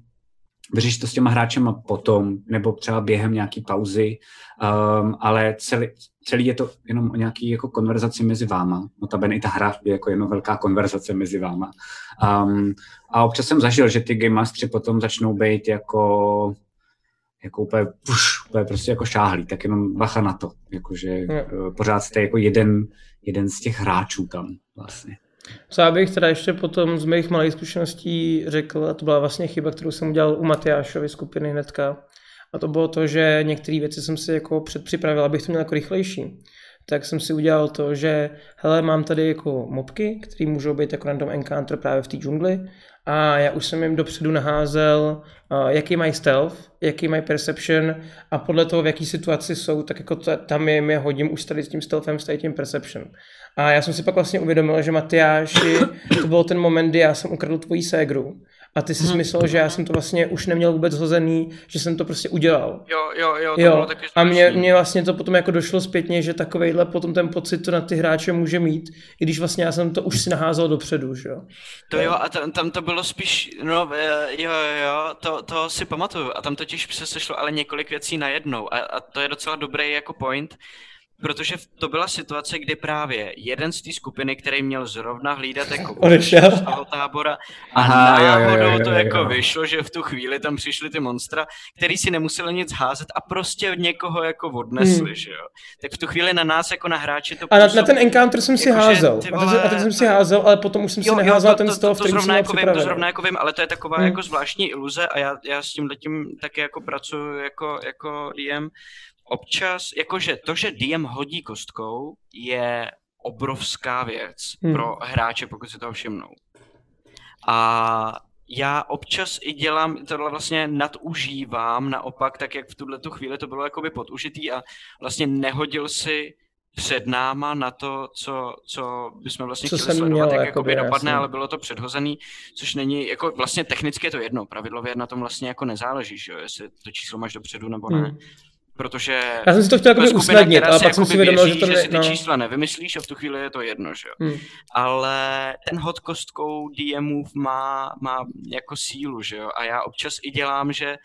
vyřešit to s těma hráčema potom, nebo třeba během nějaký pauzy, um, ale celý, celý je to jenom o nějaký jako konverzaci mezi váma. Notabene i ta hra je jako jenom velká konverzace mezi váma. Um, a občas jsem zažil, že ty game mastery potom začnou být jako jako úplně, puš, úplně prostě jako šáhlý, tak jenom bacha na to, jakože uh, pořád jste jako jeden, jeden z těch hráčů tam vlastně. Co já bych teda ještě potom z mých malých zkušeností řekl, a to byla vlastně chyba, kterou jsem udělal u Matyášovy skupiny hnedka, a to bylo to, že některé věci jsem si jako předpřipravil, abych to měl jako rychlejší. Tak jsem si udělal to, že hele, mám tady jako mobky, které můžou být jako random encounter právě v té džungli a já už jsem jim dopředu naházel, jaký mají stealth, jaký mají perception a podle toho, v jaký situaci jsou, tak jako ta, tam jim je hodím už tady s tím stealthem, s tím perception. A já jsem si pak vlastně uvědomil, že Matyáši, to byl ten moment, kdy já jsem ukradl tvoji ségru. A ty jsi myslel, že já jsem to vlastně už neměl vůbec hozený, že jsem to prostě udělal. Jo, jo, jo, to Jo, bylo taky a mě, mě vlastně to potom jako došlo zpětně, že takovejhle potom ten pocit to na ty hráče může mít, i když vlastně já jsem to už si naházel dopředu, že jo. To jo, a tam, tam to bylo spíš, no eh, jo, jo, jo, to, to si pamatuju. A tam totiž se sešlo ale několik věcí najednou. A, a to je docela dobrý jako point, protože to byla situace, kdy právě jeden z té skupiny, který měl zrovna hlídat jako Odešel. z toho tábora a Aha, jo, jo, jo, náhodou jo, to jo, jako jo. vyšlo, že v tu chvíli tam přišly ty monstra, který si nemuseli nic házet a prostě někoho jako odnesli, Hmm. že jo. Tak v tu chvíli na nás jako na hráče to A na, na ten encounter jsem si jakože, házel. ten, vole, a ten jsem si házel, ale potom už jsem si neházel ten stealth, to, to, který jsem zrovna měl jako vím, to zrovna jako vím, ale to je taková Hmm. jako zvláštní iluze a já, já s tím letím taky jako pracuji jako, jako DM. Občas, jakože to, že DM hodí kostkou, je obrovská věc Hmm. pro hráče, pokud si toho všimnou. A já občas i dělám, tohle vlastně nadužívám naopak, tak jak v tuhle tu chvíli to bylo jakoby podužitý a vlastně nehodil si před náma na to, co, co bychom vlastně Co chtěli sledovat, měl, jak jakoby, jakoby dopadne, jasně. ale bylo to předhozený, což není, jako vlastně technicky je to jedno, pravidlově na tom vlastně jako nezáleží, že jo, jestli to číslo máš dopředu nebo ne. Hmm. Protože Já jsem si to chtěl to skupina, usnadnit, ale pak jsem si věří, že to že ne- si ty no. čísla nevymyslíš a v tu chvíli je to jedno, že jo. Hmm. Ale ten hod kostkou DMův má, má jako sílu, že jo. A já občas i dělám, že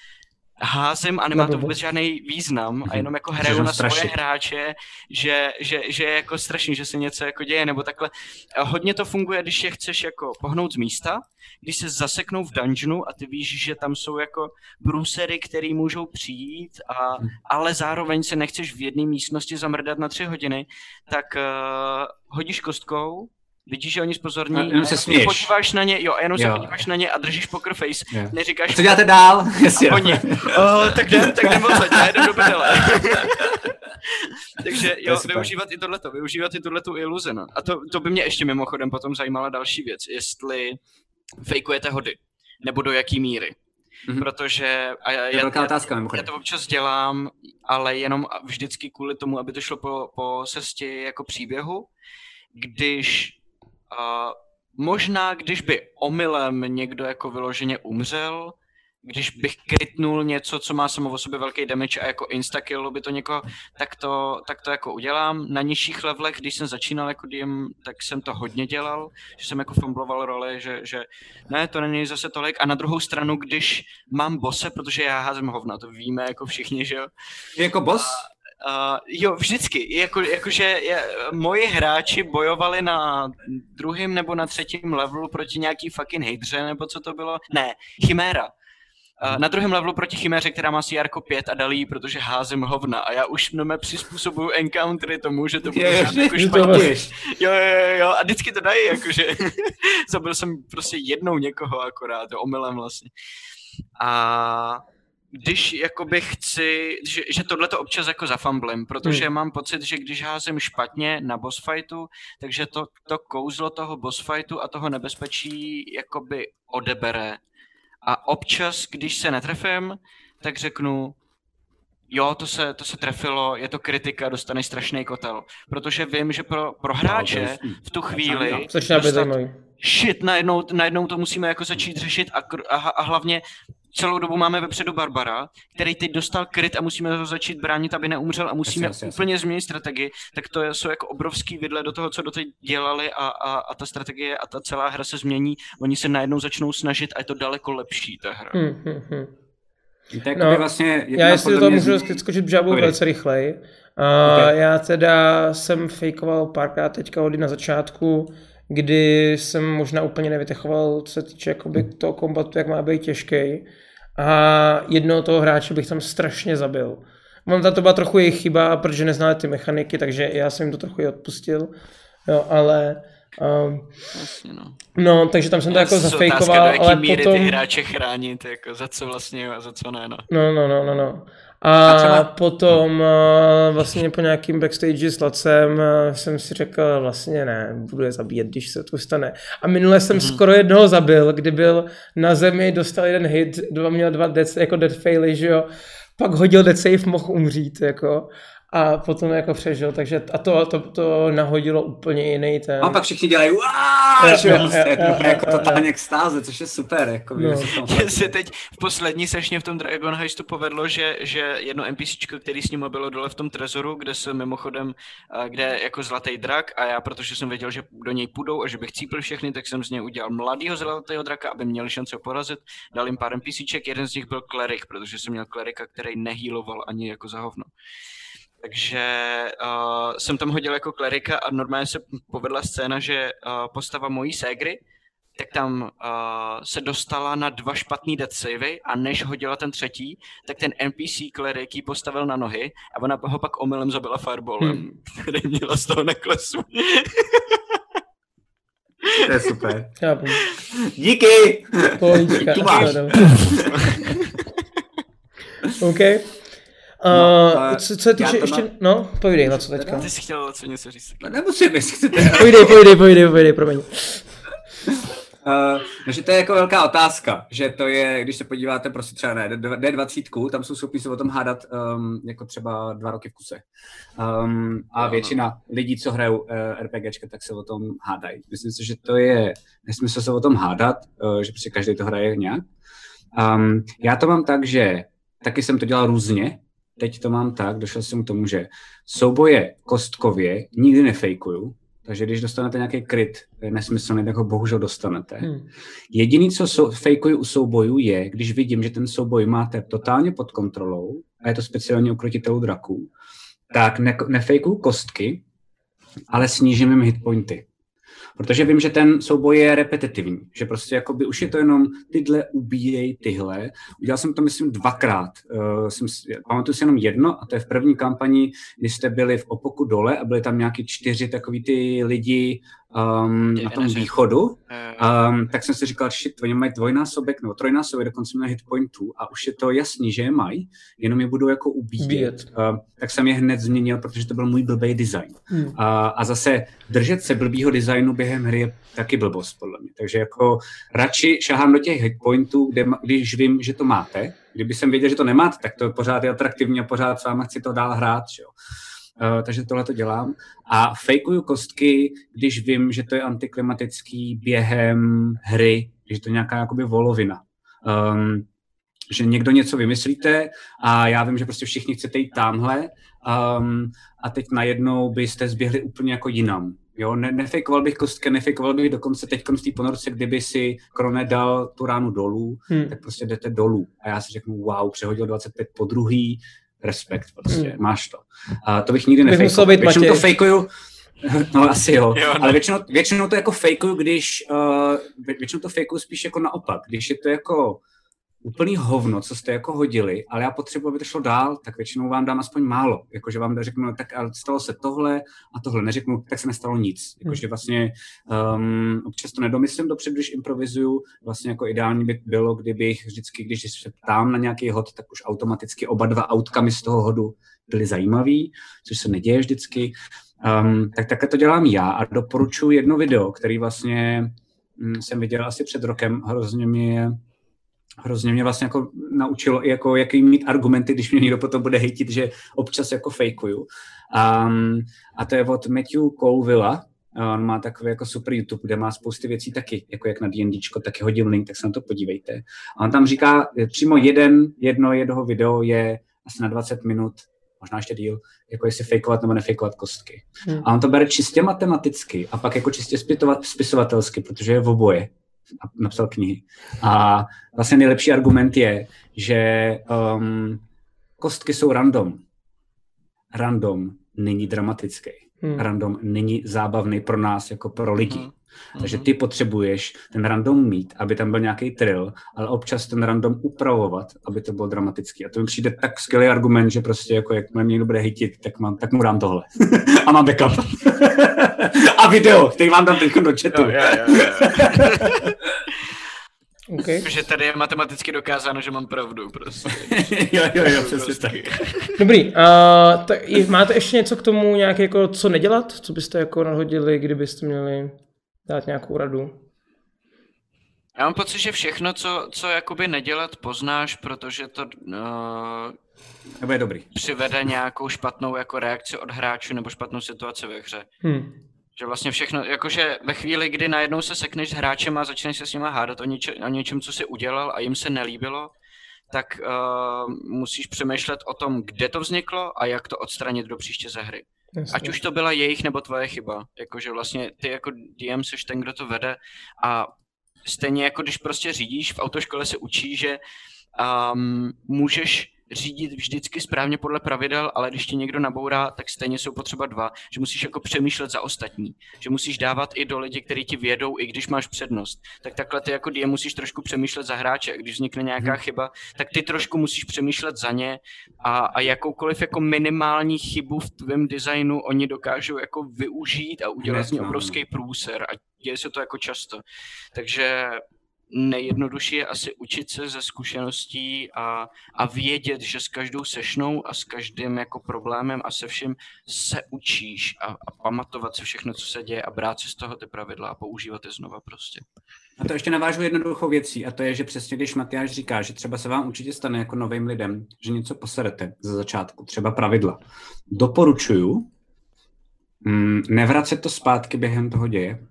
házím a nemá Na to vůbec žádný význam a jenom jako hraju na svoje strašit. hráče, že, že, že je jako strašný, že se něco jako děje, nebo takhle. A hodně to funguje, když je chceš jako pohnout z místa, když se zaseknou v dungeonu a ty víš, že tam jsou jako brůsery, který můžou přijít, a, ale zároveň se nechceš v jedné místnosti zamrdat na tři hodiny, tak uh, hodíš kostkou vidíš, že oni spozorní, A jenom se směješ. podíváš na ně, jo, a jenom se Jo. podíváš na ně a držíš poker face, Jo. neříkáš... A co děláte dál? *laughs* Jasně. A oni, oh, tak jdem, tak jdem odsaď, já jdem do. *laughs* Takže jo, super. využívat i tohleto, využívat i tuhletu iluzi, no. A to, to by mě ještě mimochodem potom zajímala další věc, jestli fejkujete hody, nebo do jaký míry. Mhm. Protože a já, To je velká otázka, mimochodem. já to občas dělám, ale jenom vždycky kvůli tomu, aby to šlo po, po cestě jako příběhu, když uh, možná, když by omylem někdo jako vyloženě umřel, když bych krytnul něco, co má samo o sobě velký damage a jako instakillo by to někoho, tak to, tak to jako udělám. Na nižších levelech, když jsem začínal jako DM, tak jsem to hodně dělal, že jsem jako fumbloval roli, že, že ne, to není zase tolik. A na druhou stranu, když mám bose, protože já házím hovna, to víme jako všichni, že jo, jako boss? Uh, jo, vždycky. Jako, jakože je, moji hráči bojovali na druhém nebo na třetím levelu proti nějaký fucking hydře, nebo co to bylo? Ne, Chiméra. Uh, na druhém levelu proti Chiméře, která má CR 5 a dalí, protože házím hovna. A já už mnome přizpůsobuju encountery tomu, že to bude Je, jako že *laughs* to špatně. Jo, jo, jo, jo, a vždycky to dají, jakože *laughs* zabil jsem prostě jednou někoho akorát, jo, omylem vlastně. A když jakoby chci, že, že tohle to občas jako zafamblím, protože Hmm. mám pocit, že když házím špatně na boss fightu, takže to, to kouzlo toho boss fightu a toho nebezpečí jakoby odebere. A občas, když se netrefím, tak řeknu, jo, to se, to se trefilo, je to kritika, dostaneš strašný kotel. Protože vím, že pro, pro hráče v tu chvíli Začíná být dostat- zajímavý. shit, najednou, najednou to musíme jako začít řešit a, a, a hlavně celou dobu máme vepředu Barbara, který teď dostal kryt a musíme ho začít bránit, aby neumřel a musíme jasně, jasně. úplně změnit strategii, tak to jsou jako obrovský vidle do toho, co doteď dělali a, a, a ta strategie a ta celá hra se změní, oni se najednou začnou snažit a je to daleko lepší ta hra. Hm, hm, hm. To je jakoby vlastně jedna já jestli do toho mě můžu skočit Povídej. velice rychleji. A Ok. Já teda jsem fejkoval párkrát teďka hody na začátku, kdy jsem možná úplně nevytechoval, co se týče jakoby toho kombatu, jak má být těžký. A jednoho toho hráče bych tam strašně zabil. Mám to byla trochu jejich chyba, protože neznali ty mechaniky, takže já jsem jim to trochu i odpustil. Jo, ale... Um, Jasně, no. no, takže tam jsem to jako zafejkoval, otázka, do jaký ale míry potom... ty hráče chránit, jako za co vlastně a za co ne, no. No, no, no, no, no. A, A třeba- potom uh, vlastně po nějakým backstage s Lacem jsem si řekl, vlastně ne, budu je zabíjet, když se to stane. A minule jsem Mhm. mm-hmm. skoro jednoho zabil, kdy byl na zemi, dostal jeden hit, dva, měl dva death, jako death faily, že jo. Pak hodil death save, mohl umřít, jako. A potom jako přežil, takže a to, to, to nahodilo úplně jiný ten. A pak všichni dělají jako jo. totálně extáze, což je super, jako No. se to Mně se teď v poslední sešně v tom Dragon Heistu povedlo, že, že jedno NPCčko, který s ním bylo dole v tom trezoru, kde se mimochodem, kde je jako zlatý drak a já, protože jsem věděl, že do něj půjdou a že bych cípil všechny, tak jsem z něj udělal mladýho zlatého draka, aby měli šanci ho porazit. Dal jim pár NPCček, jeden z nich byl klerik, protože jsem měl klerika, který nehýloval ani jako za hovno. Takže uh, jsem tam hodil jako klerika a normálně se povedla scéna, že uh, postava mojí ségry, tak tam uh, se dostala na dva špatný death savey a než hodila ten třetí, tak ten NPC klerik ji postavil na nohy a ona ho pak omylem zabila fireballem, hmm. který měla z toho neklesu. To je super. Chápu. Díky! Máš. Ano. OK. Uh, No, ale co, co týče ještě, mám- no, povídej, na co teďka. Ty jsi chtěl co něco říct. No, Nemusím, jestli chcete. Povídej, povídej, povídej, povídej, promiň. Uh, no, že to je jako velká otázka, že to je, když se podíváte prostě třeba na D- D20, tam jsou schopni se o tom hádat um, jako třeba dva roky v kuse. Um, a většina lidí, co hrajou uh, RPGčka, tak se o tom hádají. Myslím si, že to je nesmysl se o tom hádat, uh, že prostě každý to hraje nějak. Um, já to mám tak, že taky jsem to dělal různě, teď to mám tak, došel jsem k tomu, že souboje kostkově nikdy nefejkuju, takže když dostanete nějaký kryt nesmyslný, tak ho bohužel dostanete. Hmm. Jediný, co sou, fejkuju u soubojů, je, když vidím, že ten souboj máte totálně pod kontrolou, a je to speciálně u krotitelů draků, tak ne, nefejkuju kostky, ale snížím jim hitpointy. Protože vím, že ten souboj je repetitivní, že prostě jakoby už je to jenom tyhle ubíjej tyhle. Udělal jsem to, myslím, dvakrát. Uh, jsem, pamatuju si jenom jedno, a to je v první kampani, kdy jste byli v Opoku dole a byli tam nějaký čtyři takový ty lidi um, na tom východu, Eh, um, tak jsem si říkal, že oni mají dvojnásobek nebo trojnásobek dokonce na hitpointů a už je to jasný, že je mají, jenom je budou jako ubíjet. Uh, tak jsem je hned změnil, protože to byl můj blbý design. Hmm. A, a zase držet se blbýho designu během hry je taky blbost, podle mě. Takže jako radši šahám do těch hitpointů, kde, když vím, že to máte. Kdyby jsem věděl, že to nemáte, tak to pořád je atraktivní a pořád s váma chci to dál hrát. Že jo. Uh, takže tohle to dělám. A fejkuju kostky, když vím, že to je antiklimatický během hry, když je to nějaká jakoby volovina. Um, že někdo něco vymyslíte a já vím, že prostě všichni chcete jít tamhle um, a teď najednou byste zběhli úplně jako jinam. Jo, ne, nefejkoval bych kostky, nefejkoval bych dokonce teď v té ponorce, kdyby si Krone dal tu ránu dolů, Hmm. tak prostě jdete dolů. A já si řeknu, wow, přehodil 25 po druhý, respekt prostě, Hmm. máš to. A to bych nikdy nefejkoval. Většinou to Matěj. fejkuju, *laughs* no asi jo, Jo, no. ale většinou, většinou to jako fejkuju, když, uh, vě- většinou to fejkuju spíš jako naopak, když je to jako úplný hovno, co jste jako hodili, ale já potřebuji, aby to šlo dál, tak většinou vám dám aspoň málo. Jakože vám řeknu, tak ale stalo se tohle a tohle. Neřeknu, tak se nestalo nic. Jakože vlastně um, občas to nedomyslím dopředu, když improvizuju. Vlastně jako ideální by bylo, kdybych vždycky, když se ptám na nějaký hod, tak už automaticky oba dva outcome z toho hodu byly zajímavý, což se neděje vždycky. Um, tak takhle to dělám já a doporučuji jedno video, který vlastně mm, jsem viděl asi před rokem, hrozně mě hrozně mě vlastně jako naučilo, i jako jaký mít argumenty, když mě někdo potom bude hejtit, že občas jako fejkuju. Um, a to je od Matthew Colvilla, On má takový jako super YouTube, kde má spousty věcí taky, jako jak na D&Dčko, taky hodím link, tak se na to podívejte. A on tam říká, přímo jeden, jedno jeho video je asi na 20 minut, možná ještě díl, jako jestli fejkovat nebo nefejkovat kostky. Hmm. A on to bere čistě matematicky a pak jako čistě spisovatelsky, protože je v oboje. A napsal knihy. A vlastně nejlepší argument je, že um, kostky jsou random. Random není dramatický. Hmm. Random není zábavný pro nás, jako pro lidi. Mhm. Takže ty potřebuješ ten random mít, aby tam byl nějaký trill, ale občas ten random upravovat, aby to bylo dramatický. A to mi přijde tak skvělý argument, že prostě jako jak mě někdo bude hitit, tak, mám, tak mu dám tohle. *laughs* a mám backup. *laughs* a video, který vám dám teď do chatu. Jo, jo, jo, jo. *laughs* Okay. Že tady je matematicky dokázáno, že mám pravdu prostě. jo, jo, jo, přesně tak. Dobrý, uh, tak máte ještě něco k tomu nějak jako co nedělat? Co byste jako nadhodili, kdybyste měli dát nějakou radu? Já mám pocit, že všechno, co, co jakoby nedělat, poznáš, protože to uh, Nebo je dobrý. přivede nějakou špatnou jako reakci od hráčů nebo špatnou situaci ve hře. Hmm. Že vlastně všechno, jakože ve chvíli, kdy najednou se sekneš s hráčem a začneš se s nima hádat o, něče, o něčem, co si udělal a jim se nelíbilo, tak uh, musíš přemýšlet o tom, kde to vzniklo a jak to odstranit do příště ze hry. Jasně. Ať už to byla jejich nebo tvoje chyba. Jakože vlastně ty jako DM seš ten, kdo to vede a stejně jako když prostě řídíš, v autoškole se učí, že um, můžeš řídit vždycky správně podle pravidel, ale když ti někdo nabourá, tak stejně jsou potřeba dva, že musíš jako přemýšlet za ostatní, že musíš dávat i do lidi, kteří ti vědou, i když máš přednost. Tak takhle ty jako DM musíš trošku přemýšlet za hráče, a když vznikne nějaká Mhm. chyba, tak ty trošku musíš přemýšlet za ně a, a jakoukoliv jako minimální chybu v tvém designu oni dokážou jako využít a udělat z ní no, obrovský průser a děje se to jako často. Takže nejjednodušší je asi učit se ze zkušeností a, a vědět, že s každou sešnou a s každým jako problémem a se vším se učíš a, a pamatovat si všechno, co se děje a brát si z toho ty pravidla a používat je znova prostě. A to ještě navážu jednoduchou věcí, a to je, že přesně když Matyáš říká, že třeba se vám určitě stane jako novým lidem, že něco poserete ze začátku, třeba pravidla. Doporučuju mm, nevracet to zpátky během toho děje.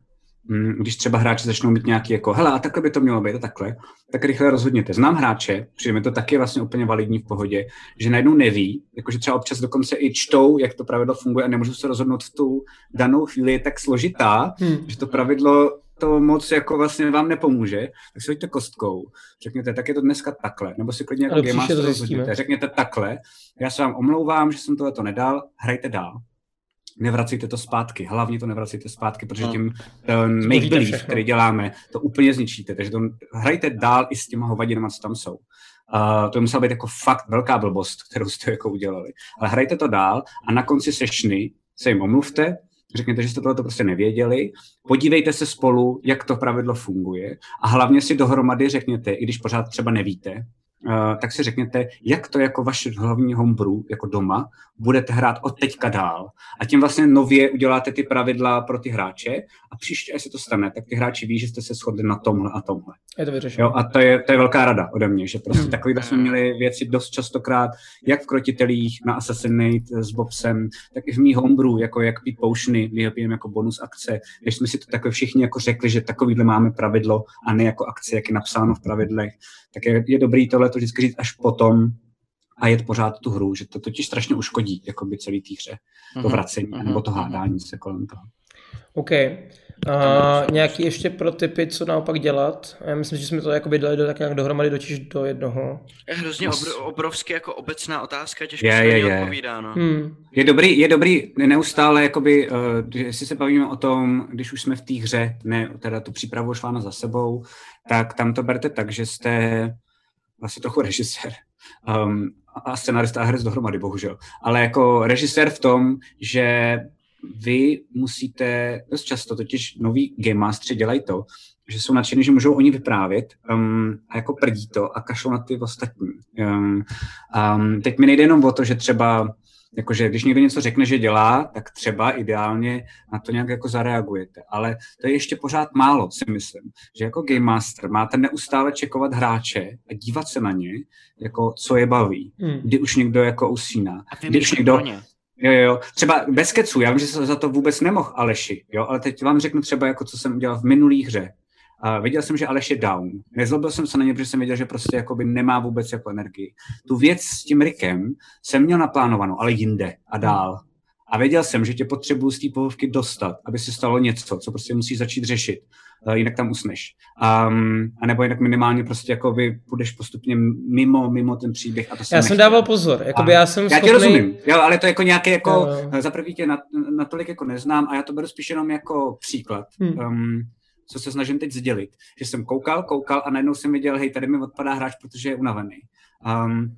Mm, když třeba hráči začnou mít nějaký jako, hele, a takhle by to mělo být, a takhle, tak rychle rozhodněte. Znám hráče, přijde mi to taky vlastně úplně validní v pohodě, že najednou neví, jakože třeba občas dokonce i čtou, jak to pravidlo funguje a nemůžu se rozhodnout v tu danou chvíli, je tak složitá, Hmm. že to pravidlo to moc jako vlastně vám nepomůže, tak si hoďte kostkou, řekněte, tak je to dneska takhle, nebo si klidně jako Game Master rozhodněte, řekněte takhle, já se vám omlouvám, že jsem tohle to nedal, hrajte dál. Nevracejte to zpátky, hlavně to nevracejte zpátky, protože Hmm. tím ten make believe, který děláme, to úplně zničíte, takže to hrajte dál i s těma hovadinama, co tam jsou. Uh, to musela být jako fakt velká blbost, kterou jste jako udělali. Ale hrajte to dál a na konci sešny se jim omluvte řekněte, že jste tohle prostě nevěděli, podívejte se spolu, jak to pravidlo funguje a hlavně si dohromady řekněte, i když pořád třeba nevíte, Uh, tak si řekněte, jak to jako vaše hlavní homebrew, jako doma, budete hrát od teďka dál. A tím vlastně nově uděláte ty pravidla pro ty hráče a příště, až se to stane, tak ty hráči ví, že jste se shodli na tomhle a tomhle. Je to vyřešeno. Jo, a to je, to je velká rada ode mě, že prostě takovýhle jsme měli věci dost častokrát, jak v krotitelích na Assassinate s Bobsem, tak i v mý homebrew, jako jak pít ho pijeme jako bonus akce, když jsme si to takové všichni jako řekli, že takovýhle máme pravidlo a ne jako akce, jak je napsáno v pravidlech, tak je, je dobrý tohle to vždycky říct až potom a jet pořád tu hru, že to totiž strašně uškodí jakoby celý té hře, to Mhm, vracení, mhm, nebo to hádání se kolem toho. OK. A nějaký ještě pro typy, co naopak dělat? Já myslím, že jsme to jakoby dali do, tak nějak dohromady totiž do jednoho. Je hrozně obr- obrovský jako obecná otázka, těžko Je, se na je, je. odpovídá, no. Hmm. Je dobrý, je dobrý neustále, jakoby, uh, jestli se bavíme o tom, když už jsme v té hře, ne, teda tu přípravu už máme za sebou, tak tam to berte tak, že jste vlastně trochu *laughs* režisér um, a scenarista a herec dohromady, bohužel. Ale jako režisér v tom, že vy musíte, dost často totiž noví game mastery dělají to, že jsou nadšení, že můžou oni vyprávět um, a jako prdí to a kašou na ty ostatní. Um, um, teď mi nejde jenom o to, že třeba jakože když někdo něco řekne, že dělá, tak třeba ideálně na to nějak jako zareagujete. Ale to je ještě pořád málo, si myslím. Že jako Game Master máte neustále čekovat hráče a dívat se na ně, jako co je baví. Hmm. Kdy už někdo jako usíná. A Kdy už někdo, pro ně. Jo, jo, třeba bez keců, já vím, že se za to vůbec nemohl Aleši, jo, ale teď vám řeknu třeba, jako co jsem udělal v minulý hře. A viděl jsem, že Aleš je down. Nezlobil jsem se na ně, protože jsem věděl, že prostě jakoby nemá vůbec jako energii. Tu věc s tím Rikem jsem měl naplánovanou, ale jinde a dál. A věděl jsem, že tě potřebuju z té pohovky dostat, aby se stalo něco, co prostě musí začít řešit. Eh, Jinak tam usneš. Um, a nebo jinak minimálně prostě jakoby půjdeš postupně mimo, mimo ten příběh. A to jsem Já jsem nechtěl. dával pozor, jakoby já jsem já schopný... ti rozumím, jo, ale to je jako nějaké jako, jo. za prvý tě nat, natolik jako neznám a já to beru spíš jenom jako příklad, Hmm. um, co se snažím teď sdělit. Že jsem koukal, koukal a najednou jsem viděl, hej, tady mi odpadá hráč, protože je unavený. Um,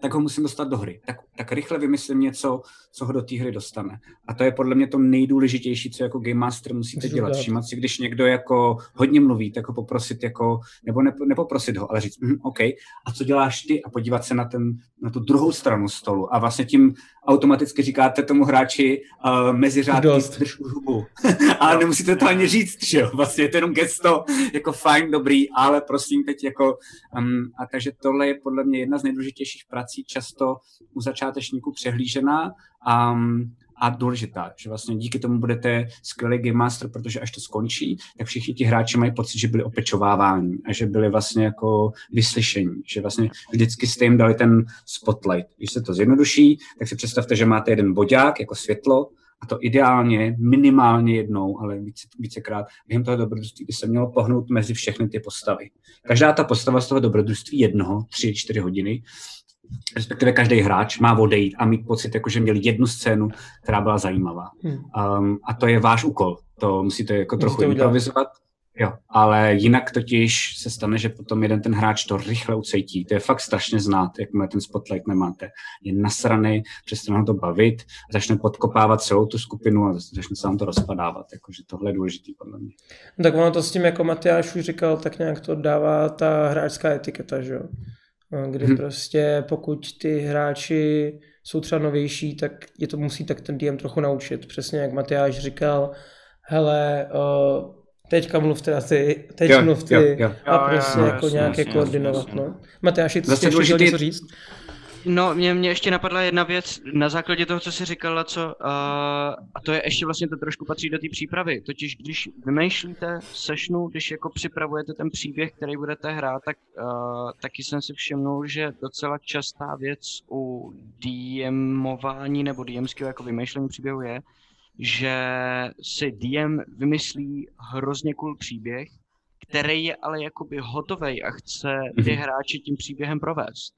tak ho musím dostat do hry. Tak, tak rychle vymyslím něco, co ho do té hry dostane. A to je podle mě to nejdůležitější, co jako Game Master musíte dělat. Všímat si, když někdo jako hodně mluví, tak ho poprosit jako, nebo ne, nepoprosit ho, ale říct, hm, OK, a co děláš ty? A podívat se na, ten, na tu druhou stranu stolu. A vlastně tím automaticky říkáte tomu hráči uh, mezi řádky, drž hubu. *laughs* ale nemusíte to ani říct, že jo? Vlastně je to jenom gesto, jako fajn, dobrý, ale prosím teď jako... Um, a takže tohle je podle mě jedna z nejdůležitějších prací, často u začátečníků přehlížená um, a důležitá, že vlastně díky tomu budete skvělý game master, protože až to skončí, tak všichni ti hráči mají pocit, že byli opečováváni a že byli vlastně jako vyslyšení, že vlastně vždycky jste jim dali ten spotlight. Když se to zjednoduší, tak si představte, že máte jeden bodák jako světlo a to ideálně minimálně jednou, ale více, vícekrát během toho dobrodružství by se mělo pohnout mezi všechny ty postavy. Každá ta postava z toho dobrodružství jednoho, tři, čtyři hodiny, respektive každý hráč má odejít a mít pocit, jako že měl jednu scénu, která byla zajímavá. Hmm. Um, a to je váš úkol. To musíte jako Musíte trochu improvizovat. Jo, ale jinak totiž se stane, že potom jeden ten hráč to rychle ucejtí. To je fakt strašně znát, jakmile ten spotlight nemáte. Je nasraný, přestane ho to bavit, začne podkopávat celou tu skupinu a začne se vám to rozpadávat. Jakože tohle je důležitý podle mě. No tak ono to s tím, jako Matyáš už říkal, tak nějak to dává ta hráčská etiketa, že jo? Kdy Mhm. prostě pokud ty hráči jsou třeba novější, tak je to musí tak ten DM trochu naučit. Přesně jak Matyáš říkal, hele, uh, teďka mluv teda ty, teď Jo, mluv ty jo, jo. a Jo, jo, prostě jo, jako jasně, nějak je jasně, koordinovat. jasně, No. Ty Zase jsi ještě chtěl důležitý- něco říct? No, mě, mě ještě napadla jedna věc na základě toho, co jsi říkala, co, uh, a to je ještě vlastně to trošku patří do té přípravy. Totiž když vymýšlíte sessionu, když jako připravujete ten příběh, který budete hrát, tak uh, taky jsem si všimnul, že docela častá věc u DMování nebo DMského jako vymýšlení příběhu je, že si DM vymyslí hrozně cool příběh, který je ale jakoby hotovej a chce ty Mhm. hráči tím příběhem provést.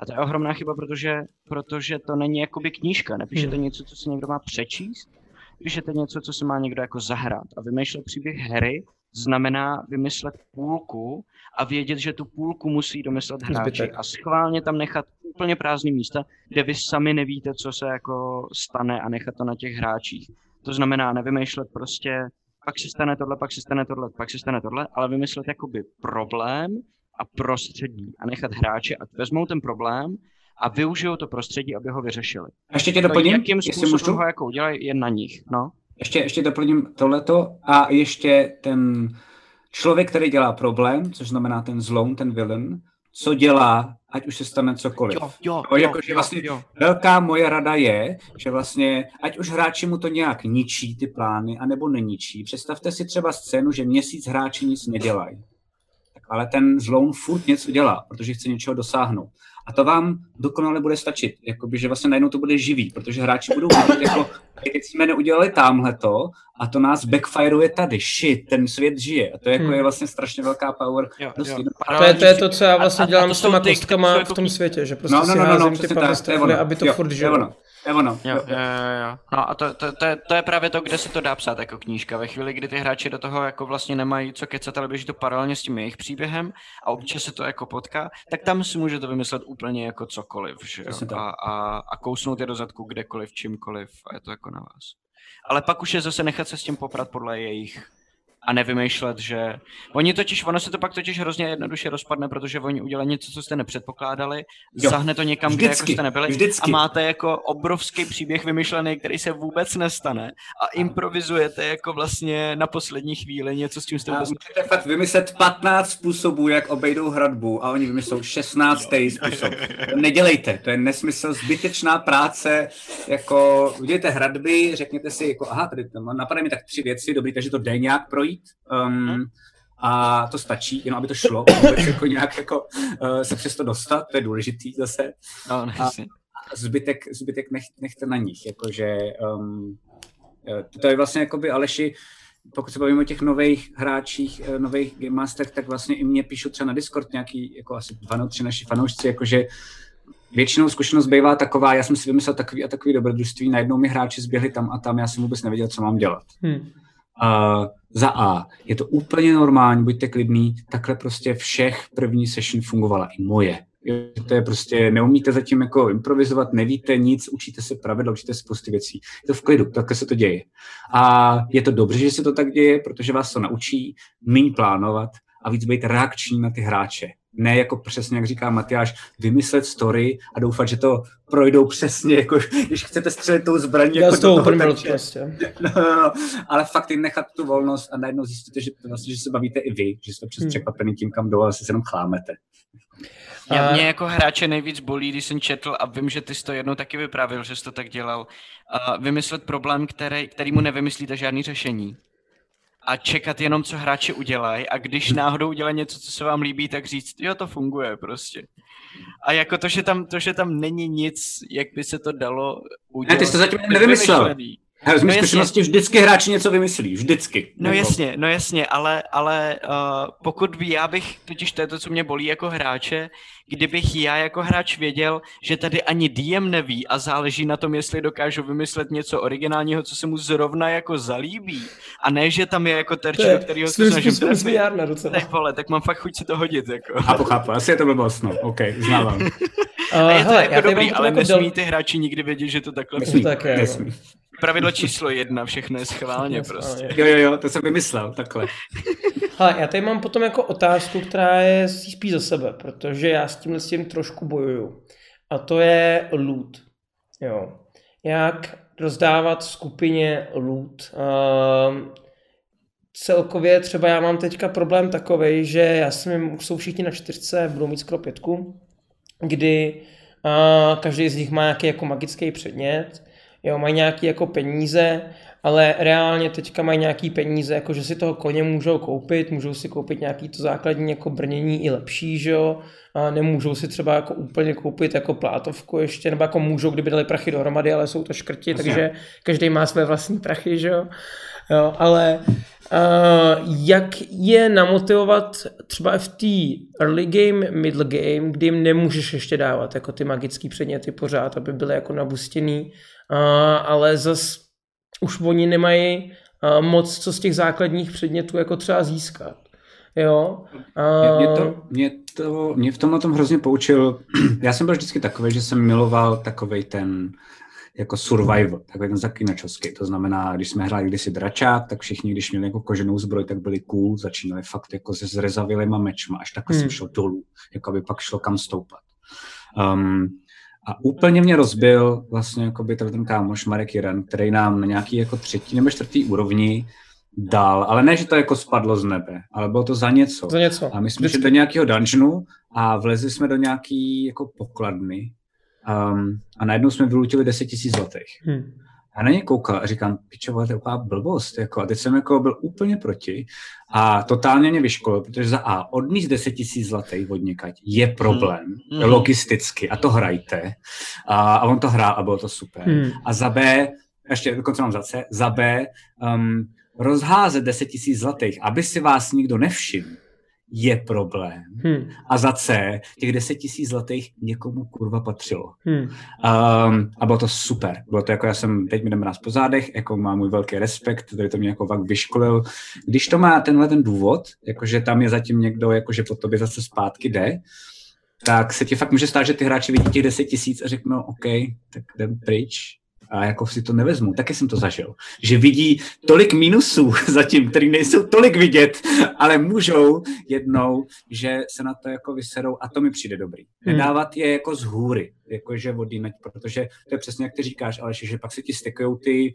A to je ohromná chyba, protože, protože to není jakoby knížka, nepíšete Hmm. něco, co si někdo má přečíst, píšete něco, co si má někdo jako zahrát. A vymýšlet příběh hry znamená vymyslet půlku a vědět, že tu půlku musí domyslet hráči Zbytek. a schválně tam nechat úplně prázdný místa, kde vy sami nevíte, co se jako stane a nechat to na těch hráčích. To znamená nevymýšlet prostě, pak se stane tohle, pak se stane tohle, pak se stane tohle, ale vymyslet jakoby problém a prostředí a nechat hráče, a vezmou ten problém a využijou to prostředí, aby ho vyřešili. A ještě tě To, doplním, jakým jestli způsobem můžu? ho jako udělají, je na nich. No. Ještě, ještě doplním tohleto a ještě ten člověk, který dělá problém, což znamená ten zloun, ten villain, co dělá, ať už se stane cokoliv. Jo, jo, Jo, jo, jako, že jo, vlastně jo. velká moje rada je, že vlastně, ať už hráči mu to nějak ničí, ty plány, anebo neničí. Představte si třeba scénu, že měsíc hráči nic nedělají. Ale ten zloun furt něco dělá, protože chce něčeho dosáhnout. A to vám dokonale bude stačit. Jakoby, že vlastně najednou to bude živý, protože hráči budou vidět, *coughs* jako, teď jsme neudělali tamhleto a to nás backfireuje tady. Shit, ten svět žije. A to jako Hmm. je vlastně strašně velká power. Jo, jo. jednoduchá. To je, to je to, co já vlastně A- a- a dělám to s těma ty, kostkama v tom světě, že prostě No, no, si no, no, no, házím ty přesně tak, to je pavestefly, ono. aby to Jo, furt to je žilo. ono. To je ono. Jo, jo, jo, jo. No a to, to, to, je, to je právě to, kde se to dá psát jako knížka. Ve chvíli, kdy ty hráči do toho jako vlastně nemají co kecat, ale běží to paralelně s tím jejich příběhem a občas se to jako potká, tak tam si můžete vymyslet úplně jako cokoliv, že jo? A, a, a kousnout je do zadku kdekoliv, čímkoliv a je to jako na vás. Ale pak už je zase nechat se s tím poprat podle jejich a nevymýšlet, že oni totiž, ono se to pak totiž hrozně jednoduše rozpadne, protože oni udělají něco, co jste nepředpokládali, Jo. zahne to někam, kde jako Vždycky, jste nebyli vždycky. a máte jako obrovský příběh vymyšlený, který se vůbec nestane a improvizujete jako vlastně na poslední chvíli něco, s čím jste A vůbec můžete fakt vymyslet 15 způsobů, jak obejdou hradbu a oni vymyslou 16. způsob. To nedělejte, to je nesmysl, zbytečná práce, jako udělejte hradby, řekněte si, jako aha, tady napadá mi tak tři věci, dobrý, takže to jde nějak projít. Um, a to stačí, jenom aby to šlo, vůbec jako nějak jako, uh, se přes to dostat, to je důležitý zase. A- zbytek, zbytek nech, nechte na nich, jakože um, eh, to je vlastně jakoby Aleši, pokud se bavíme o těch nových hráčích, eh, nových Game Masterech, tak vlastně i mě píšou třeba na Discord nějaký, jako asi dva nebo tři naši fanoušci, jakože většinou zkušenost bývá taková, já jsem si vymyslel takový a takový dobrodružství, najednou mi hráči zběhli tam a tam, já jsem vůbec nevěděl, co mám dělat. Hm. Uh, za A, je to úplně normální, buďte klidný, takhle prostě všech první session fungovala, i moje. To je prostě, neumíte zatím jako improvizovat, nevíte nic, učíte se pravidla, učíte spousty věcí. Je to v klidu, takhle se to děje. A je to dobře, že se to tak děje, protože vás to naučí méně plánovat a víc být reakční na ty hráče. Ne jako přesně, jak říká Matyáš, vymyslet story a doufat, že to projdou přesně, jako když chcete střelit tou zbraní. Já jako toho takže- prostě. *laughs* No, no, no, ale fakt jim nechat tu volnost a najednou zjistíte, že, vlastně, že se bavíte i vy, že jste přes Hmm. překvapený tím, kam jdou, ale se jenom chlámete. Mě, A- mě jako hráče nejvíc bolí, když jsem četl a vím, že ty jsi to jednou taky vypravil, že jsi to tak dělal, a vymyslet problém, který, který mu nevymyslíte žádný řešení. A čekat jenom, co hráči udělají a když náhodou udělají něco, co se vám líbí, tak říct, jo, to funguje prostě. A jako to, že tam, to, že tam není nic, jak by se to dalo udělat. Ne, ty jsi to zatím nevymyslel. Hele, z No jasně. zkušenosti vždycky hráči něco vymyslí, vždycky. No Jako- jasně, no jasně, ale, ale uh, pokud by já bych, totiž to je to, co mě bolí jako hráče, kdybych já jako hráč věděl, že tady ani DM neví a záleží na tom, jestli dokážu vymyslet něco originálního, co se mu zrovna jako zalíbí, a ne, že tam je jako terč, do kterého se snažím *laughs* trefit. Tak vole, tak mám fakt chuť si to hodit, jako. Chápu, chápu, asi je to blbost, no, OK, uznávám. A je to hele, jako dobrý, ale jako nesmí del- ty hráči nikdy vědět, že to takhle Nesmí, tak je, nesmí. Pravidlo číslo jedna, všechno je schválně prostě. ale- Jo, jo, jo, to jsem vymyslel, takhle. Hele, já tady mám potom jako otázku, která je spíš za sebe, protože já s tímhle s tím trošku bojuju. A to je loot. Jo. Jak rozdávat skupině loot. Um, celkově třeba já mám teďka problém takový, že já jsem, jsou všichni na čtyřce, budou mít skoro pětku, kdy uh, každý z nich má nějaký jako magický předmět, jo, mají nějaký jako peníze, ale reálně teďka mají nějaký peníze, jako že si toho koně můžou koupit, můžou si koupit nějaký to základní jako brnění i lepší, že jo, a nemůžou si třeba jako úplně koupit jako plátovku ještě, nebo jako můžou, kdyby dali prachy dohromady, ale jsou to škrti, Jasně. takže každý má své vlastní prachy, že jo, jo ale Uh, jak je namotivovat třeba v té early game, middle game, kdy jim nemůžeš ještě dávat jako ty magické předměty pořád, aby byly jako nabustěný, ale zas už oni nemají moc co z těch základních předmětů jako třeba získat. Jo? Mě, mě, to, mě, to, mě v tomhle tom hrozně poučil. *clears throat* Já jsem byl vždycky takový, že jsem miloval takový ten, jako survival, takový ten zaklinačovský. To znamená, když jsme hráli kdysi dračák, tak všichni, když měli jako koženou zbroj, tak byli cool, začínali fakt jako se zrezavilýma mečma, až takhle hmm. jsem šel dolů, jako aby pak šlo kam stoupat. Um, a úplně mě rozbil vlastně jako by ten kámoš Marek Jiran, který nám na nějaký jako třetí nebo čtvrtý úrovni dal, ale ne, že to jako spadlo z nebe, ale bylo to za něco. Za něco. A my jsme šli do nějakého dungeonu a vlezli jsme do nějaký jako pokladny um, a najednou jsme vylutili 10 000 zlatých. Hmm. A na ně koukal a říkám, pičo, to je úplná blbost. Jako. A teď jsem jako byl úplně proti a totálně mě vyškolil, protože za A, odníst 10 tisíc zlatých od někať je problém, hmm. logisticky, a to hrajte. A, a on to hrál a bylo to super. Hmm. A za B, ještě dokonce mám za C, za B, um, rozházet 10 tisíc zlatých, aby si vás nikdo nevšiml, je problém. Hmm. A za C, těch 10 tisíc zlatých někomu kurva patřilo. Hmm. Um, a bylo to super. Bylo to jako, já jsem teď mi jdem ráz po zádech, jako má můj velký respekt, který to mě jako fakt vyškolil. Když to má tenhle ten důvod, jakože tam je zatím někdo, jakože po tobě zase zpátky jde, tak se ti fakt může stát, že ty hráči vidí těch 10 tisíc a řeknou, OK, tak jdem pryč, a jako si to nevezmu. Taky jsem to zažil. Že vidí tolik minusů *laughs* zatím, který nejsou tolik vidět, ale můžou jednou, že se na to jako vyserou a to mi přijde dobrý. Hmm. Nedávat je jako z hůry, jakože odjímať, protože to je přesně jak ty říkáš, ale že pak se ti stekujou ty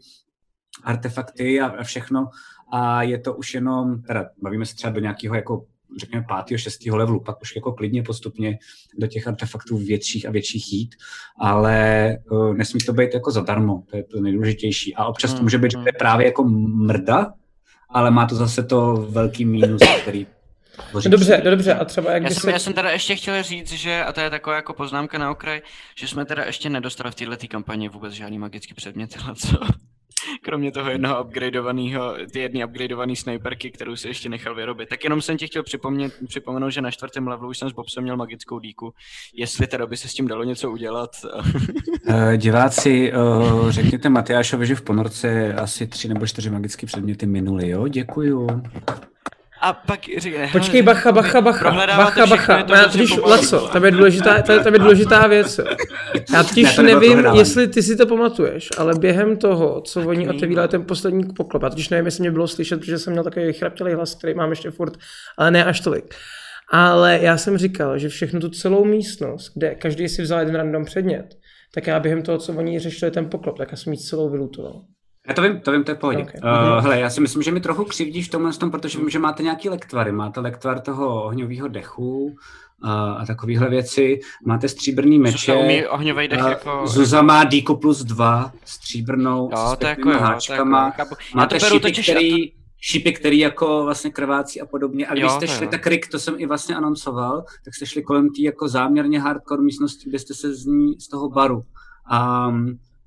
artefakty a, a všechno a je to už jenom, teda bavíme se třeba do nějakého jako řekněme pátého, šestého levelu, pak už jako klidně postupně do těch artefaktů větších a větších jít, ale uh, nesmí to být jako zadarmo, to je to nejdůležitější. A občas to může být, že to je právě jako mrda, ale má to zase to velký mínus, který No dobře, no dobře, a třeba jak Já by jsem, se... já jsem teda ještě chtěl říct, že, a to je taková jako poznámka na okraj, že jsme teda ještě nedostali v této kampani vůbec žádný magický předmět, ale *laughs* co? Kromě toho jednoho upgradeovaného, ty jedny upgradeované sniperky, kterou si ještě nechal vyrobit. Tak jenom jsem ti chtěl připomnět, připomenout, že na čtvrtém levelu už jsem s Bobsem měl magickou díku. Jestli teda by se s tím dalo něco udělat. *laughs* Eh, Diváci, eh, řekněte Matyášovi, že v ponorce asi tři nebo čtyři magické předměty minuly, jo? Děkuju. A pak říkne, Počkej, bacha, bacha, bacha, bacha, všechno, bacha. to Já hrozně totiž, pomalu. Laco, tam je důležitá, tam, tam je důležitá věc. jo. Já Ne, *laughs* totiž to nebylo nevím, jestli ty si to pamatuješ, ale během toho, co oni otevírali ten poslední poklop, já totiž nevím, jestli mě bylo slyšet, protože jsem měl takový chraptělý hlas, který mám ještě furt, ale ne až tolik. Ale já jsem říkal, že všechnu tu celou místnost, kde každý si vzal jeden random předmět, tak já během toho, co oni řešili ten poklop, tak já jsem ji celou vylutoval. Já to vím, to vím, to je v pohodě. Okay. Uh, hele, já si myslím, že mi trochu křivdíš v tomhle tom, protože vím, že máte nějaký lektvary. Máte lektvar toho ohňového dechu uh, a takovéhle věci. Máte stříbrný meče. Zuzka umí ohňový dech a jako- Zuza má díku plus dva, stříbrnou, Jo, s to jako jo, to háčkama. jako Máte šípy, totiž- který, šípy, který jako vlastně krvácí a podobně. A když Jo, jste šli, jo. tak Rick, to jsem i vlastně anoncoval, tak jste šli kolem té jako záměrně hardcore místnosti, kde jste se z ní, z toho baru. A,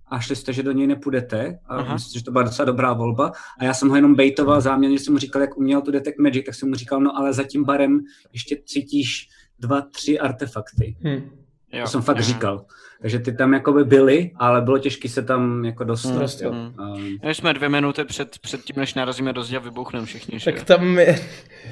a šli jste, že do něj nepůjdete. A Aha. myslím, že to byla docela dobrá volba. A já jsem ho jenom bejtoval záměrně, jsem mu říkal, jak uměl tu Detect Magic, tak jsem mu říkal, no ale za tím barem ještě cítíš dva, tři artefakty. Hm. Jo, To jsem fakt jo. říkal. Takže ty tam jakoby byly, ale bylo těžké se tam jako dostat. Dost, jo. Um, My jsme dvě minuty před, před tím, než narazíme do zdi a vybuchneme všichni. že Tak tam je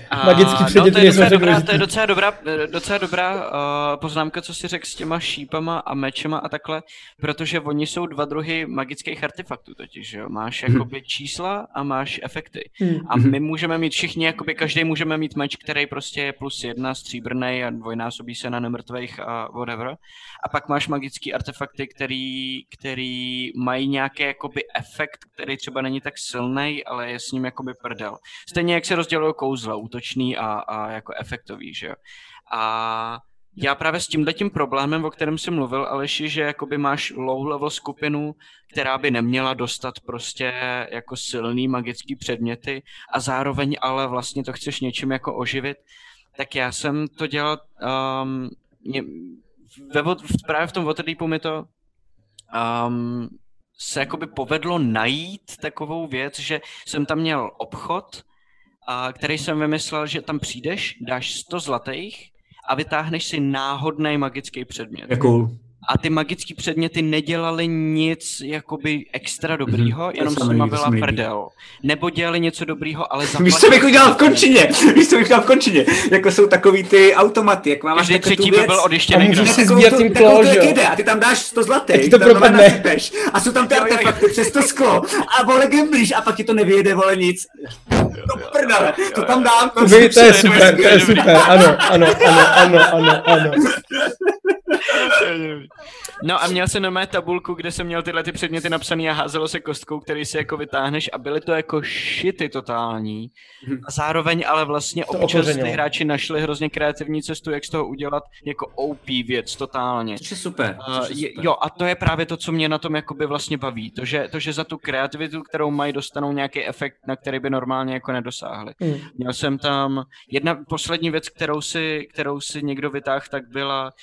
A, magický no, předmět, to je docela dobrá, to je docela dobrá, eh, docela dobrá uh, poznámka, co si řekl s těma šípama a mečema a takhle, protože oni jsou dva druhy magických artefaktů totiž, že jo? Máš jakoby čísla a máš efekty. Hm. A my můžeme mít všichni, jakoby každý můžeme mít meč, který prostě je plus jedna, stříbrný a dvojnásobí se na nemrtvých a whatever. A pak máš magický artefakty, který, který mají nějaký jakoby efekt, který třeba není tak silný, ale je s ním jakoby prdel. Stejně jak se rozdělují kouzla, útočný a, a jako efektový, že. A já právě s tímhletím problémem, o kterém jsem mluvil, Aleši, že jakoby máš low level skupinu, která by neměla dostat prostě jako silný magický předměty a zároveň ale vlastně to chceš něčím jako oživit, tak já jsem to dělal um, mě, ve, právě v tom Waterdeepu mi to um, se jakoby povedlo najít takovou věc, že jsem tam měl obchod, a který jsem vymyslel, že tam přijdeš, dáš 100 zlatých a vytáhneš si náhodný magický předmět. cool. A ty magické předměty nedělali nic jakoby extra dobrýho, Mhm, to jenom se s nima byla prdel. Nebo dělali něco dobrýho, ale *laughs* Víš, zaplatili. co bych udělal v končině? Víš, co bych udělal v končině? Jako jsou takový ty automaty, jak máš Každý třetí by byl A odjištěný. můžeš si sbírat tím klo, a ty tam dáš 100 A ti zlatých, to propadne. a jsou tam ty artefakty přes to sklo a vole gamblíš a pak ti to nevyjede, vole nic. To prdele, to tam dám. To, je super, to je super, ano, ano, ano, ano, ano, ano. *laughs* No a měl jsem normálně tabulku, kde jsem měl tyhle ty předměty napsané a házelo se kostkou, který si jako vytáhneš a byly to jako šity totální. A zároveň ale vlastně To občas ty hráči našli hrozně kreativní cestu, jak z toho udělat jako OP věc totálně. Což je super. Uh, což je super. jo, a to je právě to, co mě na tom jakoby vlastně baví. To že, to, že za tu kreativitu, kterou mají, dostanou nějaký efekt, na který by normálně jako nedosáhli. Hmm. Měl jsem tam, jedna poslední věc, kterou si, kterou si někdo vytáhl, tak byla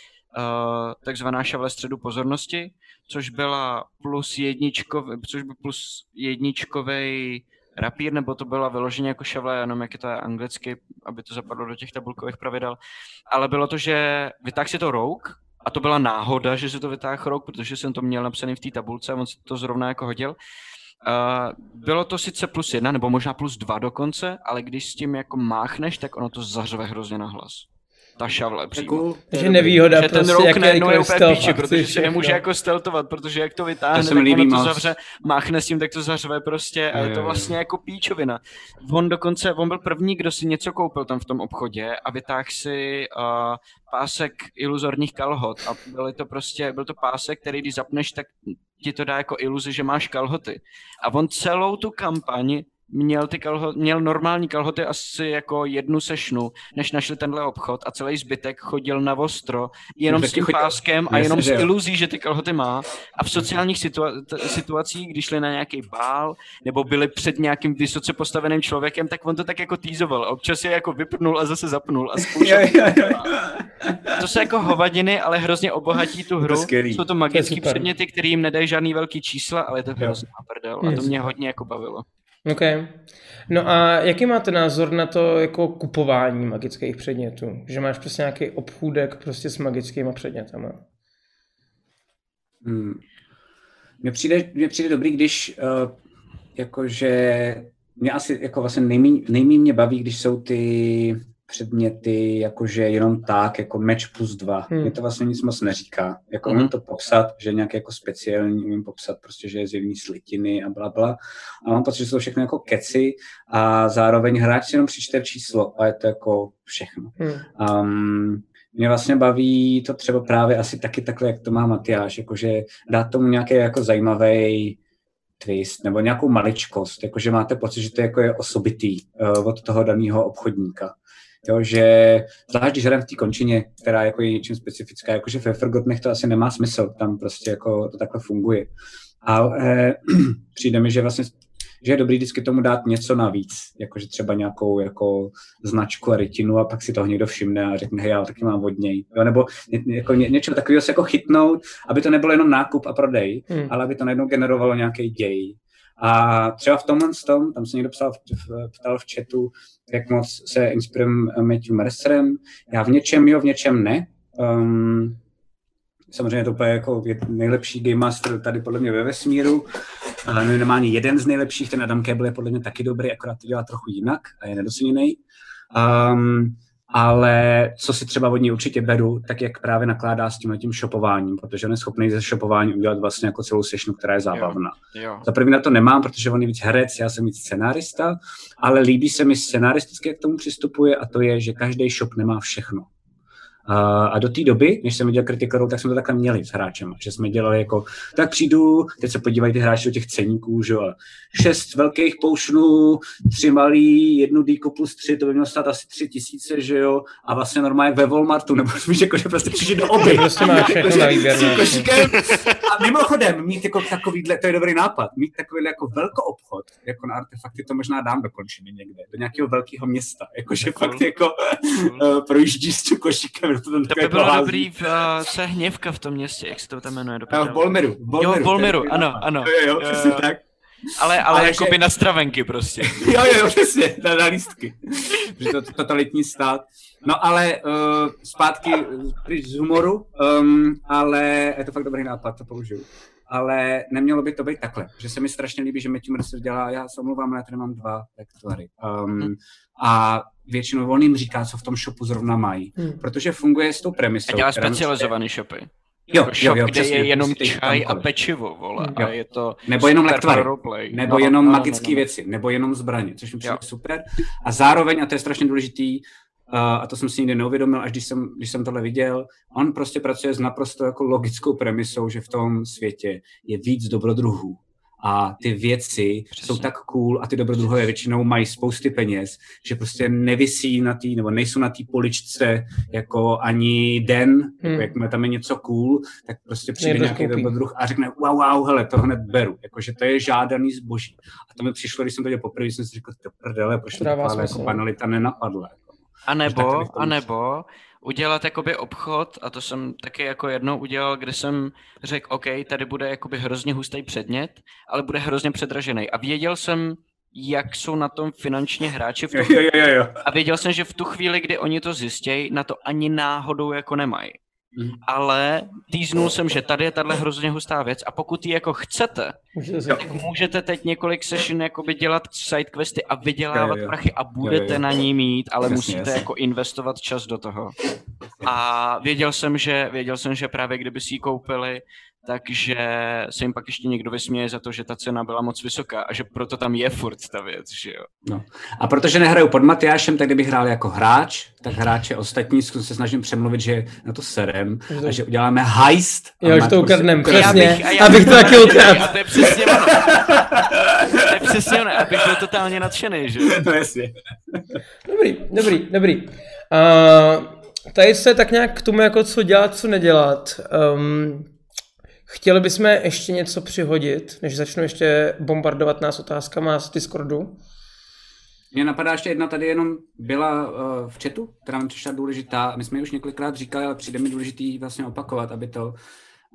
takzvaná šavle středu pozornosti, což byla plus jedničkov, což byl plus jedničkovej rapír, nebo to byla vyloženě jako šavle, jenom jak je to anglicky, aby to zapadlo do těch tabulkových pravidel. Ale bylo to, že vytáhl si to rouk, a to byla náhoda, že si to vytáhl rouk, protože jsem to měl napsaný v té tabulce a on si to zrovna jako hodil. Uh, bylo to sice plus jedna, nebo možná plus dva dokonce, ale když s tím jako máchneš, tak ono to zařve hrozně na hlas. Ta šavle To je přímo. cool. Takže nevýhoda že ten prostě, rouk jak najednou je úplně stealth píči, protože se nemůže jako steltovat, protože jak to vytáhne, To tak líbí ono to zavře, máchne s tím, tak to zařve prostě a je to vlastně jako píčovina. On dokonce, on byl první, kdo si něco koupil tam v tom obchodě a vytáhl si uh, pásek iluzorních kalhot a byly to prostě, byl to pásek, který když zapneš, tak ti to dá jako iluzi, že máš kalhoty. A on celou tu kampaň měl, ty kalho, měl normální kalhoty asi jako jednu sešnu, než našli tenhle obchod a celý zbytek chodil na ostro, jenom Tak s tím chodil- páskem a Jasně, jenom s iluzí, že ty kalhoty má. A v sociálních situa- t- situacích, když šli na nějaký bál, nebo byli před nějakým vysoce postaveným člověkem, tak on to tak jako týzoval. Občas je jako vypnul a zase zapnul a zkoušel. To jsou jako hovadiny, ale hrozně obohatí tu hru. skvělý. Jsou to magické předměty, které jim nedají žádný velký čísla, ale je to hrozná prdel. A to mě hodně jako bavilo. OK. No a jaký máte názor na to jako kupování magických předmětů? Že máš prostě nějaký obchůdek prostě s magickými předmětama. Hmm. Mně přijde, mně přijde dobrý, když uh, jakože mě asi jako vlastně nejmíň, nejmíň mě baví, když jsou ty předměty jakože jenom tak, jako meč plus dva. Hmm. Mě to vlastně nic moc neříká. Jako Mhm. umím to popsat, že je nějaký jako speciální, umím popsat prostě, že je z jedné slitiny a bla bla. A mám pocit, že jsou všechno jako keci a zároveň hráč si jenom přečte číslo a je to jako všechno. Hmm. Um, mě vlastně baví to třeba právě asi taky takhle, jak to má Matyáš, jakože dát tomu nějaký jako zajímavý twist nebo nějakou maličkost, jakože máte pocit, že to jako je osobitý uh, od toho daného obchodníka. Jo, že zvlášť když hrajeme v té končině, která jako je něčím specifická, jakože ve Forgotnech to asi nemá smysl, tam prostě jako to takhle funguje. Ale eh, *clears throat* přijde mi, že vlastně že je dobrý vždycky tomu dát něco navíc, jakože třeba nějakou jako značku a rytinu a pak si toho někdo všimne a řekne, hej, já taky mám od něj. Jo, nebo ně, jako ně, něčeho takového se jako chytnout, aby to nebylo jenom nákup a prodej, Hmm. ale aby to najednou generovalo nějaký děj. A třeba v tomhle tom, tam se někdo psal ptal v chatu, jak moc se inspirujeme Matthew Mercerem. Já v něčem jo, v něčem ne. Um, samozřejmě to jako je nejlepší Game Master tady podle mě ve vesmíru. Uh, minimálně jeden z nejlepších, ten Adam Cable je podle mě taky dobrý, akorát to dělá trochu jinak a je nedoceněný. Um, ale co si třeba od něj určitě beru, tak jak právě nakládá s tím tím shopováním, protože on je schopný ze shopování udělat vlastně jako celou sešnu, která je zábavná. Jo. Za první na to nemám, protože on je víc herec, já jsem víc scenárista, ale líbí se mi scenaristicky, jak k tomu přistupuje a to je, že každý shop nemá všechno. A, do té doby, než jsem viděl Critical Role, tak jsme to takhle měli s hráčem, že jsme dělali jako, tak přijdu, teď se podívají ty hráči do těch ceníků, že jo, šest velkých poušnů, tři malý, jednu díku plus tři, to by mělo stát asi tři tisíce, že jo, a vlastně normálně ve Walmartu, nebo *laughs* víš, jako, že prostě přišli do oby. Prostě máš všechno na výběr, no. A mimochodem, mít jako takovýhle, to je dobrý nápad, mít takovýhle jako velkou obchod, jako na artefakty, to možná dám do končiny někde, do nějakého velkého města, jakože fakt jako uh, projíždíš s tím košíkem, to tam To by bylo prohází. dobrý v uh, co je hněvka v tom městě, jak se to tam jmenuje. do A v. Bolmeru. V Bolmeru, Jo, v Bolmeru, ano, ano. Jo, jo, Jo, přesně jo. tak. Ale, ale, Ale jakoby že- na stravenky prostě. *laughs* jo, jo, jo, přesně, na, na lístky. Že to totalitní stát. No ale uh, zpátky pryč z humoru, um, ale je to fakt dobrý nápad, to použiju. Ale nemělo by to být takhle, že se mi strašně líbí, že Matthew Mercer dělá, já se omlouvám, ale já tady mám dva lektory. Um, a většinou on jim říká, co v tom shopu zrovna mají. Hmm. Protože funguje s tou A premisou. dělá která mi přijde- specializovaný shopy. Jo, Jako jo, shop, jo, kde přesně, je jenom čaj a pečivo, vole. Jo. A je to Nebo jenom lektvary, nebo No, jenom no, no, magické no, no. věci, nebo jenom zbraně, což mi přijde Jo. super. A zároveň, a to je strašně důležitý, a to jsem si nikdy neuvědomil, až když jsem, když jsem tohle viděl, on prostě pracuje s naprosto jako logickou premisou, že v tom světě je víc dobrodruhů. A ty věci Přesně. jsou tak cool a ty dobrodruhové většinou mají spousty peněz, že prostě nevisí na té, nebo nejsou na té poličce jako ani den, hmm. Hmm. jako jakmile tam je něco cool, tak prostě přijde Někdo nějaký koupí. dobrodruh a řekne wow, wow, hele, to hned beru, jakože to je žádaný zboží. A to mi přišlo, když jsem to dělal poprvé, jsem si řekl, to prdele, proč To jako banalita nenapadla. A nebo, a nebo udělat jakoby obchod, a to jsem taky jako jednou udělal, kde jsem řekl, OK, tady bude jakoby hrozně hustý předmět, ale bude hrozně předražený. A věděl jsem, jak jsou na tom finančně hráči v tu Jo, jo, jo, jo. A věděl jsem, že v tu chvíli, kdy oni to zjistějí, na to ani náhodou jako nemají. Mhm. Ale týznul jsem, že tady je tahle hrozně hustá věc a pokud ji jako chcete, Můžete tak můžete teď několik session jakoby dělat side questy a vydělávat jo, jo. prachy a budete Jo, jo. na ní mít, ale Jasně, musíte jasně. jako investovat čas do toho. A věděl jsem, že, věděl jsem, že právě kdyby si ji koupili, takže se jim pak ještě někdo vysměje za to, že ta cena byla moc vysoká a že proto tam je furt ta věc, že jo. No. A protože nehraju pod Matyášem, tak kdybych hrál jako hráč, tak hráče ostatní se snažím přemluvit, že na to serem a že uděláme heist. Jo, že má to ukradnem, prostě- přesně. Já bych, a já abych to taky ukradl. A to je přesně ono. *laughs* To je přesně ono, abych byl totálně nadšený, že jo. No jasně. Dobrý, dobrý, dobrý. Uh, tady se tak nějak k tomu, jako co dělat, co nedělat. Um, chtěli bychom ještě něco přihodit, než začnu ještě bombardovat nás otázkama z Discordu. Mně napadá ještě jedna tady jenom byla uh, v chatu, která mi přišla důležitá. My jsme ji už několikrát říkali, ale přijde mi důležitý vlastně opakovat, aby to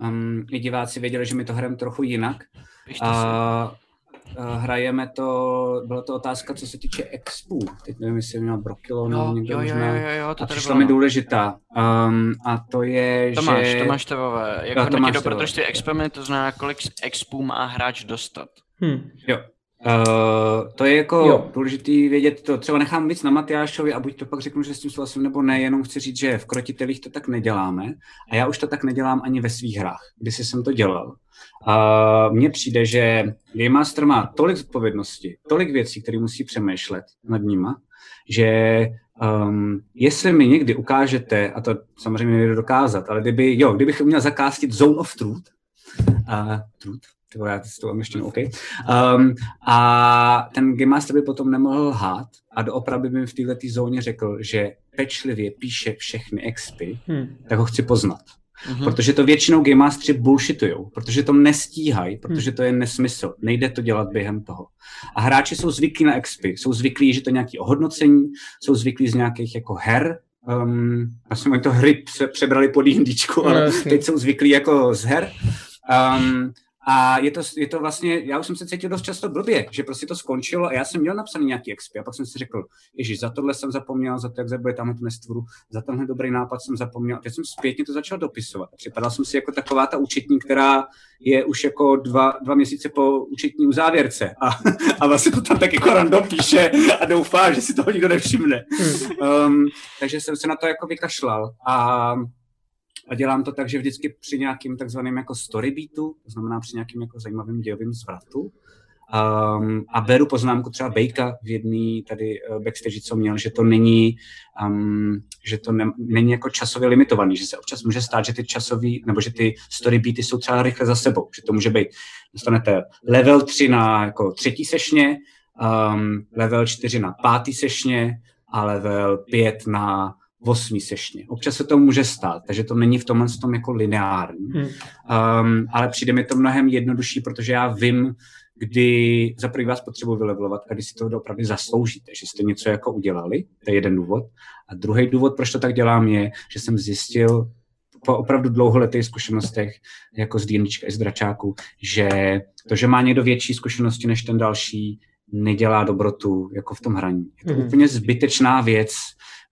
um, i diváci věděli, že my to hrajeme trochu jinak. Uh, hrajeme to, byla to otázka, co se týče expů. Teď nevím, jestli měl Brokilo nebo Jo, někdo jo, jo, možná. jo, jo, to a přišla mi no. důležitá. Um, a to je, Tomáš, že... Tomáš Tevové, Jo, jako Tomáš do Tevové. protože experiment, to znamená, kolik expů má hráč dostat. Hm. Jo. Uh, to je jako Jo. jo. důležitý vědět, to třeba nechám víc na Matyášovi a buď to pak řeknu, že s tím souhlasím nebo ne, jenom chci říct, že v krotitelích to tak neděláme a já už to tak nedělám ani ve svých hrách, když jsem to dělal. Uh, Mně přijde, že Game Master má tolik zodpovědnosti, tolik věcí, které musí přemýšlet nad nima, že um, jestli mi někdy ukážete, a to samozřejmě nejde dokázat, ale kdyby, jo, kdybych měl zakástit Zone of Truth, uh, Truth, ty vole, já s tou angličtinou, OK. Um, a ten Game Master by potom nemohl lhát a doopravdy by mi v této zóně řekl, že pečlivě píše všechny expy, Hm. tak ho chci poznat. Mhm. Protože to většinou Game Mastery bullshitujou, protože to nestíhají, protože to je nesmysl. Nejde to dělat během toho. A hráči jsou zvyklí na expy, jsou zvyklí, že to je nějaké ohodnocení, jsou zvyklí z nějakých jako her, um, vlastně oni to hry pře- přebrali pod jindičku, No, ale jasně. teď jsou zvyklí jako z her. Um, a je to, je to vlastně, já už jsem se cítil dost často blbě, že prostě to skončilo a já jsem měl napsaný nějaký XP a pak jsem si řekl, ježiš, za tohle jsem zapomněl, za to, jak zabije tamhle tu nestvůru, za tenhle dobrý nápad jsem zapomněl a teď jsem zpětně to začal dopisovat. Připadal jsem si jako taková ta účetní, která je už jako dva, dva měsíce po účetní uzávěrce a, a vlastně to tam tak jako random píše a doufá, že si toho nikdo nevšimne. Um, takže jsem se na to jako vykašlal a a dělám to tak, že vždycky při nějakým takzvaným jako story beatu, to znamená při nějakým jako zajímavým dějovým zvratu, um, a beru poznámku třeba Bejka v jedné tady uh, backstage, co měl, že to není, um, že to ne, není jako časově limitovaný, že se občas může stát, že ty časový, nebo že ty story beaty jsou třeba rychle za sebou, že to může být, dostanete level 3 na jako třetí sešně, um, level 4 na pátý sešně a level 5 na osmý sešně. Občas se to může stát, takže to není v tomhle tom jako lineární. Hm. Um, ale přijde mi to mnohem jednodušší, protože já vím, kdy za prvý vás potřebuji vylevelovat a kdy si to opravdu zasloužíte, že jste něco jako udělali, to je jeden důvod. A druhý důvod, proč to tak dělám, je, že jsem zjistil po opravdu dlouholetých zkušenostech, jako z D&Dčka i z dračáku, že to, že má někdo větší zkušenosti než ten další, nedělá dobrotu jako v tom hraní. Je to Mhm. mm. úplně zbytečná věc,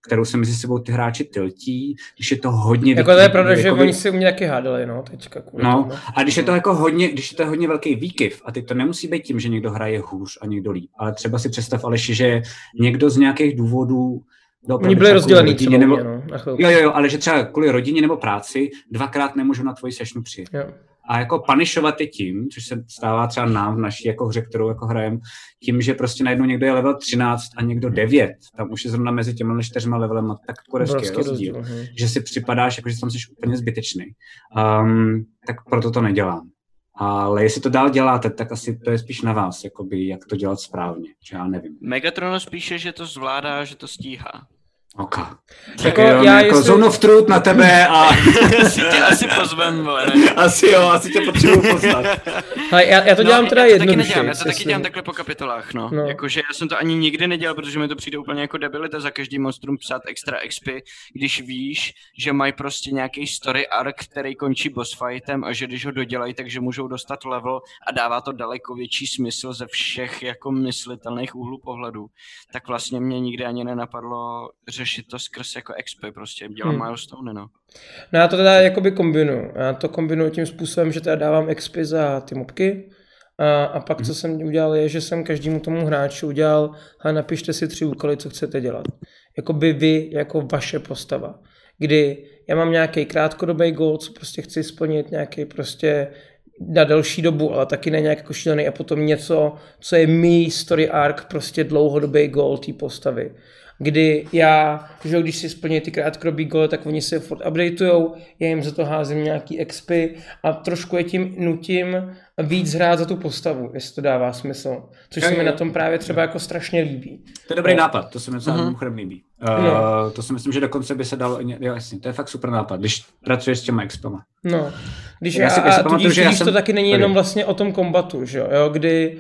kterou se mezi sebou ty hráči tiltí, když je to hodně... Jako to je pravda, že oni si u mě taky hádali, no, teďka kvůli No, tomu. a když je to jako hodně, když je to hodně velký výkyv, a teď to nemusí být tím, že někdo hraje hůř a někdo líp, ale třeba si představ, Aleši, že někdo z nějakých důvodů Oni byli rozdělený třeba u nebo, mě, no, jo, jo, jo, ale že třeba kvůli rodině nebo práci dvakrát nemůžu na tvoji sešnu přijet. Jo. A jako panišovat je tím, což se stává třeba nám v naší jako hře, kterou jako hrajeme, tím, že prostě najednou někdo je level 13 a někdo 9, tam už je zrovna mezi těmi čtyřma levelema tak obrovský Obrovský rozdíl, rozdíl, že si připadáš, jako že tam jsi úplně zbytečný. Um, tak proto to nedělám. Ale jestli to dál děláte, tak asi to je spíš na vás, jakoby, jak to dělat správně, já nevím. Megatronos píše, že to zvládá, že to stíhá. Ok. Jako Tak jo, já jako jestli- Zone of Truth na tebe a *laughs* si tě asi pozvem, vole, ne? *laughs* asi jo, asi tě potřebuji poznat. *laughs* Ale já, já to dělám no, teda já to taky nedělám, já to taky dělám takhle po kapitolách, no. No. no. Jakože já jsem to ani nikdy nedělal, protože mi to přijde úplně jako debilita za každý monstrum psát extra XP, když víš, že mají prostě nějaký story arc, který končí boss fightem a že když ho dodělají, takže můžou dostat level a dává to daleko větší smysl ze všech jako myslitelných úhlů pohledu. Tak vlastně mě nikdy ani nenapadlo řešit to skrz jako XP, prostě dělám Hmm. hmm. milestone, no. No já to teda jakoby kombinuju. Já to kombinuju tím způsobem, že teda dávám expy za ty mobky a, a pak co jsem udělal je, že jsem každému tomu hráči udělal a napište si tři úkoly, co chcete dělat. Jakoby vy, jako vaše postava. Kdy já mám nějaký krátkodobý goal, co prostě chci splnit, nějaký prostě na delší dobu, ale taky ne nějak jako šílený a potom něco, co je mý story arc, prostě dlouhodobý goal té postavy kdy já, že když si splní ty krátkodobý goly, tak oni se furt updateujou, já jim za to házím nějaký expy a trošku je tím nutím víc hrát za tu postavu, jestli to dává smysl. Což se mi na tom právě třeba jako strašně líbí. To je dobrý No. nápad, to se mi docela mimochodem líbí. Uh, No. To si myslím, že dokonce by se dalo, jo jasně, to je fakt super nápad, když pracuješ s těma expama. No, když Já já, si- a, já si a pamatuju, tudíž, že já jsem- to taky není jenom vlastně o tom kombatu, že jo, jo kdy,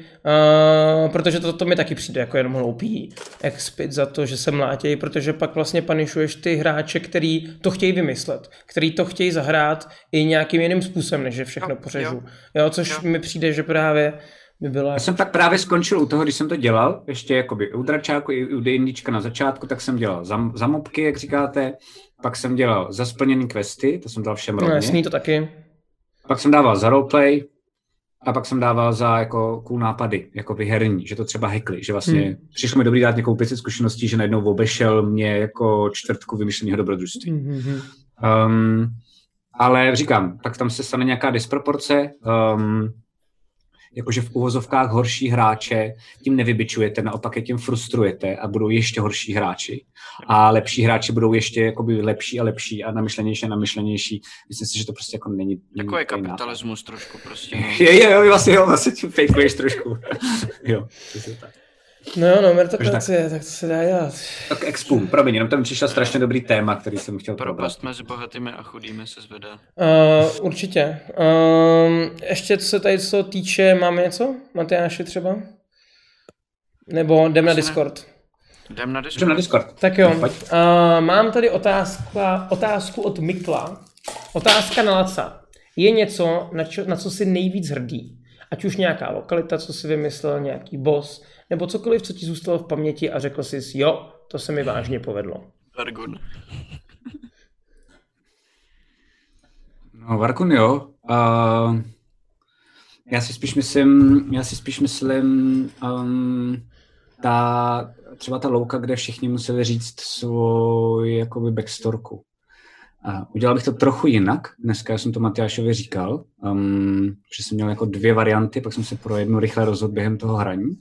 uh, protože to, to mi taky přijde jako jenom hloupý expit za to, že se mlátějí, protože pak vlastně panišuješ ty hráče, který to chtějí vymyslet, který to chtějí zahrát i nějakým jiným způsobem, než že všechno pořežu. Jo, což mi přijde, že právě by bylo Já jsem pak právě skončil u toho, když jsem to dělal, ještě jakoby u dračáku i u D&Dčka na začátku, tak jsem dělal za, za mobky, jak říkáte, pak jsem dělal za splněný questy, to jsem dal všem No, rovně. jasný to taky. Pak jsem dával za roleplay a pak jsem dával za jako cool nápady, jako herní, že to třeba hackli, že vlastně Hmm. hmm. přišlo mi dobrý dát několik 500 zkušeností, že najednou obešel mě jako čtvrtku vymyšleného dobrodružství. Mhm. Um, ale říkám, pak tam se stane nějaká disproporce, um, jakože v uvozovkách horší hráče tím nevybičujete, naopak je tím frustrujete a budou ještě horší hráči. A lepší hráči budou ještě jakoby lepší a lepší a namyšlenější a namyšlenější. Myslím si, že to prostě jako není... není Takový dobrý nápad. kapitalismus trošku prostě. *laughs* No. Je, je, jo, vlastně jo, vlastně fejkuješ trošku. *laughs* jo, přesně tak. No jo, no, meritokracie, tak to se dá dělat. Tak expum, promiň, jenom tam přišel strašně dobrý téma, který jsem chtěl probrat. Propast mezi bohatými a chudými se zvedá. Uh, určitě. Um, ještě co se tady co týče, máme něco? Matyáši třeba? Nebo jdem na Discord? Jdem na Discord. Jdem na Discord. Tak jo. Uh, mám tady otázka, otázku od Mikla. Otázka na Laca. Je něco, na, čo, na co jsi nejvíc hrdý? Ať už nějaká lokalita, co si vymyslel, nějaký boss, nebo cokoliv, co ti zůstalo v paměti a řekl jsi, jo, to se mi vážně povedlo. Argon. No, Varkun jo. Uh, já si spíš myslím, já si spíš myslím, um, ta, třeba ta louka, kde všichni museli říct svoji jakoby backstorku. A udělal bych to trochu jinak. Dneska já jsem to Matyášovi říkal, um, že jsem měl jako dvě varianty, pak jsem se pro jednu rychle rozhodl během toho hraní.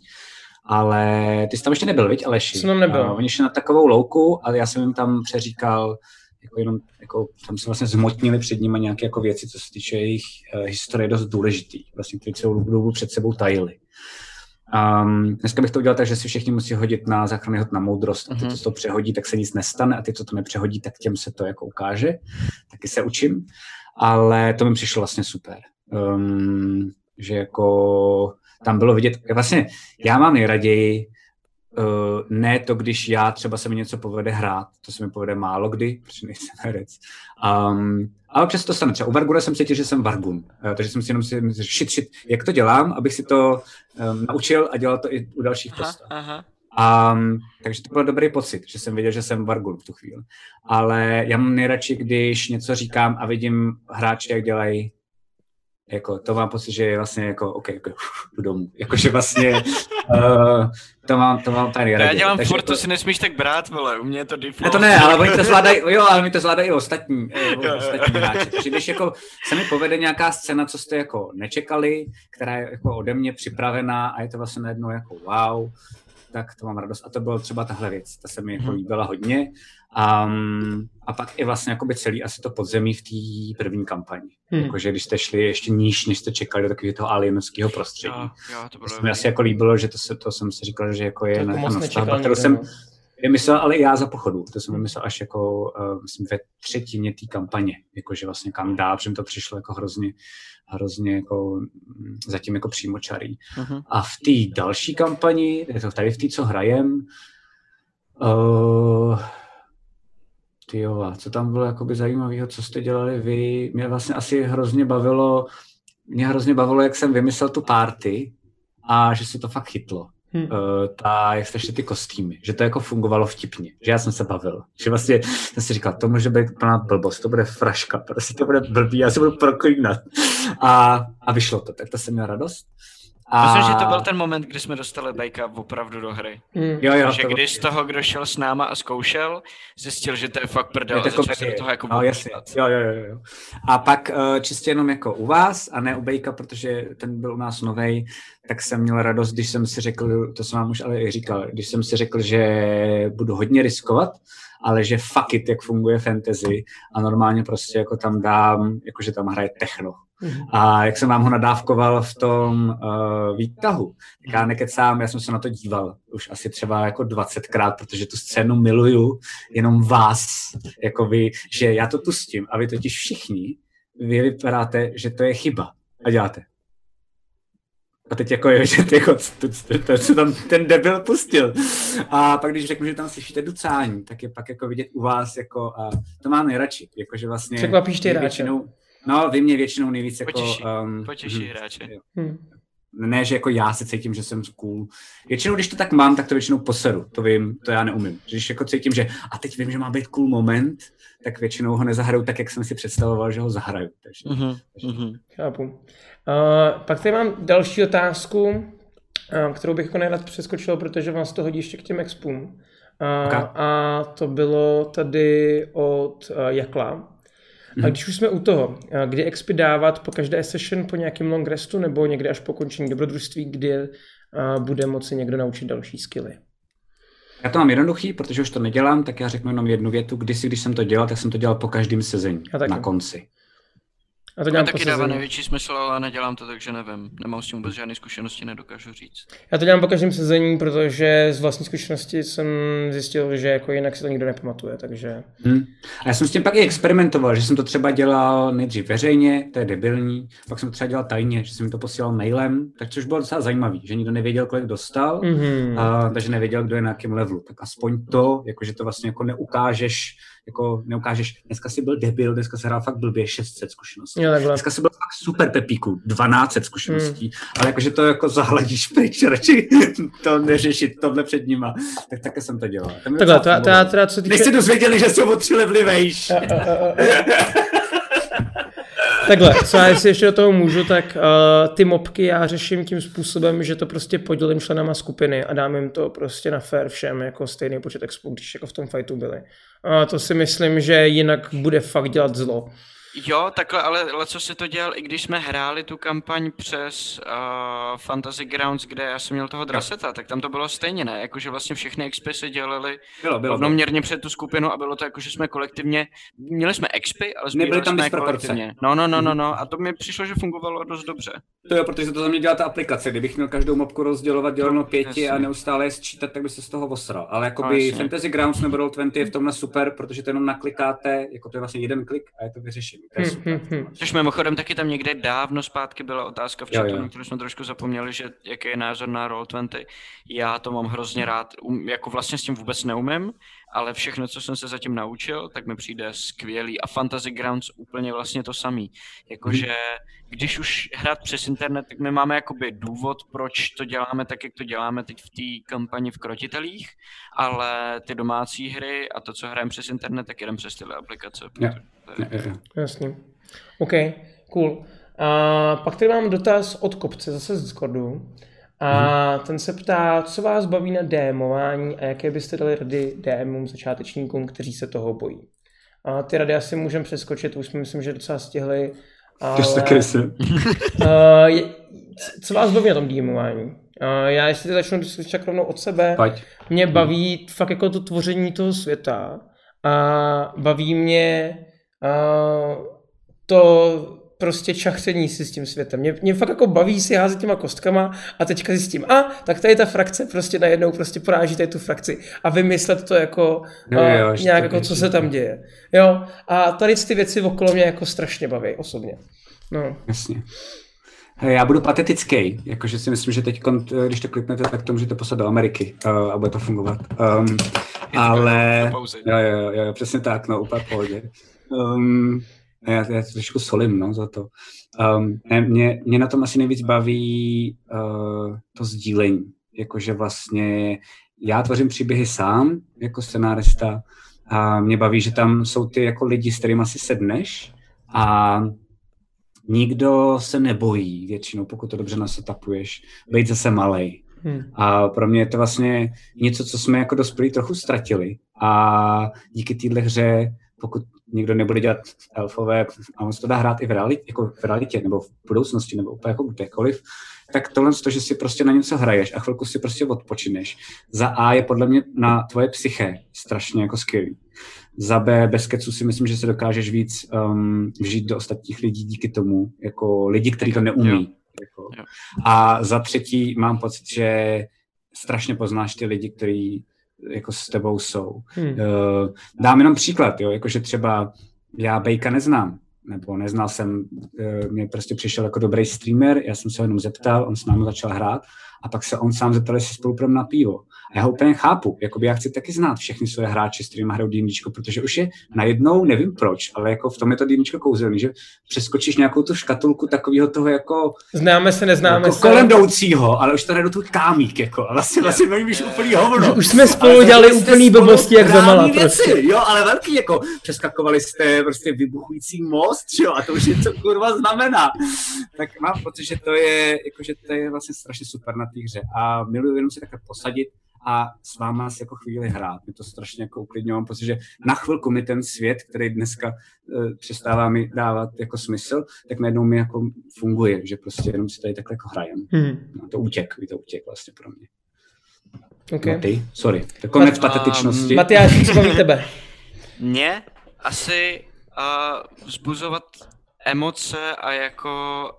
Ale ty jsi tam ještě nebyl, viď, Aleši? Jsem tam nebyl. A oni šli na takovou louku, ale já jsem jim tam přeříkal, jako jenom, jako, tam se vlastně zmotnili před nimi nějaké jako věci, co se týče jejich uh, historie, dost důležitý. Vlastně, který celou dobu před sebou tajili. Um, dneska bych to udělal tak, že si všichni musí hodit na záchranný hod na moudrost a ty, co to přehodí, tak se nic nestane a ty, co to nepřehodí, tak těm se to jako ukáže. Taky se učím, ale to mi přišlo vlastně super. Um, že jako tam bylo vidět, vlastně já mám nejraději uh, ne to, když já třeba se mi něco povede hrát, to se mi povede málo kdy, *laughs* protože nejsem herec, um, Ale občas se to stane. Třeba u Varguna jsem cítil, že jsem Vargun. Eh, Takže jsem si jenom si shit, shit, jak to dělám, abych si to um, naučil a dělal to i u dalších Aha, postav. aha. Um, takže to byl dobrý pocit, že jsem věděl, že jsem Vargun v tu chvíli. Ale já mám nejradši, když něco říkám a vidím hráče, jak dělají jako, to mám pocit, že je vlastně jako, OK, jako, jdu domů. Jakože vlastně, uh, to mám, to mám tady Já dělám Takže furt, to- to si nesmíš tak brát, vole, u mě je to ne, default. to ne, ale oni to zvládají, jo, ale mi to zvládají i ostatní, eh, *laughs* ostatní hráči. Takže když jako se mi povede nějaká scéna, co jste jako nečekali, která je jako ode mě připravená a je to vlastně najednou jako wow, tak to mám radost. A to bylo třeba tahle věc, ta se mi jako líbila hodně. Um, a pak i vlastně jakoby celý asi to podzemí v té první kampani. Hmm. Jakože když jste šli ještě níž, než jste čekali do takového toho alienovského prostředí. Jo, jo, to To mi asi jako líbilo, že to, se, to jsem si říkal, že jako je To jako na, stavba, kterou jsem no. vymyslel, ale i já za pochodu. To jsem vymyslel až jako, uh, myslím, ve třetině té kampaně, jakože vlastně kam dál, protože mi to přišlo jako hrozně, hrozně jako mm, zatím jako přímočarý. Mhm. A v té další kampani, tady v té, co hrajem, uh, ty jo, co tam bylo jakoby zajímavého, co jste dělali vy? Mě vlastně asi hrozně bavilo, mě hrozně bavilo, jak jsem vymyslel tu party a že se to fakt chytlo. Hm. Uh, ta, jak jste šli ty kostýmy, že to jako fungovalo vtipně, že já jsem se bavil, že vlastně jsem si říkal, to může být plná blbost, to bude fraška, prostě to bude blbý, já se budu proklínat. A, a vyšlo to, tak to jsem měl radost. A... Myslím, že to byl ten moment, kdy jsme dostali Bejka opravdu do hry. Hmm. Jo, jo, že to byl- když z toho, kdo šel s náma a zkoušel, zjistil, že to je fakt prdel Je a to začal komedie. se do toho jako no, jasně. Jo, jo, jo, jo. A pak uh, čistě jenom jako u vás a ne u Bejka, protože ten byl u nás novej, tak jsem měl radost, když jsem si řekl, to jsem vám už ale i říkal, když jsem si řekl, že budu hodně riskovat, ale že fuck it, jak funguje fantasy a normálně prostě jako tam dám, jakože tam hraje techno. A jak jsem vám ho nadávkoval v tom uh, výtahu, tak já nekecám, já jsem se na to díval už asi třeba jako 20krát, protože tu scénu miluju, jenom vás, jako vy, že já to pustím a vy totiž všichni, vy vypadáte, že to je chyba a děláte. A teď jako je, *laughs* že ty, jako, to, co tam ten debil pustil. A pak když řeknu, že tam slyšíte ducání, tak je pak jako vidět u vás, jako, a to mám nejradši, jakože vlastně... Překvapíš ty hráče. No, vy mě většinou nejvíc jako... Potěší, um, potěší hm, hráče. Hm. Ne, že jako já se cítím, že jsem cool. Většinou, když to tak mám, tak to většinou poseru. To vím, to já neumím. Když jako cítím, že a teď vím, že má být cool moment, tak většinou ho nezahraju tak, jak jsem si představoval, že ho zahraju. Takže, Mhm, mhm. Chápu. Uh, pak tady mám další otázku, uh, kterou bych jako nejrad přeskočil, protože vás to hodí ještě k těm expům. Uh, Ok. A to bylo tady od uh, Jakla. A když už jsme u toho, kdy expy dávat po každé session po nějakém long restu nebo někdy až po končení dobrodružství, kdy bude moci někdo naučit další skilly. Já to mám jednoduchý, protože už to nedělám, tak já řeknu jenom jednu větu. Kdysi, když jsem to dělal, tak jsem to dělal po každém sezení, na konci. A to To dělám taky dává největší smysl, ale nedělám to, takže nevím. Nemám s tím vůbec žádné zkušenosti, nedokážu říct. Já to dělám po každém sezení, protože z vlastní zkušenosti jsem zjistil, že jako jinak si to nikdo nepamatuje, takže... Hmm. A já jsem s tím pak i experimentoval, že jsem to třeba dělal nejdřív veřejně, to je debilní, pak jsem to třeba dělal tajně, že jsem mi to posílal mailem, tak což bylo docela zajímavý, že nikdo nevěděl, kolik dostal, Mhm. a, takže nevěděl, kdo je na jakém levelu. Tak aspoň to, jakože to vlastně jako neukážeš, jako neukážeš, dneska si byl debil, dneska se hrál fakt blbě 600 zkušeností. Jo, takhle. Dneska si byl fakt super pepíku, 1200 zkušeností, ale jakože to jako zahladíš pryč, radši *laughs* to neřešit tohle před nima. Tak také jsem to dělal. To Takhle, to, to fungovalo. teda co týče... Než se dozvěděli, že jsou o tři levely vejš. *laughs* Takhle, co já si ještě do toho můžu, tak uh, ty mobky já řeším tím způsobem, že to prostě podělím členama skupiny a dám jim to prostě na fair všem, jako stejný počet expů, když jako v tom fightu byli. A to si myslím, že jinak bude fakt dělat zlo. Jo, takhle, ale, ale co se to dělal, i když jsme hráli tu kampaň přes uh, Fantasy Grounds, kde já jsem měl toho Draseta, tak tam to bylo stejně, ne? Jakože vlastně všechny expy se dělali Bylo, bylo. rovnoměrně před tu skupinu a bylo to jako, že jsme kolektivně, měli jsme expy, ale sbírali tam jsme kolektivně. No, no, no, no, no, a to mi přišlo, že fungovalo dost dobře. To jo, protože to za mě dělá ta aplikace. Kdybych měl každou mobku rozdělovat děleno pěti jasně. a neustále je sčítat, tak by se z toho osral. Ale No, jakoby jasně. Fantasy Grounds nebo Roll20 je v tomhle super, protože to jenom naklikáte, jako to je vlastně jeden klik a je to vyřešený. Hm, hm, hm. Což mimochodem taky tam někde dávno zpátky byla otázka v chatu, na kterou jsme trošku zapomněli, že jaký je názor na Roll20. Já to mám hrozně rád, um, jako vlastně s tím vůbec neumím, ale všechno, co jsem se zatím naučil, tak mi přijde skvělý a Fantasy Grounds úplně vlastně to samý. Jakože když už hrát přes internet, tak my máme jakoby důvod, proč to děláme tak, jak to děláme teď v té kampani v Krotitelích, ale ty domácí hry a to, co hrajeme přes internet, tak jedem přes tyhle aplikace. Jo. Jasně. OK, cool. A pak tady mám dotaz od Kopce, zase z Discordu. A Mhm. ten se ptá, co vás baví na DMování a jaké byste dali rady DMům začátečníkům, kteří se toho bojí. A ty rady asi můžeme přeskočit, už jsme myslím, že docela stihli. To jste krysy. Uh, *laughs* je, co vás baví na tom DMování? Uh, já jestli začnu však rovnou od sebe, Pojď. mě baví fakt jako to tvoření toho světa a baví mě to prostě čachření si s tím světem. Mě, mě fakt jako baví si házet těma kostkama a teďka zjistím, a tak tady ta frakce prostě najednou prostě poráží tady tu frakci a vymyslet to jako Jo, uh, jo, nějak to jako, co se tam děje. Jo, a tady ty věci okolo mě jako strašně baví osobně. No. Jasně. Hele, Já budu patetický, jakože si myslím, že teď, když to kliknete, tak to můžete poslat do Ameriky uh, a bude to fungovat. Um, ale, jo, jo, jo, jo, přesně tak, no, úplně v pohodě. Um, já, já trošku solím, no, za to. Um, ne, mě, mě na tom asi nejvíc baví uh, to sdílení, jakože vlastně já tvořím příběhy sám, jako scenárista, a mě baví, že tam jsou ty jako lidi, s kterými si sedneš a nikdo se nebojí většinou, pokud to dobře nasetapuješ, být zase malej. Hm. A pro mě je to vlastně něco, co jsme jako dospělí trochu ztratili. A díky téhle hře, pokud někdo nebude dělat elfové, a on se to dá hrát i v realitě, jako v realitě nebo v budoucnosti, nebo úplně jako kdekoliv, tak tohle, to, že si prostě na něco hraješ a chvilku si prostě odpočineš, za A je podle mě na tvoje psyché strašně jako skvělý. Za B, bez kecu si myslím, že se dokážeš víc um, vžít do ostatních lidí díky tomu, jako lidi, kteří to neumí. Jo. Jako. Jo. A za třetí mám pocit, že strašně poznáš ty lidi, kteří jako s tebou jsou. Hm. Uh, dám jenom příklad, jo, jakože třeba já Bejka neznám, nebo neznal jsem, uh, mě prostě přišel jako dobrý streamer, já jsem se ho jenom zeptal, on s námi začal hrát a pak se on sám zeptal, jestli spolu půjdeme na pivo. A já ho úplně chápu, jakoby já chci taky znát všechny své hráče, s kterými hrajou D&Dčko, protože už je najednou, nevím proč, ale jako v tom je to D&Dčko kouzelný, že přeskočíš nějakou tu škatulku takového toho jako Známe se, neznáme jako se. kolem jdoucího, ale už to najednou tvůj kámík, jako, a vlastně, vlastně mluvíš úplný hovno. Už jsme spolu Ale dělali jste úplný blbosti, jak za krásný mala věci, prostě. Jo, ale velký, jako, přeskakovali jste prostě vybuchující most, jo, a to už je, co kurva znamená. Tak mám pocit, že to je, jako, že to je vlastně strašně super na té hře a miluji jenom se takhle posadit a s váma si jako chvíli hrát. Mě to strašně jako uklidňuje, mám pocit, že na chvilku mi ten svět, který dneska uh, přestává mi dávat jako smysl, tak najednou mi jako funguje, že prostě jenom si tady takhle jako hrajem. Hm. No, to útěk, to útěk vlastně pro mě. Okay. No ty, sorry. To konec Um, patetičnosti. Matyáš, co tebe? Mě asi uh, vzbuzovat emoce a jako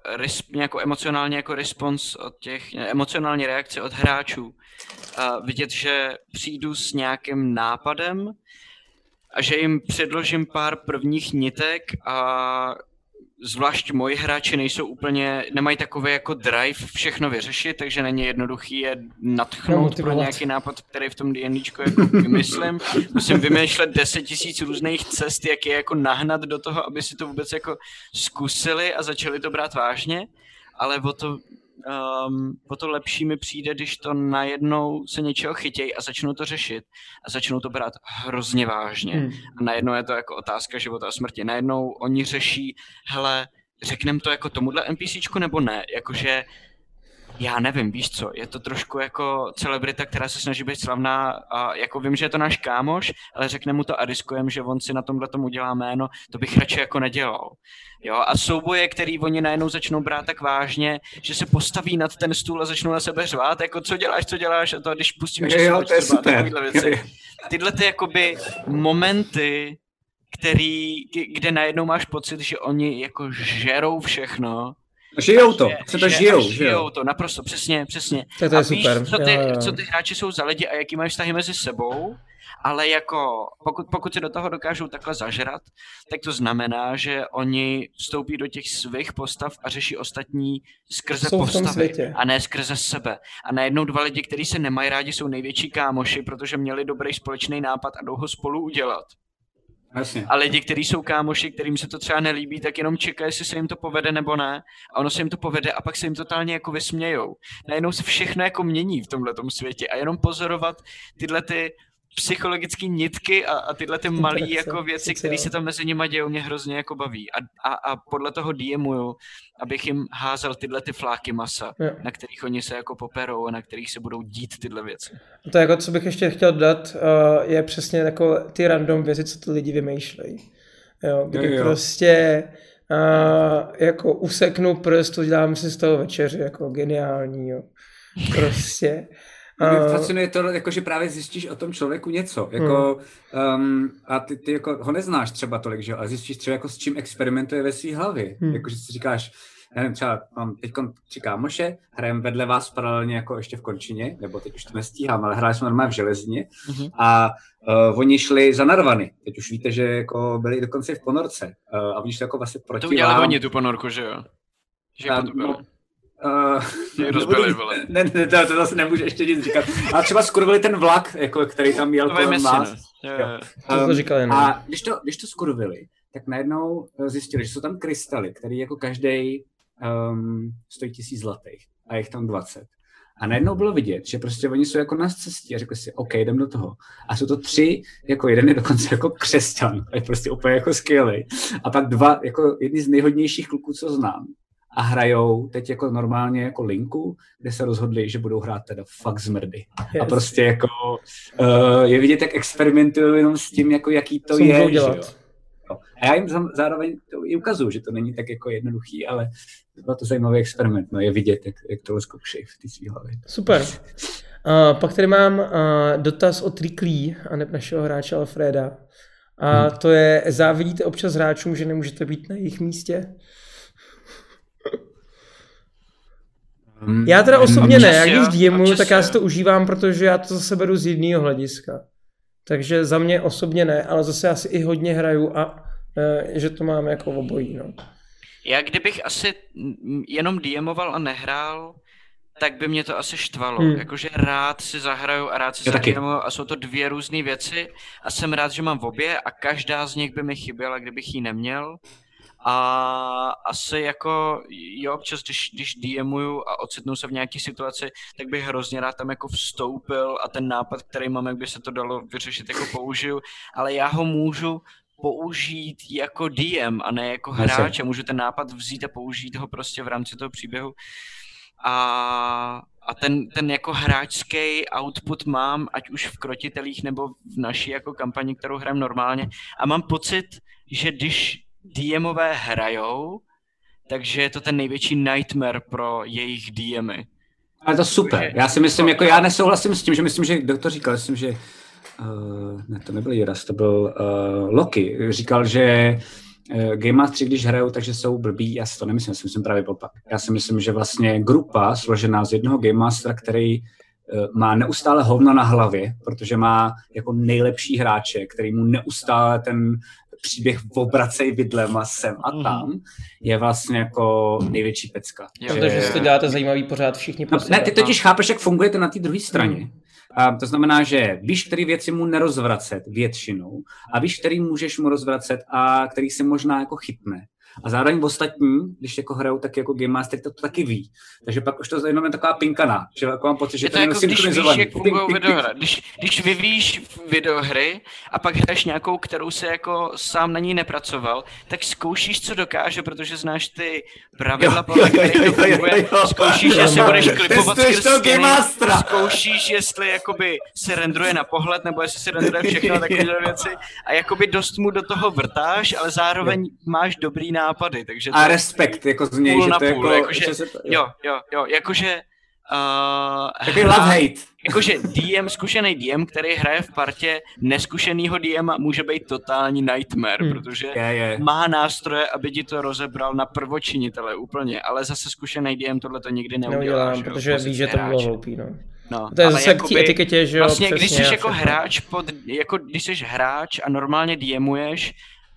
nějakou emocionálně jako respons od těch, emocionální reakce od hráčů. Uh, vidět, že přijdu s nějakým nápadem a že jim předložím pár prvních nitek a zvlášť moji hráči nejsou úplně, nemají takový jako drive všechno vyřešit, takže není jednoduchý je natchnout pro Namotivovat. nějaký nápad, který v tom D&Dčku jako vymyslím. Musím vymýšlet 10 tisíc různých cest, jak je jako nahnat do toho, aby si to vůbec jako zkusili a začali to brát vážně, ale o to, um, o to lepší mi přijde, když to najednou se něčeho chytějí a začnou to řešit a začnou to brát hrozně vážně. Hm. A najednou je to jako otázka života a smrti. Najednou oni řeší, hele, řekneme to jako tomuhle NPCčku nebo ne? Jakože já nevím, víš co, je to trošku jako celebrita, která se snaží být slavná a jako vím, že je to náš kámoš, ale řekne mu to a riskujeme, že on si na tomhle tomu udělá jméno, to bych radši jako nedělal. Jo, a souboje, který oni najednou začnou brát tak vážně, že se postaví nad ten stůl a začnou na sebe řvát, jako co děláš, co děláš, a to když pustíme, že Jo, to je super. věci. Tyhle ty jakoby momenty, který, kde najednou máš pocit, že oni jako žerou všechno. Žijou to, Že- se to že- žijou, žijou jo. to, naprosto, přesně, přesně. Tak to je a víš, super. co ty, Jo, jo, co ty hráči jsou za lidi a jaký mají vztahy mezi sebou ale jako pokud, pokud se do toho dokážou takhle zažrat, tak to znamená, že oni vstoupí do těch svých postav a řeší ostatní skrze Jsou postavy světě. a ne skrze sebe. A najednou dva lidi, kteří se nemají rádi, jsou největší kámoši, protože měli dobrý společný nápad a jdou ho spolu udělat. Jasně. A lidi, kteří jsou kámoši, kterým se to třeba nelíbí, tak jenom čekají, jestli se jim to povede nebo ne. A ono se jim to povede a pak se jim totálně jako vysmějou. Najednou se všechno jako mění v tomhle světě a jenom pozorovat tyhle ty psychologické nitky a, a tyhle ty malé jako věci, které se tam mezi nimi dějou, mě hrozně jako baví. A, a, a podle toho DMuju, abych jim házel tyhle ty fláky masa, Jo. na kterých oni se jako poperou a na kterých se budou dít tyhle věci. To jako, co bych ještě chtěl dodat, uh, je přesně jako ty random věci, co ty lidi vymýšlejí. Jo, kdy Jo, jo. prostě uh, jako useknu prst, udělám si z toho večeři, jako geniální, jo. Prostě. Mě Uh, fascinuje to, jako, že právě zjistíš o tom člověku něco. Jako, um, a ty, ty jako, ho neznáš třeba tolik, že ale zjistíš třeba, jako, s čím experimentuje ve své hlavě. Hmm. Jako, že si říkáš, já nevím, třeba mám teď tři kámoše, hrajeme vedle vás paralelně jako ještě v Končině, nebo teď už to nestíhám, ale hráli jsme normálně v železině Mhm. a uh, oni šli za Narvany. Teď už víte, že jako byli dokonce v ponorce. Uh, a oni šli jako vlastně proti To udělali vám. oni tu ponorku, že jo? Že A, potopili. no, Uh, *laughs* rozbili, vole. ne, ne, to, to zase nemůže ještě nic říkat. A třeba skurvili ten vlak, jako, který tam jel kolem vás. Říkali, no. A když to, když to skurvili, tak najednou eh, zjistili, že jsou tam krystaly, které jako každý um, stojí tisíc zlatých a je jich tam 20. A najednou bylo vidět, že prostě oni jsou jako na cestě a řekli si, OK, jdem do toho. A jsou to tři, jako jeden je dokonce jako křesťan, a je prostě úplně jako skvělý. A pak dva, jako jedni z nejhodnějších kluků, co znám. A hrajou teď jako normálně jako linku, kde se rozhodli, že budou hrát teda fakt zmrdy. A prostě jako uh, je vidět, jak experimentují jenom s tím, jako jaký to Co je. Že jo? Jo. A já jim zároveň to i ukazuju, že to není tak jako jednoduchý, ale byl to zajímavý experiment. No, je vidět, jak, jak tohle zkoušejí v té svý hlavě. Super. Uh, pak tady mám uh, dotaz od Triklí, a ne našeho hráče Alfreda. A Hmm. to je, závidíte občas hráčům, že nemůžete být na jejich místě? Já teda osobně ne, jo, když DMuju, tak já si to užívám, protože já to zase beru z jiného hlediska. Takže za mě osobně ne, ale zase já si i hodně hraju a eh, že to mám jako obojí. No. Já kdybych asi jenom DMoval a nehrál, tak by mě to asi štvalo. Hmm. Jakože rád si zahraju a rád si zadiemuju a jsou to dvě různé věci a jsem rád, že mám v obě a každá z nich by mi chyběla, kdybych ji neměl. A asi jako, jo, občas, když, když DMuju a ocitnu se v nějaké situaci, tak bych hrozně rád tam jako vstoupil a ten nápad, který mám, jak by se to dalo vyřešit, jako použiju, ale já ho můžu použít jako DM a ne jako Jasně. hráč a můžu ten nápad vzít a použít ho prostě v rámci toho příběhu. A, a ten, ten jako hráčský output mám, ať už v krotitelích nebo v naší jako kampani, kterou hrajem normálně. A mám pocit, že když DMové hrajou, takže je to ten největší nightmare pro jejich DMy. Ale to super. Já si myslím, jako já nesouhlasím s tím, že myslím, že kdo to říkal, myslím, že uh, ne, to nebyl Jiras, to byl uh, Loki. Říkal, že uh, Game Mastery, když hrajou, takže jsou blbí. Já si to nemyslím, já si myslím právě opak. Já si myslím, že vlastně grupa složená z jednoho Game Mastera, který uh, má neustále hovno na hlavě, protože má jako nejlepší hráče, který mu neustále ten příběh obracej vidlema sem a tam, je vlastně jako největší pecka. Jo. Protože si to děláte zajímavý pořád všichni No, ne, ty totiž chápeš, jak fungujete na té druhé straně. Hmm. A to znamená, že víš, který věci mu nerozvracet většinou a víš, který můžeš mu rozvracet a který si možná jako chytne. A zároveň ostatní, když jako hrajou tak jako Game Master, to, to taky ví. Takže pak už to jenom je taková pinkana, že jako mám pocit, že Je to je jako když víš, jak fungují videohry. Když, když vyvíjíš videohry a pak hraješ nějakou, kterou se jako sám na ní nepracoval, tak zkoušíš, co dokáže, protože znáš ty pravidla, Jo, podle kterých to jo, funguje. Zkoušíš, jestli budeš klipovat skrz zkoušíš, jestli jakoby se rendruje na pohled, nebo jestli se rendruje všechno a takovéhle věci. A jakoby dost mu do toho vrtáš, ale zároveň máš dobrý nápady, takže to A respekt jako z něj, že na to je půl, jako... jakože, že se to, jo, jo, jo, jakože Uh, Takový love-hate. Jakože DM, zkušený DM, který hraje v partě neskušenýho DM může být totální nightmare, Hmm. protože Je, je. má nástroje, aby ti to rozebral na prvočinitele úplně, ale zase zkušený DM tohle to nikdy neudělá. Neudělám, že jo, protože v ví, že to bylo hloupý. No. No, To je ale zase k té etiketě, že jo, Vlastně, když přesně, jsi a jako hráč, pod, jako když jsi hráč a normálně DMuješ,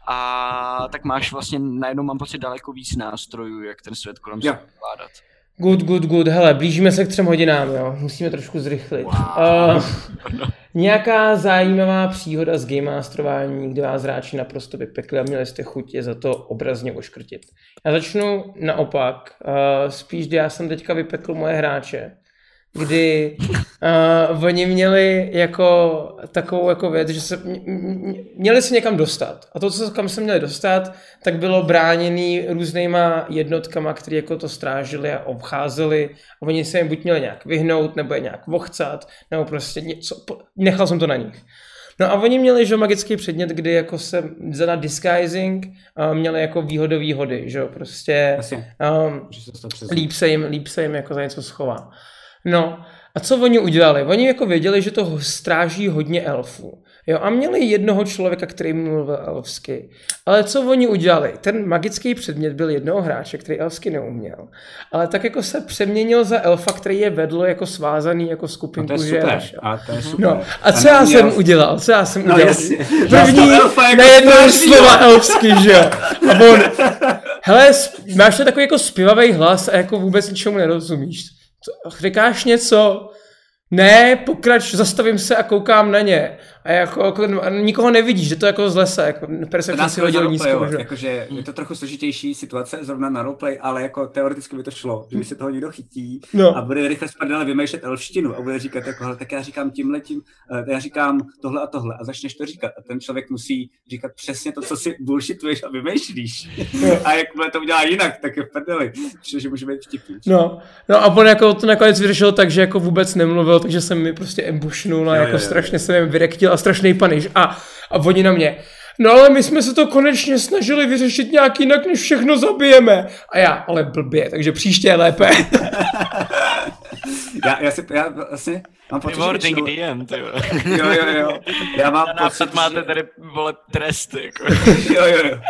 a tak máš vlastně, najednou mám pocit daleko víc nástrojů, jak ten svět kolem sebe zvládat. Good, good, good. Hele, blížíme se k třem hodinám, jo. Musíme trošku zrychlit. Wow. *laughs* Uh, nějaká zajímavá příhoda z game masterování, kde vás hráči naprosto vypekli a měli jste chuť je za to obrazně oškrtit. Já začnu naopak. Uh, spíš, kdy já jsem teďka vypekl moje hráče, kdy uh, oni měli jako takovou jako věc, že se měli se někam dostat. A to, co kam se měli dostat, tak bylo bráněný různýma jednotkama, které jako to strážili a obcházeli. A oni se jim buď měli nějak vyhnout, nebo je nějak vochcat, nebo prostě něco. Nechal jsem to na nich. No a oni měli, že magický předmět, kdy jako se za disguising a měli jako výhodové hody, že jo, prostě um, líp se jim, líp se jim jako za něco schová. No, a co oni udělali? Oni jako věděli, že to stráží hodně elfů. Jo, a měli jednoho člověka, který mluvil elfsky. Ale co oni udělali? Ten magický předmět byl jednoho hráče, který elfsky neuměl. Ale tak jako se přeměnil za elfa, který je vedl jako svázaný jako skupinku to je super. A to je super. No, a co já neměl- jsem udělal? Co já jsem No udělal? jasně. První elfa jako najednou strážního. slova elfsky, že jo. A on, hele, máš to takový jako zpěvavý hlas a jako vůbec ničemu nerozumíš. Říkáš něco? Ne, pokrač, zastavím se a koukám na ně. A jako, jako a nikoho nevidíš, že to jako z lesa, jako dá si hodil nízko. že? jakože je to trochu složitější situace zrovna na roleplay, ale jako teoreticky by to šlo, že když se toho někdo chytí No. a bude rychle spadle vymýšlet elštinu a bude říkat jako, hele, tak já říkám tímhle tím, eh, já říkám tohle a tohle a začneš to říkat a ten člověk musí říkat přesně to, co si bullshituješ a vymýšlíš. *laughs* a jakmile to udělá jinak, tak je v prdeli, protože může být vtipný. No, no a on jako to nakonec vyřešil tak, že jako vůbec nemluvil, takže jsem mi prostě embushnul a Jo, jako jo, jo. strašně jsem jim vyrektil a strašný paniš. A, a oni na mě, no ale my jsme se to konečně snažili vyřešit nějak jinak, než všechno zabijeme. A já, ale blbě, takže příště je lépe. *laughs* Já, já, si, já vlastně mám pocit, že Rewarding DM, ty jo. Jo, jo, jo. Já mám Na pocit, máte tady, vole, tresty, jako. *laughs* jo, jo, jo.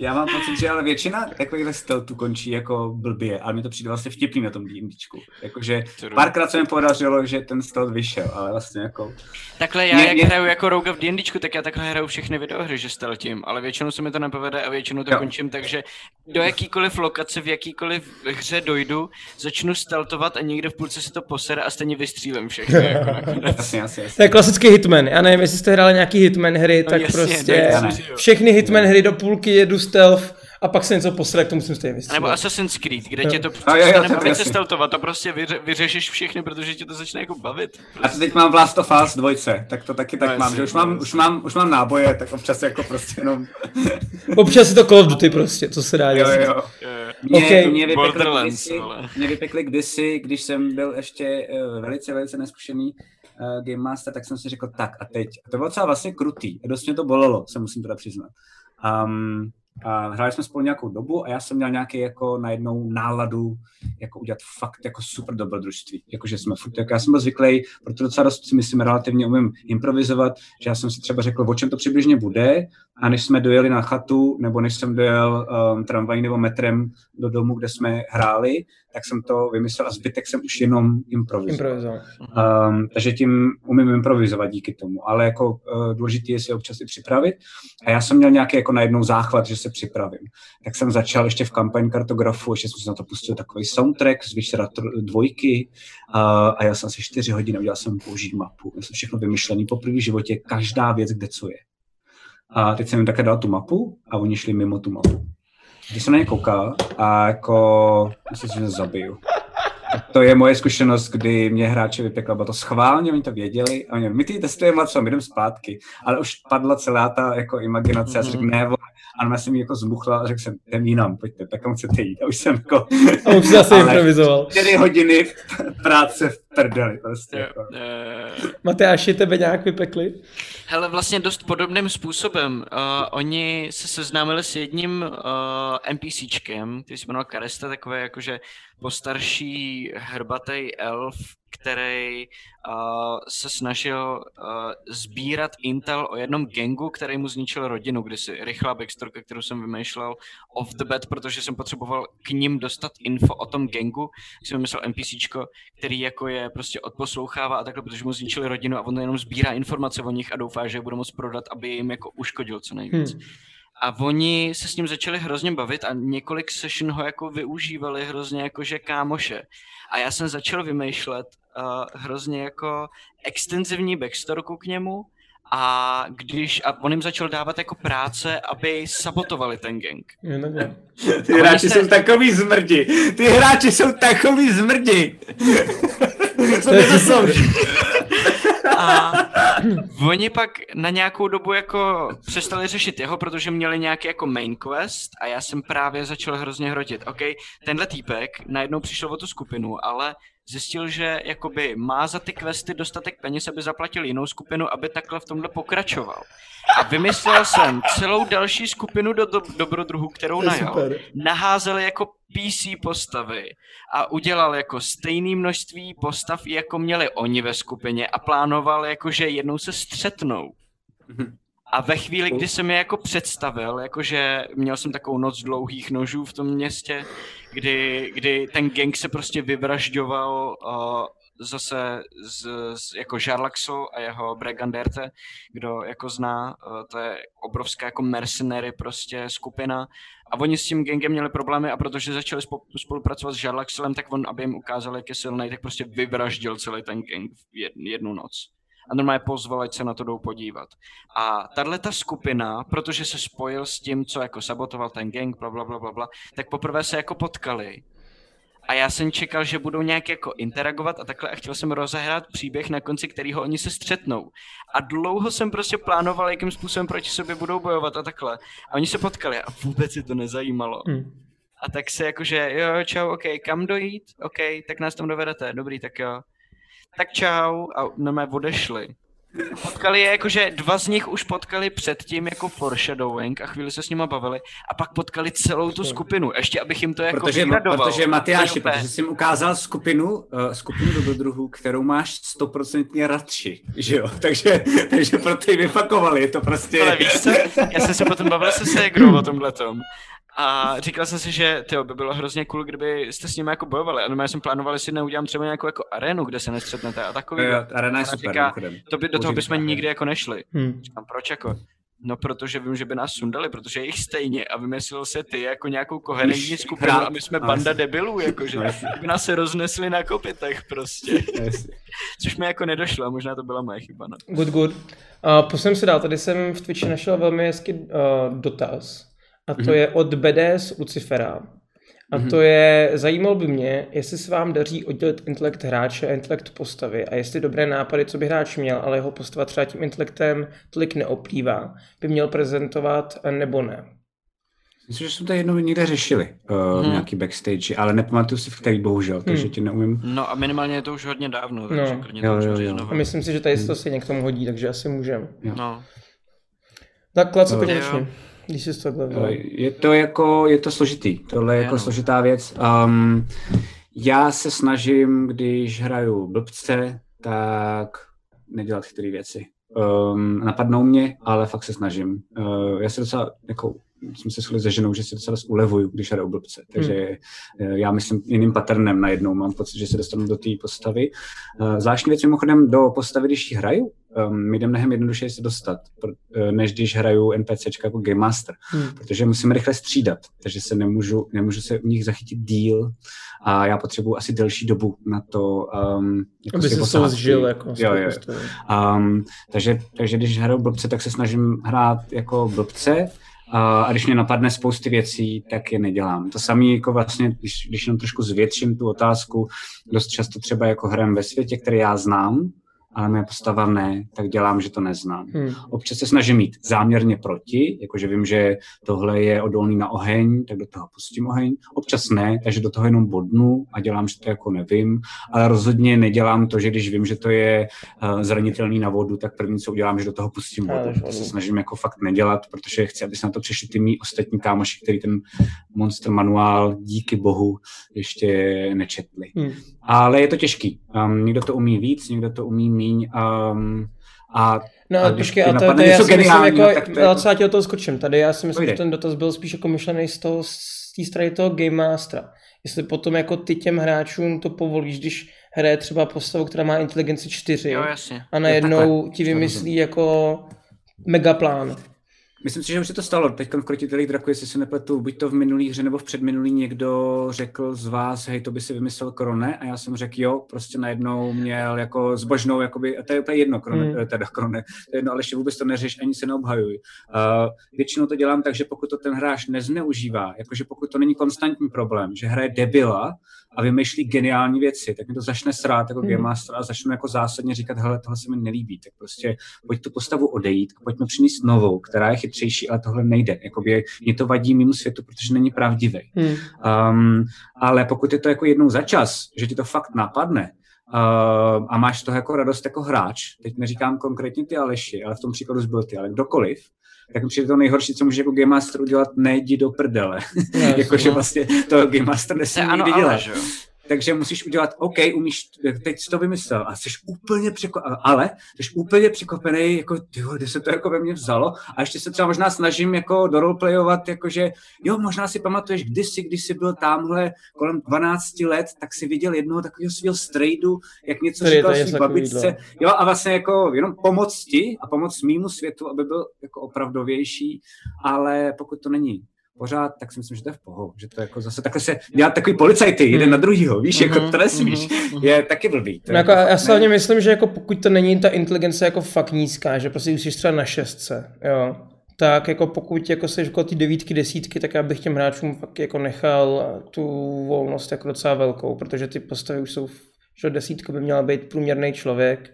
Já mám pocit, že ale většina takovýchhle stealthů končí jako blbě, ale mi to přijde vlastně vtipný na tom D&Dčku. Jakože párkrát se mi podařilo, že ten stealth vyšel, ale vlastně jako... Takhle já, Mě- jak mě- hraju jako Rogue v D&Dčku, tak já takhle hraju všechny videohry, že stealthím, ale většinou se mi to nepovede a většinou to Jo. končím, takže do jakýkoliv lokace, v jakýkoliv hře dojdu, začnu stealthovat a někde v půlce si to posere a stejně vystřílím všechny. Jako *laughs* nakonec. Jasně, jasně, jasně. To je klasický Hitman. Já nevím, jestli jste hráli nějaký Hitman hry, No tak jasně, prostě všechny Hitman hry do půlky jedu stealth a pak se něco posere, k tomu musím stejně vystřílet. nebo Assassin's Creed, kde Jo. tě to A jo, jo, přestane se stealthovat, to prostě vyře, vyřešíš všechny, protože tě to začne jako bavit. A to teď mám v Last of Us dvojce, tak to taky tak No, mám, že už no, mám, jasně. už mám, už mám náboje, tak občas jako prostě jenom... Občas je to Call of Duty prostě, co se dá Jo, dělat. jo. Eh, Mě, Okay. mě, vypekli kdysi, mě vypekli kdysi, když jsem byl ještě uh, velice, velice neskušený uh, Game Master, tak jsem si řekl tak a teď. A to bylo docela vlastně krutý. A dost mě to bolelo, se musím teda přiznat. Um, a hráli jsme spolu nějakou dobu a já jsem měl nějaký jako najednou náladu jako udělat fakt jako super dobrodružství. Jakože jsme furt, jako já jsem byl zvyklý, proto docela dost si myslím relativně umím improvizovat, že já jsem si třeba řekl, o čem to přibližně bude a než jsme dojeli na chatu, nebo než jsem dojel um, tramvají nebo metrem do domu, kde jsme hráli, tak jsem to vymyslel a zbytek jsem už jenom improvizoval. Improvizoval. Um, takže tím umím improvizovat díky tomu, ale jako uh, důležité je si občas i připravit. A já jsem měl nějaký jako najednou záchvat, že se připravím. Tak jsem začal ještě v kampaň kartografu, ještě jsem si na to pustil takový soundtrack z tr- dvojky uh, a já jsem asi čtyři hodiny udělal jsem použít mapu. Já jsem všechno vymyšlený po první životě, každá věc, kde co je. A teď jsem jim také dal tu mapu a oni šli mimo tu mapu. Když jsem na ně koukal a jako, myslím, že zabiju. To je moje zkušenost, kdy mě hráče vypekla, bylo to schválně, oni to věděli, a oni, my ty testujeme, co, my jdeme zpátky, ale už padla celá ta jako imaginace, a jsem řekl, ne, vole. a ona jsem jako zmuchla a řekl jsem, jdem jinam, pojďte, tak kam chcete jít, a už jsem jako, A už zase *laughs* improvizoval. čtyři hodiny *laughs* práce v prdeli, prostě, Jo, jako. eh, Matyáši, tebe nějak vypekli? Hele, vlastně dost podobným způsobem. Uh, oni se seznámili s jedním uh, NPCčkem, který se jmenoval Karesta, takové jakože postarší hrbatý elf, který uh, se snažil uh, sbírat intel o jednom gangu, který mu zničil rodinu kdysi. Rychlá backstorka, kterou jsem vymýšlel off the bat, protože jsem potřeboval k ním dostat info o tom gangu. Jsem vymyslel NPCčko, který jako je prostě odposlouchává a takhle, protože mu zničili rodinu a on jenom sbírá informace o nich a doufá, že je bude moct prodat, aby jim jako uškodil co nejvíc. Hmm. A oni se s ním začali hrozně bavit a několik session ho jako využívali hrozně jakože kámoše. A já jsem začal vymýšlet uh, hrozně jako extenzivní backstorku k němu a když a on jim začal dávat jako práce, aby sabotovali ten gang. Ty hráči se... jsou takový zmrdi. Ty hráči jsou takový zmrdi. Co to jsou? A *clears throat* oni pak na nějakou dobu jako přestali řešit jeho, protože měli nějaký jako main quest a já jsem právě začal hrozně hrotit. OK, tenhle týpek najednou přišel o tu skupinu, ale zjistil, že jakoby má za ty questy dostatek peněz, aby zaplatil jinou skupinu, aby takhle v tomhle pokračoval. A vymyslel jsem celou další skupinu do, do dobrodruhů, kterou najal. Naházel jako PC postavy a udělal jako stejné množství postav, jako měli oni ve skupině a plánoval jako, že jednou se střetnou. A ve chvíli, kdy jsem je jako představil, jakože měl jsem takovou noc dlouhých nožů v tom městě, kdy, kdy ten gang se prostě vyvražďoval uh, zase z, z, jako Žarlaxo a jeho Breganderte, kdo jako zná, uh, to je obrovská jako mercenary prostě skupina. A oni s tím gangem měli problémy a protože začali spolupracovat s Žarlaxelem, tak on, aby jim ukázal, jak je silný, tak prostě vyvraždil celý ten gang v jednu noc a normálně pozval, ať se na to jdou podívat. A tahle ta skupina, protože se spojil s tím, co jako sabotoval ten gang, bla, bla, bla, bla, bla tak poprvé se jako potkali. A já jsem čekal, že budou nějak jako interagovat a takhle a chtěl jsem rozehrát příběh, na konci kterého oni se střetnou. A dlouho jsem prostě plánoval, jakým způsobem proti sobě budou bojovat a takhle. A oni se potkali a vůbec si to nezajímalo. Hmm. A tak se jakože, jo, čau, ok, kam dojít? Ok, tak nás tam dovedete, dobrý, tak jo tak čau a na mé odešli. Potkali je, jakože dva z nich už potkali předtím jako foreshadowing a chvíli se s nima bavili a pak potkali celou tu skupinu, ještě abych jim to jako protože, Protože Matyáši, protože jsi jim ukázal skupinu, uh, skupinu dobrodruhů, kterou máš stoprocentně radši, že jo, *laughs* takže, takže proto ji vyfakovali, je to prostě... Ale víš co, já jsem se potom bavil se Segrou o tomhletom a říkal jsem si, že tyjo, by bylo hrozně cool, kdyby jste s nimi jako bojovali. A já jsem plánoval, jestli neudělám třeba nějakou jako arénu, kde se nestřetnete a takový. Jo, arena je super, říká, to by, do toho bychom nikdy jako nešli. Hmm. Říkám, proč jako? No, protože vím, že by nás sundali, protože je jich stejně a vymyslel se ty jako nějakou koherentní skupinu a my jsme banda debilů, jakože by nás se roznesli na kopitech prostě. Což mi jako nedošlo a možná to byla moje chyba. No. Good, good. Uh, posuneme se dál, tady jsem v Twitchi našel velmi hezký uh, dotaz a to mm-hmm. je od BDS Lucifera. A mm-hmm. to je, zajímalo by mě, jestli se vám daří oddělit intelekt hráče a intelekt postavy a jestli dobré nápady, co by hráč měl, ale jeho postava třeba tím intelektem tolik neoplývá, by měl prezentovat nebo ne. Myslím, že jsme to jednou někde řešili, uh, hmm. nějaký backstage, ale nepamatuju si v který bohužel, takže hmm. ti neumím. No a minimálně je to už hodně dávno, takže no. jo, jo, jo. A myslím si, že tady se to se k tomu hodí, takže asi můžeme. No. Tak klace no. Když jsi to Je to jako, je to složitý, tohle je jako složitá věc. Um, já se snažím, když hraju blbce, tak nedělat chytré věci. Um, napadnou mě, ale fakt se snažím. Uh, já se docela jako jsme se shodli se ženou, že si docela ulevuju, když hraju blbce. Takže hmm. já myslím jiným patternem najednou. Mám pocit, že se dostanu do té postavy. Eh, zvláštní věc mimochodem do postavy, když ji hraju, um, mi jde mnohem jednodušeji se dostat, eh, než když hraju NPC jako Game Master, hmm. protože musím rychle střídat, takže se nemůžu, nemůžu se u nich zachytit díl a já potřebuji asi delší dobu na to, um, jako Aby se to zžil, jako jo, jo. Um, takže, takže když hraju blbce, tak se snažím hrát jako blbce, a když mě napadne spousty věcí, tak je nedělám. To samé jako vlastně, když, když jenom trošku zvětším tu otázku, dost často třeba jako hrajem ve světě, který já znám, ale moje postava ne, tak dělám, že to neznám. Hmm. Občas se snažím mít záměrně proti, jakože vím, že tohle je odolný na oheň, tak do toho pustím oheň. Občas ne, takže do toho jenom bodnu a dělám, že to jako nevím, ale rozhodně nedělám to, že když vím, že to je uh, zranitelný na vodu, tak první, co udělám, že do toho pustím vodu. To se snažím jako fakt nedělat, protože chci, aby se na to přišli ty mý ostatní kámoši, který ten Monster manuál díky bohu ještě nečetli. Hmm. Ale je to těžký. Um, někdo to umí víc, někdo to umí míň. Um, a, No a počkej, a to, napadne to já si myslím, jako, tak to je já ti o toho skočím tady, já si myslím, Pojdej. že ten dotaz byl spíš jako myšlený z toho, z té strany toho Game Mastera. Jestli potom jako ty těm hráčům to povolíš, když hraje třeba postavu, která má inteligenci 4 Jo, jasně. a najednou takhle. ti To vymyslí jako megaplán. Myslím si, že už se to stalo. Teď v Krotitelích draku, jestli se nepletu, buď to v minulý hře nebo v předminulý někdo řekl z vás, hej, to by si vymyslel Krone, a já jsem řekl, jo, prostě najednou měl jako zbožnou, jakoby, a to je úplně jedno, Krone, Hmm. hmm. teda Krone, to je jedno, ale ještě vůbec to neřeš, ani se neobhajuj. Uh, většinou to dělám tak, že pokud to ten hráč nezneužívá, jakože pokud to není konstantní problém, že hraje debila a vymýšlí geniální věci, tak mi to začne srát jako Hmm. Game Master a začnu jako zásadně říkat, hele, tohle se mi nelíbí, tak prostě pojď tu postavu odejít a pojďme přinést novou, která je chytřejší, ale tohle nejde. Jakoby mě to vadí mimo světu, protože není pravdivý. Hmm. Um, ale pokud je to jako jednou za čas, že ti to fakt napadne, Uh, a máš to jako radost jako hráč, teď neříkám konkrétně ty Aleši, ale v tom příkladu byl ty, ale kdokoliv, tak přijde to nejhorší, co může jako Game Master udělat, nejdi do prdele. *laughs* jasně, Jakože no. vlastně to Game Master nesmí ano, nikdy dělat. ale, že jo. Takže musíš udělat, OK, umíš, teď jsi to vymyslel. A jsi úplně překvapený, ale jsi úplně překvapený, jako, tyjo, kde se to jako ve mně vzalo? A ještě se třeba možná snažím jako doroleplayovat, jakože, jo, možná si pamatuješ kdysi, když jsi byl tamhle kolem 12 let, tak si viděl jednoho takového svého strejdu, jak něco Tady říkal svý babičce, jo, a vlastně jako jenom pomoct ti a pomoct mýmu světu, aby byl jako opravdovější, ale pokud to není pořád, tak si myslím, že to je v pohodě, že to jako zase takhle se dělat takový policajty, jeden Hmm. na druhýho, víš, jako Mhm, to nesmíš, mhm, je taky blbý. To No je jako, já si ne- hlavně myslím, že jako pokud to není ta inteligence jako fakt nízká, že prostě už jsi třeba na šestce, jo, tak jako pokud jako jsi jako ty devítky, desítky, tak já bych těm hráčům fakt jako nechal tu volnost jako docela velkou, protože ty postavy už jsou, že desítka by měla být průměrný člověk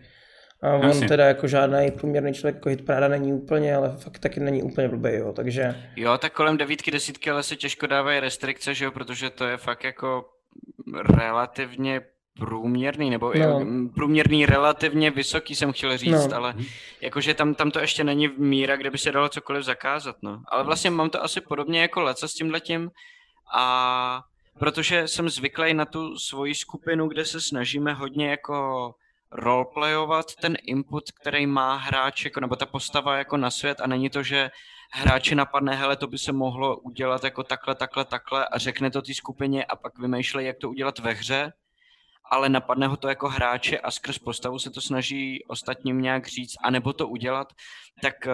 a on Jasně. teda jako žádný průměrný člověk jako hitparáda není úplně, ale fakt taky není úplně blbý, jo, takže Jo, tak kolem devítky, desítky, ale se těžko dávají restrikce, že jo, protože to je fakt jako relativně průměrný, nebo No. průměrný relativně vysoký jsem chtěl říct, No. ale jakože tam, tam to ještě není v míra, kde by se dalo cokoliv zakázat, no. Ale vlastně mám to asi podobně jako Leca s tímhletím a protože jsem zvyklý na tu svoji skupinu, kde se snažíme hodně jako roleplayovat ten input, který má hráč, jako, nebo ta postava jako na svět a není to, že hráči napadne, hele, to by se mohlo udělat jako takhle, takhle, takhle a řekne to té skupině a pak vymýšlej, jak to udělat ve hře, ale napadne ho to jako hráče a skrz postavu se to snaží ostatním nějak říct, anebo to udělat, tak eh,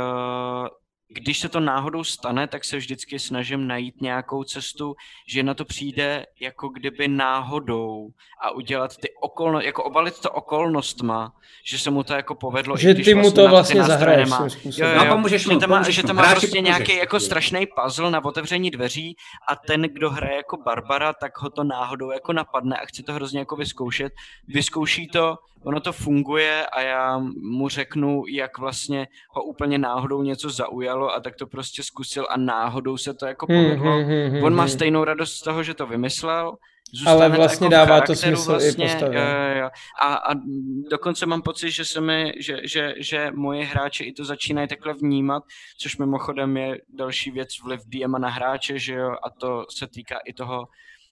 když se to náhodou stane, tak se vždycky snažím najít nějakou cestu, že na to přijde jako kdyby náhodou a udělat ty okolnosti, jako obalit to okolnostma, že se mu to jako povedlo, Že i když ty mu vlastně to vlastně zahraješ nemá. způsobem. Jo, No, jo, jo. pomůžeš že mu, to má, že to má prostě pomůžeš. nějaký jako strašný puzzle na otevření dveří a ten, kdo hraje jako Barbara, tak ho to náhodou jako napadne a chce to hrozně jako vyzkoušet. Vyzkouší to, ono to funguje a já mu řeknu, jak vlastně ho úplně náhodou něco zaujalo a tak to prostě zkusil a náhodou se to jako Hmm, povedlo. hmm, hmm, hmm, On má hmm. stejnou radost z toho, že to vymyslel, Ale to vlastně jako dává to smysl i postavě. Jo, jo, jo. A, a dokonce mám pocit, že se mi, že, že, že moje hráči i to začínají takhle vnímat, což mimochodem je další věc vliv DM na hráče, že jo, a to se týká i toho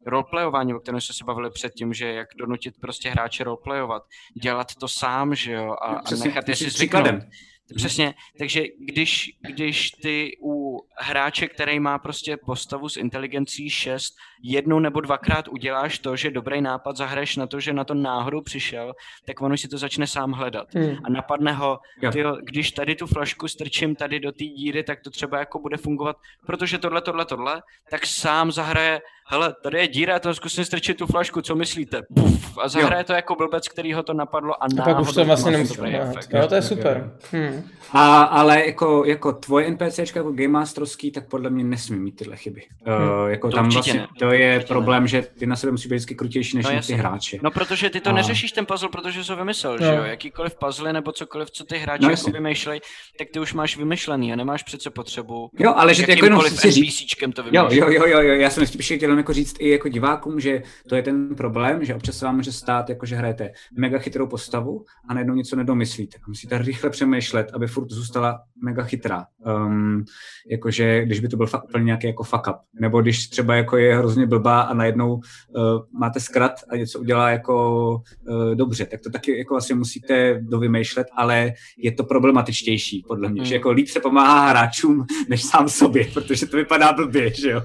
roleplayování, o kterém jsme se bavili předtím, že jak donutit prostě hráče roleplayovat, dělat to sám, že jo, a, a nechat je si zvyknout. příkladem. Přesně, takže když, když ty u hráče, který má prostě postavu s inteligencí 6, jednou nebo dvakrát uděláš to, že dobrý nápad zahraješ na to, že na to náhodou přišel, tak on už si to začne sám hledat. Hmm. A napadne ho, Jo. tyjo, když tady tu flašku strčím tady do té díry, tak to třeba jako bude fungovat, protože tohle, tohle, tohle, tak sám zahraje, hele, tady je díra, já to zkusím strčit tu flašku, co myslíte? Puf, a zahraje to jako blbec, který ho to napadlo a, A pak už to vlastně nemusí. Jo, to je super. Hmm. A, ale jako, jako tvoje NPCčka jako Game Masterovský, tak podle mě nesmí mít tyhle chyby. Uh, jako To tam vlastně, ne. to je Určitě problém, že ty na sebe musí být vždycky krutější než No ty hráči. No protože ty to A- neřešíš ten puzzle, protože jsi ho vymyslel, No. že jo? Jakýkoliv puzzle nebo cokoliv, co ty hráči No no, jako vymýšlej, tak ty už máš vymyšlený a nemáš přece potřebu Jo, ale že ty jako jenom chci říct, to Jo, vymýšlet. jo, jo, jo, jo, já jsem spíš chtěl jako říct i jako divákům, že to je ten problém, že občas se vám může stát, jako že hrajete mega chytrou postavu a najednou něco nedomyslíte. A musíte rychle přemýšlet, aby furt zůstala mega chytrá. Um, jakože, když by to byl fakt úplně nějaký jako fuck up. Nebo když třeba jako je hrozně blbá a najednou uh, máte zkrat a něco udělá jako uh, dobře, tak to taky jako asi musíte dovymýšlet, ale je to problematičtější podle mě, hmm. že jako líp se pomáhá hráčům než sám sobě, protože to vypadá blbě, že jo.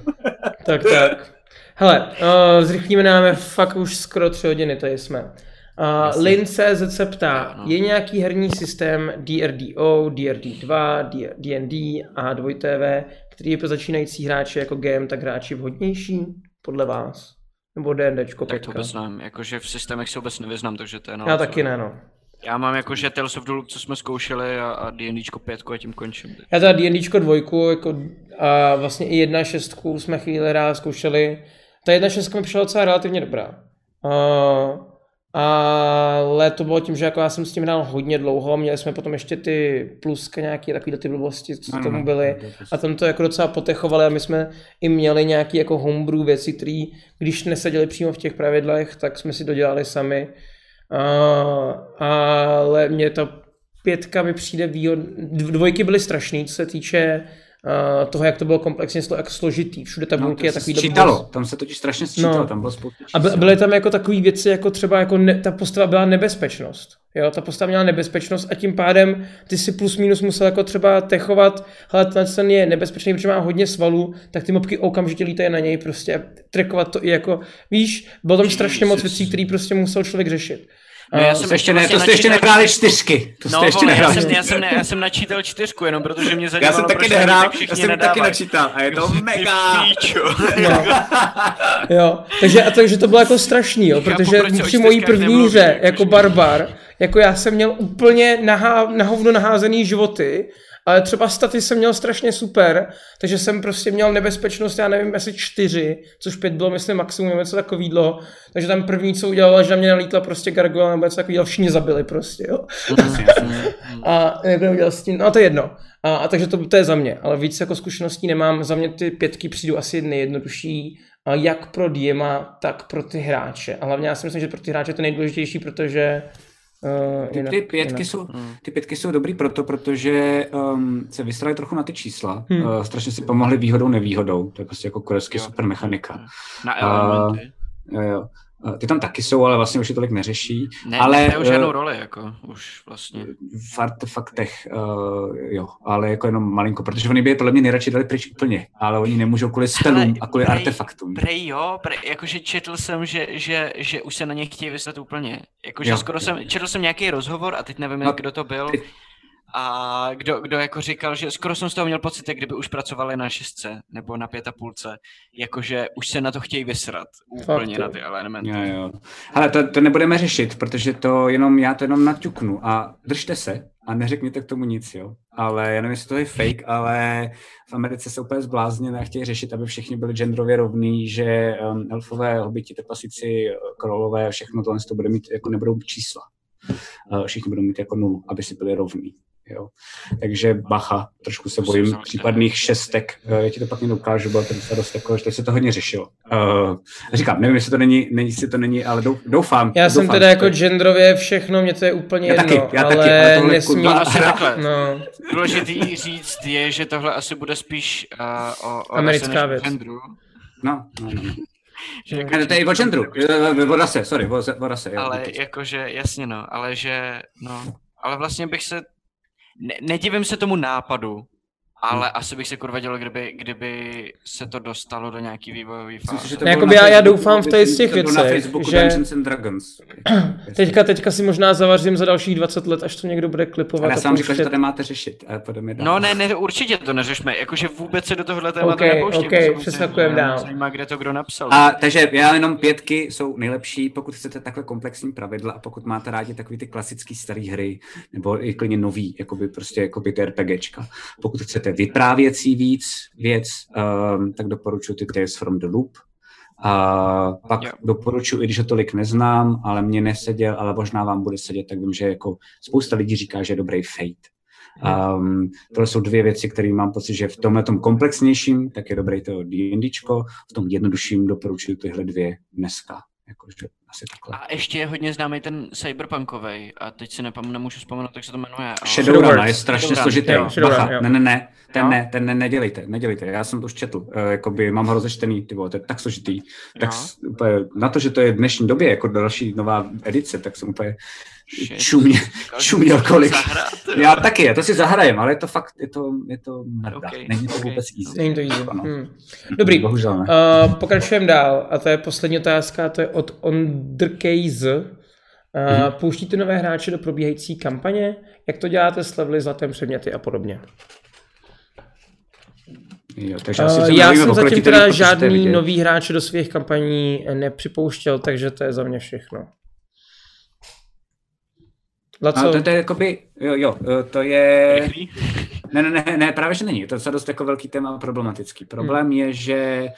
tak, tak. Hele, uh, zrychlíme nám fakt už skoro tři hodiny, tady jsme. Uh, Lin.cz se ptá, no. je nějaký herní systém DRDO, DRD2, DND a 2TV, který je pro začínající hráče jako game, tak hráči vhodnější, podle vás? Nebo D&Dčko Tak to vůbec nevím, jakože v systémech se vůbec nevyznám, takže to je no. Já taky ne, no. Já mám jakože Tales of the Loop, co jsme zkoušeli a, a D&Dčko 5 a tím končím. Já teda D&Dčko 2 jako, a vlastně i 1 šestku jsme chvíli rád zkoušeli. Ta 1 šestka mi přišla docela relativně dobrá. Uh, ale to bylo tím, že jako já jsem s tím hrál hodně dlouho, měli jsme potom ještě ty pluska nějaké takové ty blbosti, co tomu byly a tam to jako docela potechovali a my jsme i měli nějaké jako homebrew věci, které když neseděli přímo v těch pravidlech, tak jsme si dodělali sami. Uh, ale mě ta pětka mi přijde výhod... Dvojky byly strašný, co se týče toho, jak to bylo komplexně slo, jak složitý. Všude tabulky no, a takový Čítalo, tam se totiž strašně sčítalo, no. tam bylo spoustu A byly tam jako takové věci, jako třeba jako ne, ta postava byla nebezpečnost. Jo, ta postava měla nebezpečnost a tím pádem ty si plus minus musel jako třeba techovat, ale ten je nebezpečný, protože má hodně svalů, tak ty mobky okamžitě lítají na něj prostě a trekovat to i jako, víš, bylo tam strašně moc věcí, které prostě musel člověk řešit. No, já jsem ještě, ne, to jste ještě nehráli čtyřky. To no, ještě vole, já, jsem, já, jsem, ne, já jsem načítal čtyřku, jenom protože mě zajímalo, Já jsem taky nehrál, já jsem taky načítal a je to mega. no. *laughs* jo, takže, a takže to bylo jako strašný, jo, protože při mojí první hře jako barbar, jako já jsem měl úplně nahá, na hovno naházený životy ale třeba staty jsem měl strašně super, takže jsem prostě měl nebezpečnost, já nevím, asi čtyři, což pět bylo, myslím, maximum, něco takového. Takže tam první, co udělala, že na mě nalítla prostě gargoyle nebo něco takového, všichni zabili prostě, jo. *laughs* a nebudu udělat s tím, no to je jedno. A, a takže to, to je za mě, ale víc jako zkušeností nemám, za mě ty pětky přijdou asi nejjednodušší, jak pro Diema, tak pro ty hráče. A hlavně já si myslím, že pro ty hráče je to nejdůležitější, protože Uh, ty, ty, pětky jinak. jsou, hmm. ty pětky jsou dobrý proto, protože um, se vysrali trochu na ty čísla. Hmm. Uh, strašně si pomohli výhodou, nevýhodou. To je prostě jako korejský super mechanika. Na elementy. Uh, jo, jo. Ty tam taky jsou, ale vlastně už je tolik neřeší. Ne, ale, ne, už žádnou roli, jako už vlastně. V artefaktech, uh, jo, ale jako jenom malinko, protože oni by je podle mě nejradši dali pryč úplně, ale oni nemůžou kvůli spelům a kvůli prej, artefaktům. Prej jo, prej, jakože četl jsem, že, že, že už se na ně chtějí vyslat úplně. Jakože jo, skoro jo. jsem, četl jsem nějaký rozhovor a teď nevím, no, kdo to byl. Ty, a kdo, kdo jako říkal, že skoro jsem z toho měl pocit, jak kdyby už pracovali na šestce nebo na pět a půlce, jakože už se na to chtějí vysrat úplně Fakt, na ty elementy. Jo, jo. Ale to, to nebudeme řešit, protože to jenom, já to jenom naťuknu a držte se a neřekněte k tomu nic, jo. Ale já nevím, jestli to je fake, ale v Americe se úplně zbláznili a chtějí řešit, aby všichni byli genderově rovní, že um, elfové, hobiti, trpasíci, krolové, všechno tohle to bude mít, jako nebudou čísla. Uh, všichni budou mít jako nulu, aby si byli rovní. Jo. Takže bacha, trošku se bojím případných šestek. Eh, já ti to pak někdo ukážu, bylo to dost jako, že se to hodně řešilo. Uh, říkám, nevím, jestli to není, není, jestli to není, ale doufám. Já doufám, jsem teda jako genderově všechno, mě to je úplně já jedno, taky, já ale, taky, ale nesmí... No, asi takhle. No. Důležitý říct je, že tohle asi bude spíš uh, o, o americká věc. Genderu. No, no, no. Že jako, to je o genderu, o rase, sorry, o, rase. Ale jakože, jasně no, ale že, no, ale vlastně bych se ne, nedivím se tomu nápadu, ale asi bych se kurva dělal, kdyby, kdyby se to dostalo do nějaký vývojový fáze. Jakoby já, já doufám v těch z těch věcech, že Dragons. *clears throat* teďka, teďka si možná zavařím za dalších 20 let, až to někdo bude klipovat. Ale já jsem říkal, že to nemáte řešit. Ale no ne, ne, určitě to neřešme, jakože vůbec se do tohohle tématu okay, nepouštím. Ok, přeskakujeme dál. Zajímá, kde to kdo napsal. A, takže já jenom pětky jsou nejlepší, pokud chcete takhle komplexní pravidla a pokud máte rádi takový ty klasické staré hry, nebo i klidně nový, jakoby prostě jakoby ty RPGčka. Pokud chcete vyprávěcí víc věc, um, tak doporučuji ty Tales from the Loop. A pak yeah. doporučuji, i když ho tolik neznám, ale mě neseděl, ale možná vám bude sedět, tak vím, že jako spousta lidí říká, že je dobrý Fate. Um, tohle jsou dvě věci, které mám pocit, že v tomhle tom komplexnějším, tak je dobrý to D&Dčko, v tom jednodušším doporučuji tyhle dvě dneska. Jakože Asi takhle. A ještě je hodně známý ten cyberpunkový a teď si nepam, nemůžu vzpomenout, jak se to jmenuje. ale- Shadowrun je strašně Shadowrun, složitý. jo. Bacha, ne, ne, ne, ten Jo. ne, ten ne, nedělejte, nedělejte. Já jsem to už četl, uh, jakoby mám ho rozečtený, ty vole, to je tak složitý. Tak s- úplně, na to, že to je v dnešní době jako další nová edice, tak jsem úplně čumě, čuměl kolik. Já taky, já to si zahrajem, ale je to fakt, je to, je to mrda. Okay, Není to vůbec easy. Není to easy. Ano. Hmm. Dobrý, Bohužel ne. Uh, pokračujeme dál a to je poslední otázka, to je od Ondrkejz. Uh, Mhm. Pouštíte nové hráče do probíhající kampaně? Jak to děláte s levely, zlatem předměty a podobně? Jo, takže asi Uh, já jsem zatím teda žádný nový hráče do svých kampaní nepřipouštěl, takže to je za mě všechno. Laco, A to, to je jakoby, jo, jo, eh, to je... Ne, ne, ne, ne, právě že není. To je dost jako velký téma a problematický. Problém je, že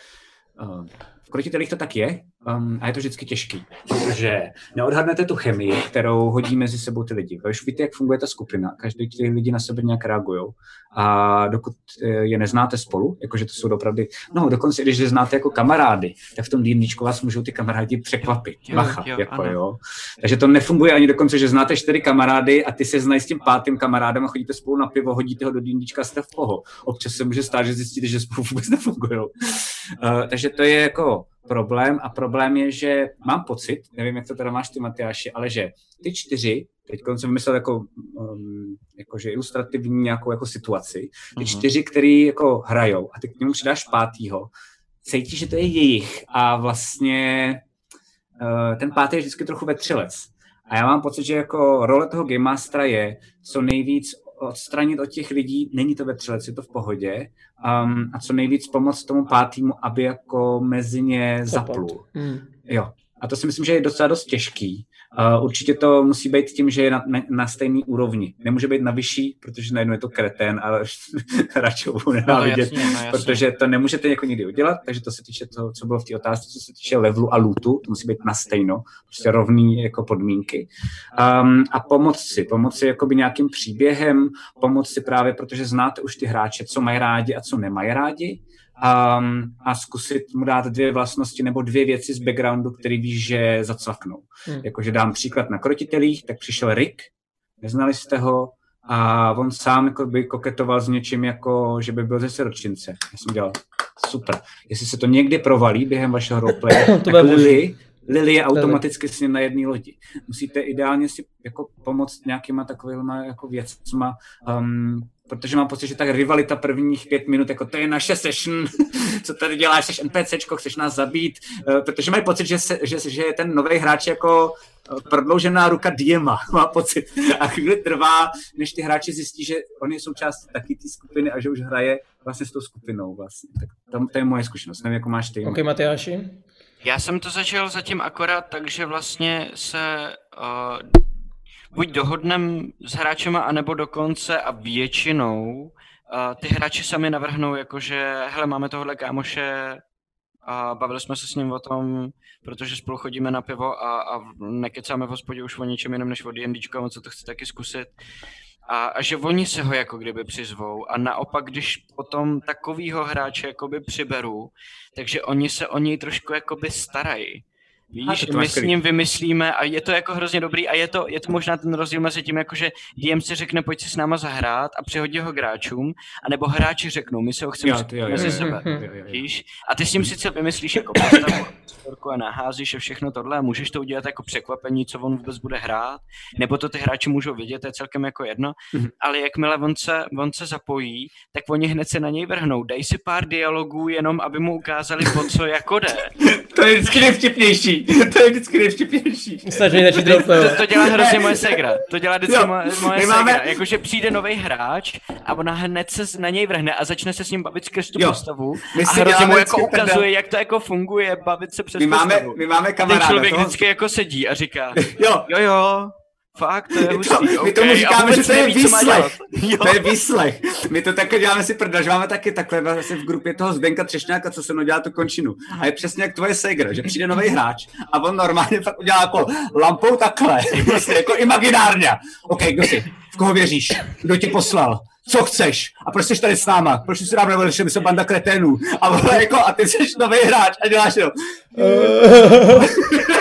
uh, v krotitelích to tak je um, a je to vždycky těžký, protože neodhadnete tu chemii, kterou hodí mezi sebou ty lidi. Už víte, jak funguje ta skupina, každý ty lidi na sebe nějak reagují. A dokud eh, je neznáte spolu, jakože to jsou opravdu, no dokonce, když je znáte jako kamarády, tak v tom D&Dčku vás můžou ty kamarádi překvapit. Jo, Bacha, jo, jako ano. jo. Takže to nefunguje ani dokonce, že znáte čtyři kamarády a ty se znají s tím pátým kamarádem a chodíte spolu na pivo, hodíte ho do D&Dčka a jste v poho. Občas se může stát, že zjistíte, že spolu vůbec nefungují. Uh, takže to je jako problém a problém je, že mám pocit, nevím, jak to teda máš ty, Matyáši, ale že ty čtyři, teď jsem vymyslel jako, um, jakože ilustrativní nějakou jako situaci, ty Mhm. čtyři, který jako hrajou a ty k němu přidáš pátýho, cítí, že to je jejich a vlastně uh, ten pátý je vždycky trochu vetřelec. A já mám pocit, že jako role toho Game Mastera je co nejvíc odstranit od těch lidí, není to vetřelec, je to v pohodě, um, a co nejvíc pomoct tomu pátýmu, aby jako mezi ně zaplul. Hmm. Jo. A to si myslím, že je docela dost těžký. Uh, určitě to musí být tím, že je na, na, na stejný úrovni. Nemůže být na vyšší, protože najednou je to kretén, ale *laughs* radši ho budu nenávidět, jasně, no jasně. protože to nemůžete jako nikdy udělat, takže to se týče toho, co bylo v té otázce, co se týče levelu a lootu, to musí být na stejno, prostě rovný jako podmínky. Um, a pomoct si jakoby nějakým příběhem, pomoct si právě, protože znáte už ty hráče, co mají rádi a co nemají rádi, um, a zkusit mu dát dvě vlastnosti nebo dvě věci z backgroundu, který víš, že zacvaknou. Hmm. Jakože dám příklad na krotitelích, tak přišel Rick, neznali jste ho, a on sám jako by koketoval s něčím, jako že by byl ze siročince. Já jsem dělal, super. Jestli se to někdy provalí během vašeho roleplay, *coughs* To tak. Lily, Lily je automaticky s ním na jedné lodi. Musíte ideálně si jako pomoct nějakýma takovýma jako věcma, um, protože mám pocit, že ta rivalita prvních pět minut, jako to je naše session, *laughs* co tady děláš, jsi NPCčko, chceš nás zabít, uh, protože mají pocit, že, se, že, že je ten nový hráč jako uh, prodloužená ruka Diema, *laughs* má pocit. A chvíli trvá, než ty hráči zjistí, že on je součástí taky té skupiny a že už hraje vlastně s tou skupinou vlastně. Tak to, to je moje zkušenost, nevím, jako máš ty. OK, Matyáši? Já jsem to začal zatím akorát tak, že vlastně se uh, buď dohodnem s hráčema, anebo dokonce a většinou uh, ty hráči sami navrhnou, jakože hele, máme tohle kámoše a bavili jsme se s ním o tom, protože spolu chodíme na pivo a, a nekecáme v hospodě už o ničem jiném než o D&Dčku on se to chce taky zkusit. A, a že oni se ho jako kdyby přizvou. A naopak, když potom takovýho hráče jakoby přiberu, takže oni se o něj trošku jakoby starají. A Víš, máš my s ním vymyslíme a je to jako hrozně dobrý a je to, je to možná ten rozdíl mezi tím, jako že DM si řekne, pojď si s náma zahrát a přihodí ho hráčům, anebo hráči řeknou, my se ho chceme Jo, mezi sebe. Víš? A ty s ním sice vymyslíš jako postavu, a naházíš a všechno tohle a můžeš to udělat jako překvapení, co on vůbec bude hrát, nebo to ty hráči můžou vědět, to je celkem jako jedno, Mhm. ale jakmile on se, on se zapojí, tak oni hned se na něj vrhnou. Dej si pár dialogů jenom, aby mu ukázali, po co jako jde. *laughs* To je vždycky nejvtipnější. *laughs* To je vždycky nejvtipnější. Snaží začít To, to, to dělá hrozně moje segra. To dělá vždycky Jo, moje, moje my máme- segra. Jakože přijde nový hráč a ona hned se na něj vrhne a začne se s ním bavit skrz tu Jo. postavu. My a si hrozně mu jako ukazuje, jak to jako funguje, bavit se přes My máme, postavu. my máme Ten kamaráda. člověk toho- vždycky jako sedí a říká, *laughs* Jo. jo jo, fakt, to je My, hustý, to, my okay, tomu říkáme, že to je neví, výslech. To je výslech. My to také děláme si prdel, že máme taky takhle vlastně v grupě toho Zdenka Třešňáka, co se mnou dělá tu končinu. A je přesně jak tvoje segra, že přijde nový hráč a on normálně fakt udělá jako lampou takhle, *laughs* prostě jako imaginárně. OK, kdo jsi? V koho věříš? Kdo tě poslal? Co chceš? A proč jsi tady s náma? Proč jsi dávno nebyl, že my jsme banda kreténů? A, vole, jako, a ty jsi nový hráč a děláš to. *laughs*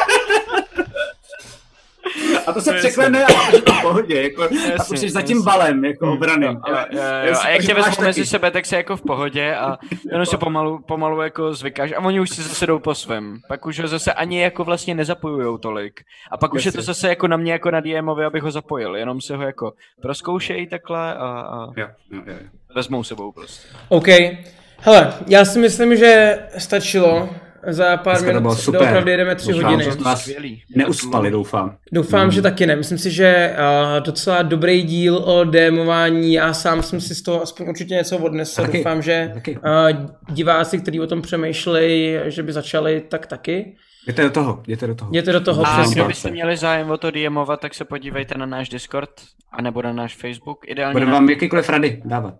A to se překlene a je to v pohodě, jako, a Jasně, už jsi za tím balem, jako obranem. Jo, Ale, jo, jo. jestli A jak tě vezmu mezi sebe, tak se jako v pohodě a jenom se pomalu, pomalu jako zvykáš a oni už si zase jdou po svém. Pak už ho zase ani jako vlastně nezapojujou tolik. A pak už je to zase jako na mě jako na DMovi, abych ho zapojil. Jenom se ho jako proskoušejí takhle a, a Jo, jo, jo, jo. vezmou sebou prostě. OK. Hele, já si myslím, že stačilo. Za pár Dneska to bylo minut super. doopravdy jedeme tři Doufám, hodiny. že vás neuspali, doufám. Doufám, že taky ne. Myslím si, že uh, docela dobrý díl o démování. Já sám jsem si z toho aspoň určitě něco odnesl. Taky, Doufám, že taky. uh, diváci, kteří o tom přemýšlejí, že by začali, tak taky. Jděte do toho, jděte do toho. Jděte do toho, A přesně. kdybyste měli zájem o to DMovat, tak se podívejte na náš Discord, anebo na náš Facebook. Ideálně Budeme na... vám jakýkoliv rady dávat.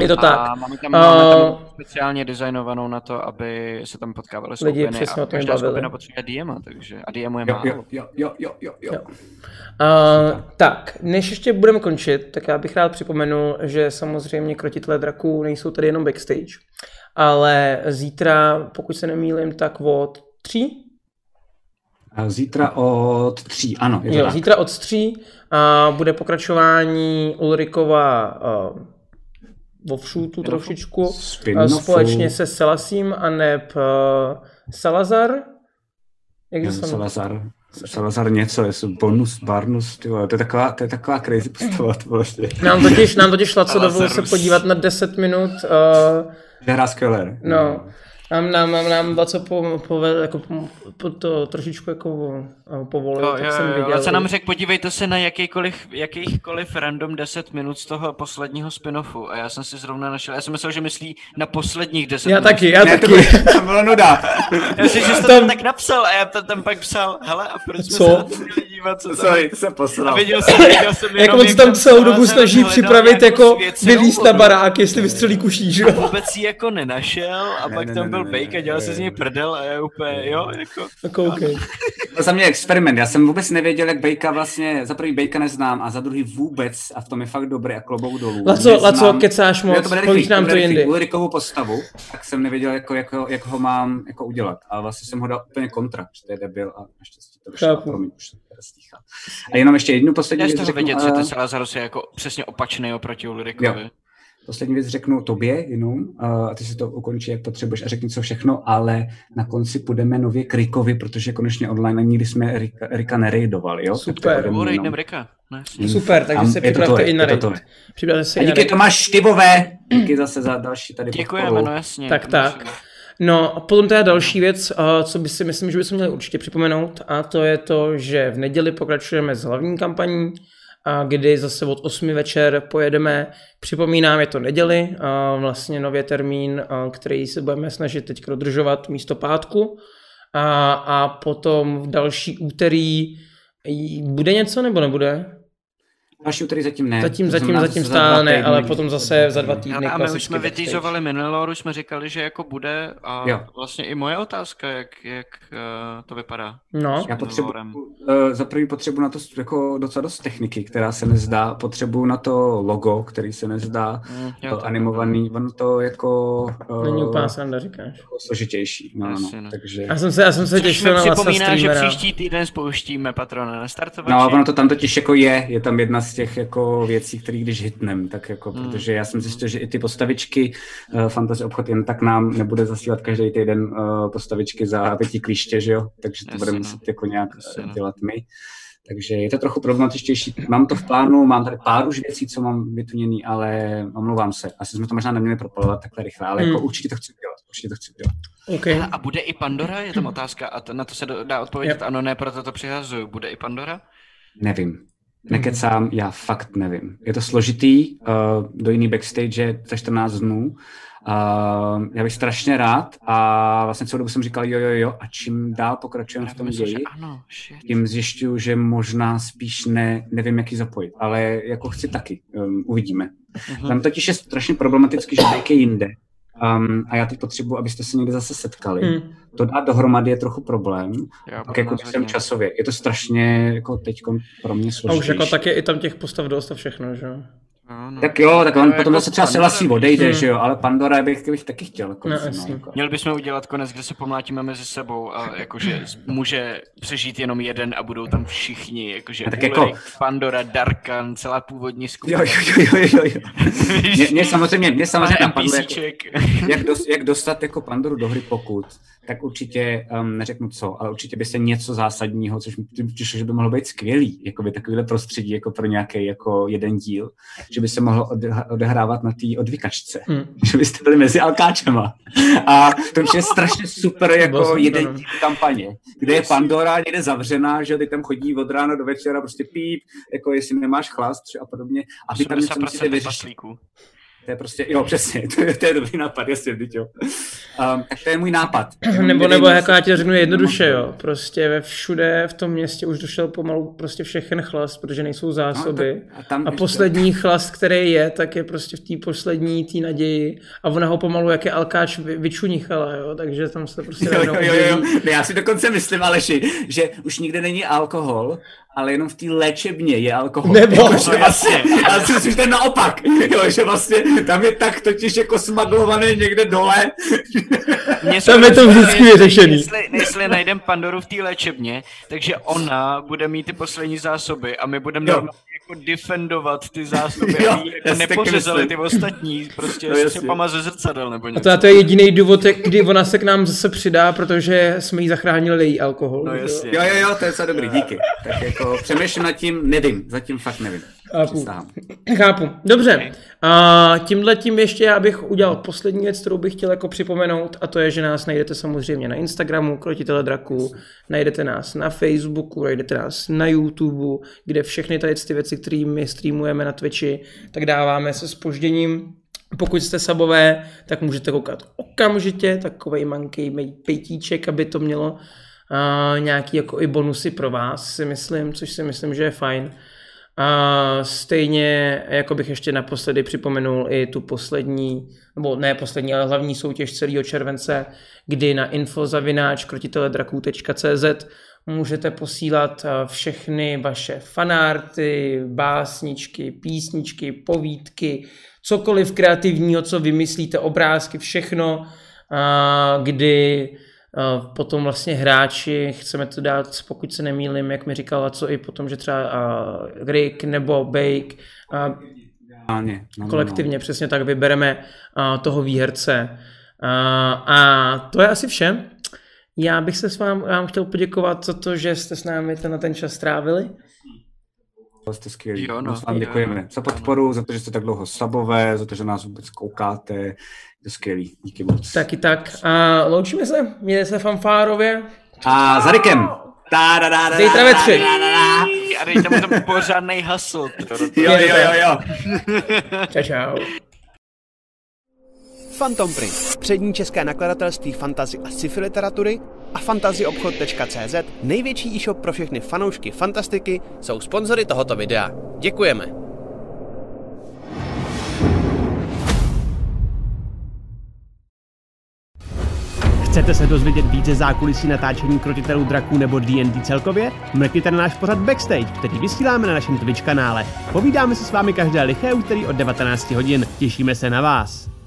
Je to tak. A máme tam, máme Uh, tam speciálně designovanou na to, aby se tam potkávaly Lidi skupiny přesně o a každá bavili. skupina potřebuje DMa, takže a DM je Jo, málo. jo, jo, jo, jo, jo, jo. Uh, tak, než ještě budeme končit, tak já bych rád připomenul, že samozřejmě krotitelé draků nejsou tady jenom backstage, ale zítra, pokud se nemýlím, tak od tří? A Zítra od tří, ano, je to Jo, tak. zítra od tří a bude pokračování Ulrikova uh, offshootu trošičku uh, Spin-offu. společně se Selasím a neb uh, Salazar. Jak se jmenuje? Salazar, Salazar něco, je bonus, Barnus, ty vole, to je taková, to je taková crazy postava, to vlastně. Nám totiž, nám totiž Laco dovolil se podívat na 10 minut uh, Že hrá skvěle. No, nám, nám, nám, nám po, po, jako, po, to trošičku jako povolil, Jo, tak jo, jsem viděl. Laca nám řekl, podívejte se na jakýkoliv, jakýchkoliv random 10 minut z toho posledního spin-offu a já jsem si zrovna našel, já jsem myslel, že myslí na posledních 10 Já minut. taky, já Ne, to, taky. bylo, *laughs* to bylo nuda. Já si, že jsi to Tam- tam tak napsal a já to tam pak psal, hele a proč jsme Co? se na to měli dívat, co tam Sorry, to jsem A posral. viděl jsem, viděl jsem *laughs* Jak jenom, on se tam celou dobu snaží připravit jako vylíst na barák, jestli vystřelí kuší, že A jo? vůbec jako nenašel a Ne, pak ne, tam ne, byl ne, a dělal se z něj prdel a já úplně, jo, jako. Jako OK. To za mě experiment. Já jsem vůbec nevěděl, jak Bejka vlastně, za prvý Bejka neznám a za druhý vůbec, a v tom je fakt dobrý a klobouk dolů. Laco, neznám- Laco, kecáš Jo, moc, to bude povíš rychlý, nám to to bude rychlý. jindy. Ulrikovu postavu, tak jsem nevěděl, jako, jak, ho, jak ho mám jako udělat. A vlastně jsem ho dal úplně kontra, že to je debil a naštěstí to vyšlo. Chápu. Promiň, už to teda stýchá. A jenom ještě jednu poslední Já věc toho řeknu. vidět, že a- ten Salazarus je jako přesně opačný oproti Ulrikovi. Poslední věc řeknu tobě jenom, a ty si to ukončí, jak potřebuješ a řekni co všechno, ale na konci půjdeme nově k Rikovi, protože konečně online a nikdy jsme Rika, Rika nerejdovali, jo? Super. Tak O, Rika. Ne, Super, takže Tam se je to připravte i na raid. Připravte se A díky. Tomáš Štivové, díky zase za další tady Děkujeme, podporu. no jasně. Tak to tak. No a potom teda další věc, a co by si myslím, že bychom měli určitě připomenout, a to je to, že v neděli pokračujeme s hlavní kampaní, kdy zase od 8 večer pojedeme, připomínám, je to neděli, vlastně nově termín, který se budeme snažit teď dodržovat místo pátku. A, a potom v další úterý bude něco nebo nebude? Další úterý zatím ne. Zatím, To zatím, znamená, zatím stále ne, ale potom zase za dva týdny. Ale a my jsme vytýzovali Minilor, už jsme říkali, že jako bude a Jo. vlastně i moje otázka, jak, jak uh, to vypadá. No, Já potřebuji, uh, za prvý potřebuji na to jako docela dost techniky, která se nezdá. Potřebuji na to logo, který se nezdá. Mm, To jo, to- animovaný, ono to jako uh, není úplná sranda, říkáš. složitější. No, no, Jasně, no. Takže... Já jsem se, já jsem se těšil na připomíná, že příští týden spouštíme patrona na startovači. No a ono to tam totiž jako je, je tam jedna z těch jako věcí, které když hitnem, tak jako, Hmm. protože já jsem zjistil, že i ty postavičky uh, Fantasy obchod jen tak nám nebude zasílat každý týden uh, postavičky za pěti klíště, že jo, takže to Jasně, budeme no. muset jako nějak Jasně, uh, no. dělat my. Takže je to trochu problematičtější. Mám to v plánu, mám tady pár už věcí, co mám vytuněný, ale omlouvám se. Asi jsme to možná neměli propalovat takhle rychle, ale jako Hmm. určitě to chci dělat. Určitě to chci dělat. Okay. Hele, A bude i Pandora? Je tam otázka a to, na to se do, dá odpovědět Yep. ano, ne, proto to přihazuju. Bude i Pandora? Nevím. Nekecám, já fakt nevím. Je to složitý, uh, do jiný backstage za 14 dnů. Uh, já bych strašně rád a vlastně celou dobu jsem říkal jo, jo, jo a čím dál pokračujeme v tom ději, tím zjišťuju, že možná spíš ne, nevím, jak ji zapojit, ale jako chci taky, um, uvidíme. Mhm. Tam totiž je strašně problematický, že Bake je jinde. Um, a já teď potřebuji, abyste se někde zase setkali. Hmm. To dát dohromady je trochu problém. Jo, Tak jako jsem časově. Je to strašně jako teď pro mě A složitější. už jako tak je i tam těch postav dost a všechno, že jo? No, no. Tak jo, tak on No, potom jako zase třeba Pandora Selassie odejde, Hmm. že jo, ale Pandora bych, bych taky chtěl. Jako, No, no, jako. Měli bychom udělat konec, kde se pomlátíme mezi sebou a jakože může přežít jenom jeden a budou tam všichni, jakože A tak Ulrik, jako- Pandora, Darkan, celá původní skupina. jo, jo, jo, jo, jo. *laughs* Mě, mě samozřejmě, mě samozřejmě napadlo, jako, NPCček. jak, dos, jak dostat jako Pandoru do hry pokud, tak určitě, um, neřeknu co, ale určitě by se něco zásadního, což mi přišlo, že by mohlo být skvělý, jako by takovýhle prostředí jako pro nějaký jako jeden díl, že by se mohlo odehrávat na té odvykačce, Hmm. že byste byli mezi alkáčema. A to už je strašně super *laughs* jako super, jeden díl kampaně, kde je Pandora někde zavřená, že ty tam chodí od rána do večera, prostě píp, jako jestli nemáš chlast třeba a podobně, a vy tam něco musíte 80% vyřešit. To je prostě, jo, přesně, to je, to je dobrý nápad, jasně, teď jo. Um, tak to je můj nápad. Nebo, nebo jako já ti řeknu jednoduše, jo. Prostě ve všude v tom městě už došel pomalu prostě všechen chlast, protože nejsou zásoby. No, tak- a tam a ještě- poslední chlast, který je, tak je prostě v té poslední té naději. A ona ho pomalu, jak je alkáč, vy- vyčunichala, jo. Takže tam se prostě Jo, jo, jo, jo. Ne, já si dokonce myslím, Aleši, že už nikde není alkohol, ale jenom v té léčebně je alkohol. Nebo- Jako, že No, vlastně, jasně. já si myslím, že to je naopak. Jo, že vlastně tam je tak totiž jako smaglovaný někde dole. Mně Tam je to skoro vždycky vyřešený. Jestli, jestli najdem Pandoru v té léčebně, takže ona bude mít ty poslední zásoby a my budeme normálně jako defendovat ty zásoby, *laughs* Jo, aby jako nepořezali ty ostatní prostě No, střepama ze zrcadel nebo A něco. to, a to je jediný důvod, jak- kdy ona se k nám zase přidá, protože jsme jí zachránili její alkohol. No jasně. Jo, jo, jo, to je co dobrý, díky. Tak jako přemýšlím nad tím, nevím, zatím fakt nevím. Chápu. Chápu. Dobře. A tímhle tím ještě já bych udělal poslední věc, kterou bych chtěl jako připomenout, a to je, že nás najdete samozřejmě na Instagramu, Krotitele draků, najdete nás na Facebooku, najdete nás na YouTube, kde všechny tady ty věci, které my streamujeme na Twitchi, tak dáváme se spožděním. Pokud jste sabové, tak můžete koukat okamžitě, takovej mankej pejtíček, aby to mělo uh, nějaký jako i bonusy pro vás, si myslím, což si myslím, že je fajn. A stejně, jako bych ještě naposledy připomenul i tu poslední, nebo ne poslední, ale hlavní soutěž celého července, kdy na info.krotiteledraků.cz můžete posílat eh, všechny vaše fanarty, básničky, písničky, povídky, cokoliv kreativního, co vymyslíte, obrázky, všechno, a kdy potom vlastně hráči, chceme to dát, pokud se nemýlim, jak mi říkala, co i potom, že třeba uh, Rick nebo Bake uh, Ideálně. No, no, kolektivně přesně tak vybereme uh, toho výherce. Uh, a to je asi vše. Já bych se s vám, vám chtěl poděkovat za to, že jste s námi ten, ten čas strávili. no. Jste skvělí. Jo, no. Moc vám Jo, děkujeme no. za podporu, za to, že jste tak dlouho sabové, za to, že nás vůbec koukáte. Je to skvělý. Díky moc. Taky tak. A loučíme se, mějte se fanfárově. A za Rikem. Ta, da, da, da, Zítra ve tři. A dejte mu tam pořádnej hustle. Jo, jo, jo, jo. Čau, čau. Phantom Print, přední české nakladatelství fantazy a sci-fi literatury a fantazyobchod.cz, největší e-shop pro všechny fanoušky fantastiky, jsou sponzory tohoto videa. Děkujeme. Chcete se dozvědět více zákulisí natáčení krotitelů draků nebo D&D celkově? Mrkněte na náš pořad Backstage, který vysíláme na našem Twitch kanále. Povídáme se s vámi každé liché úterý od 19 hodin. Těšíme se na vás.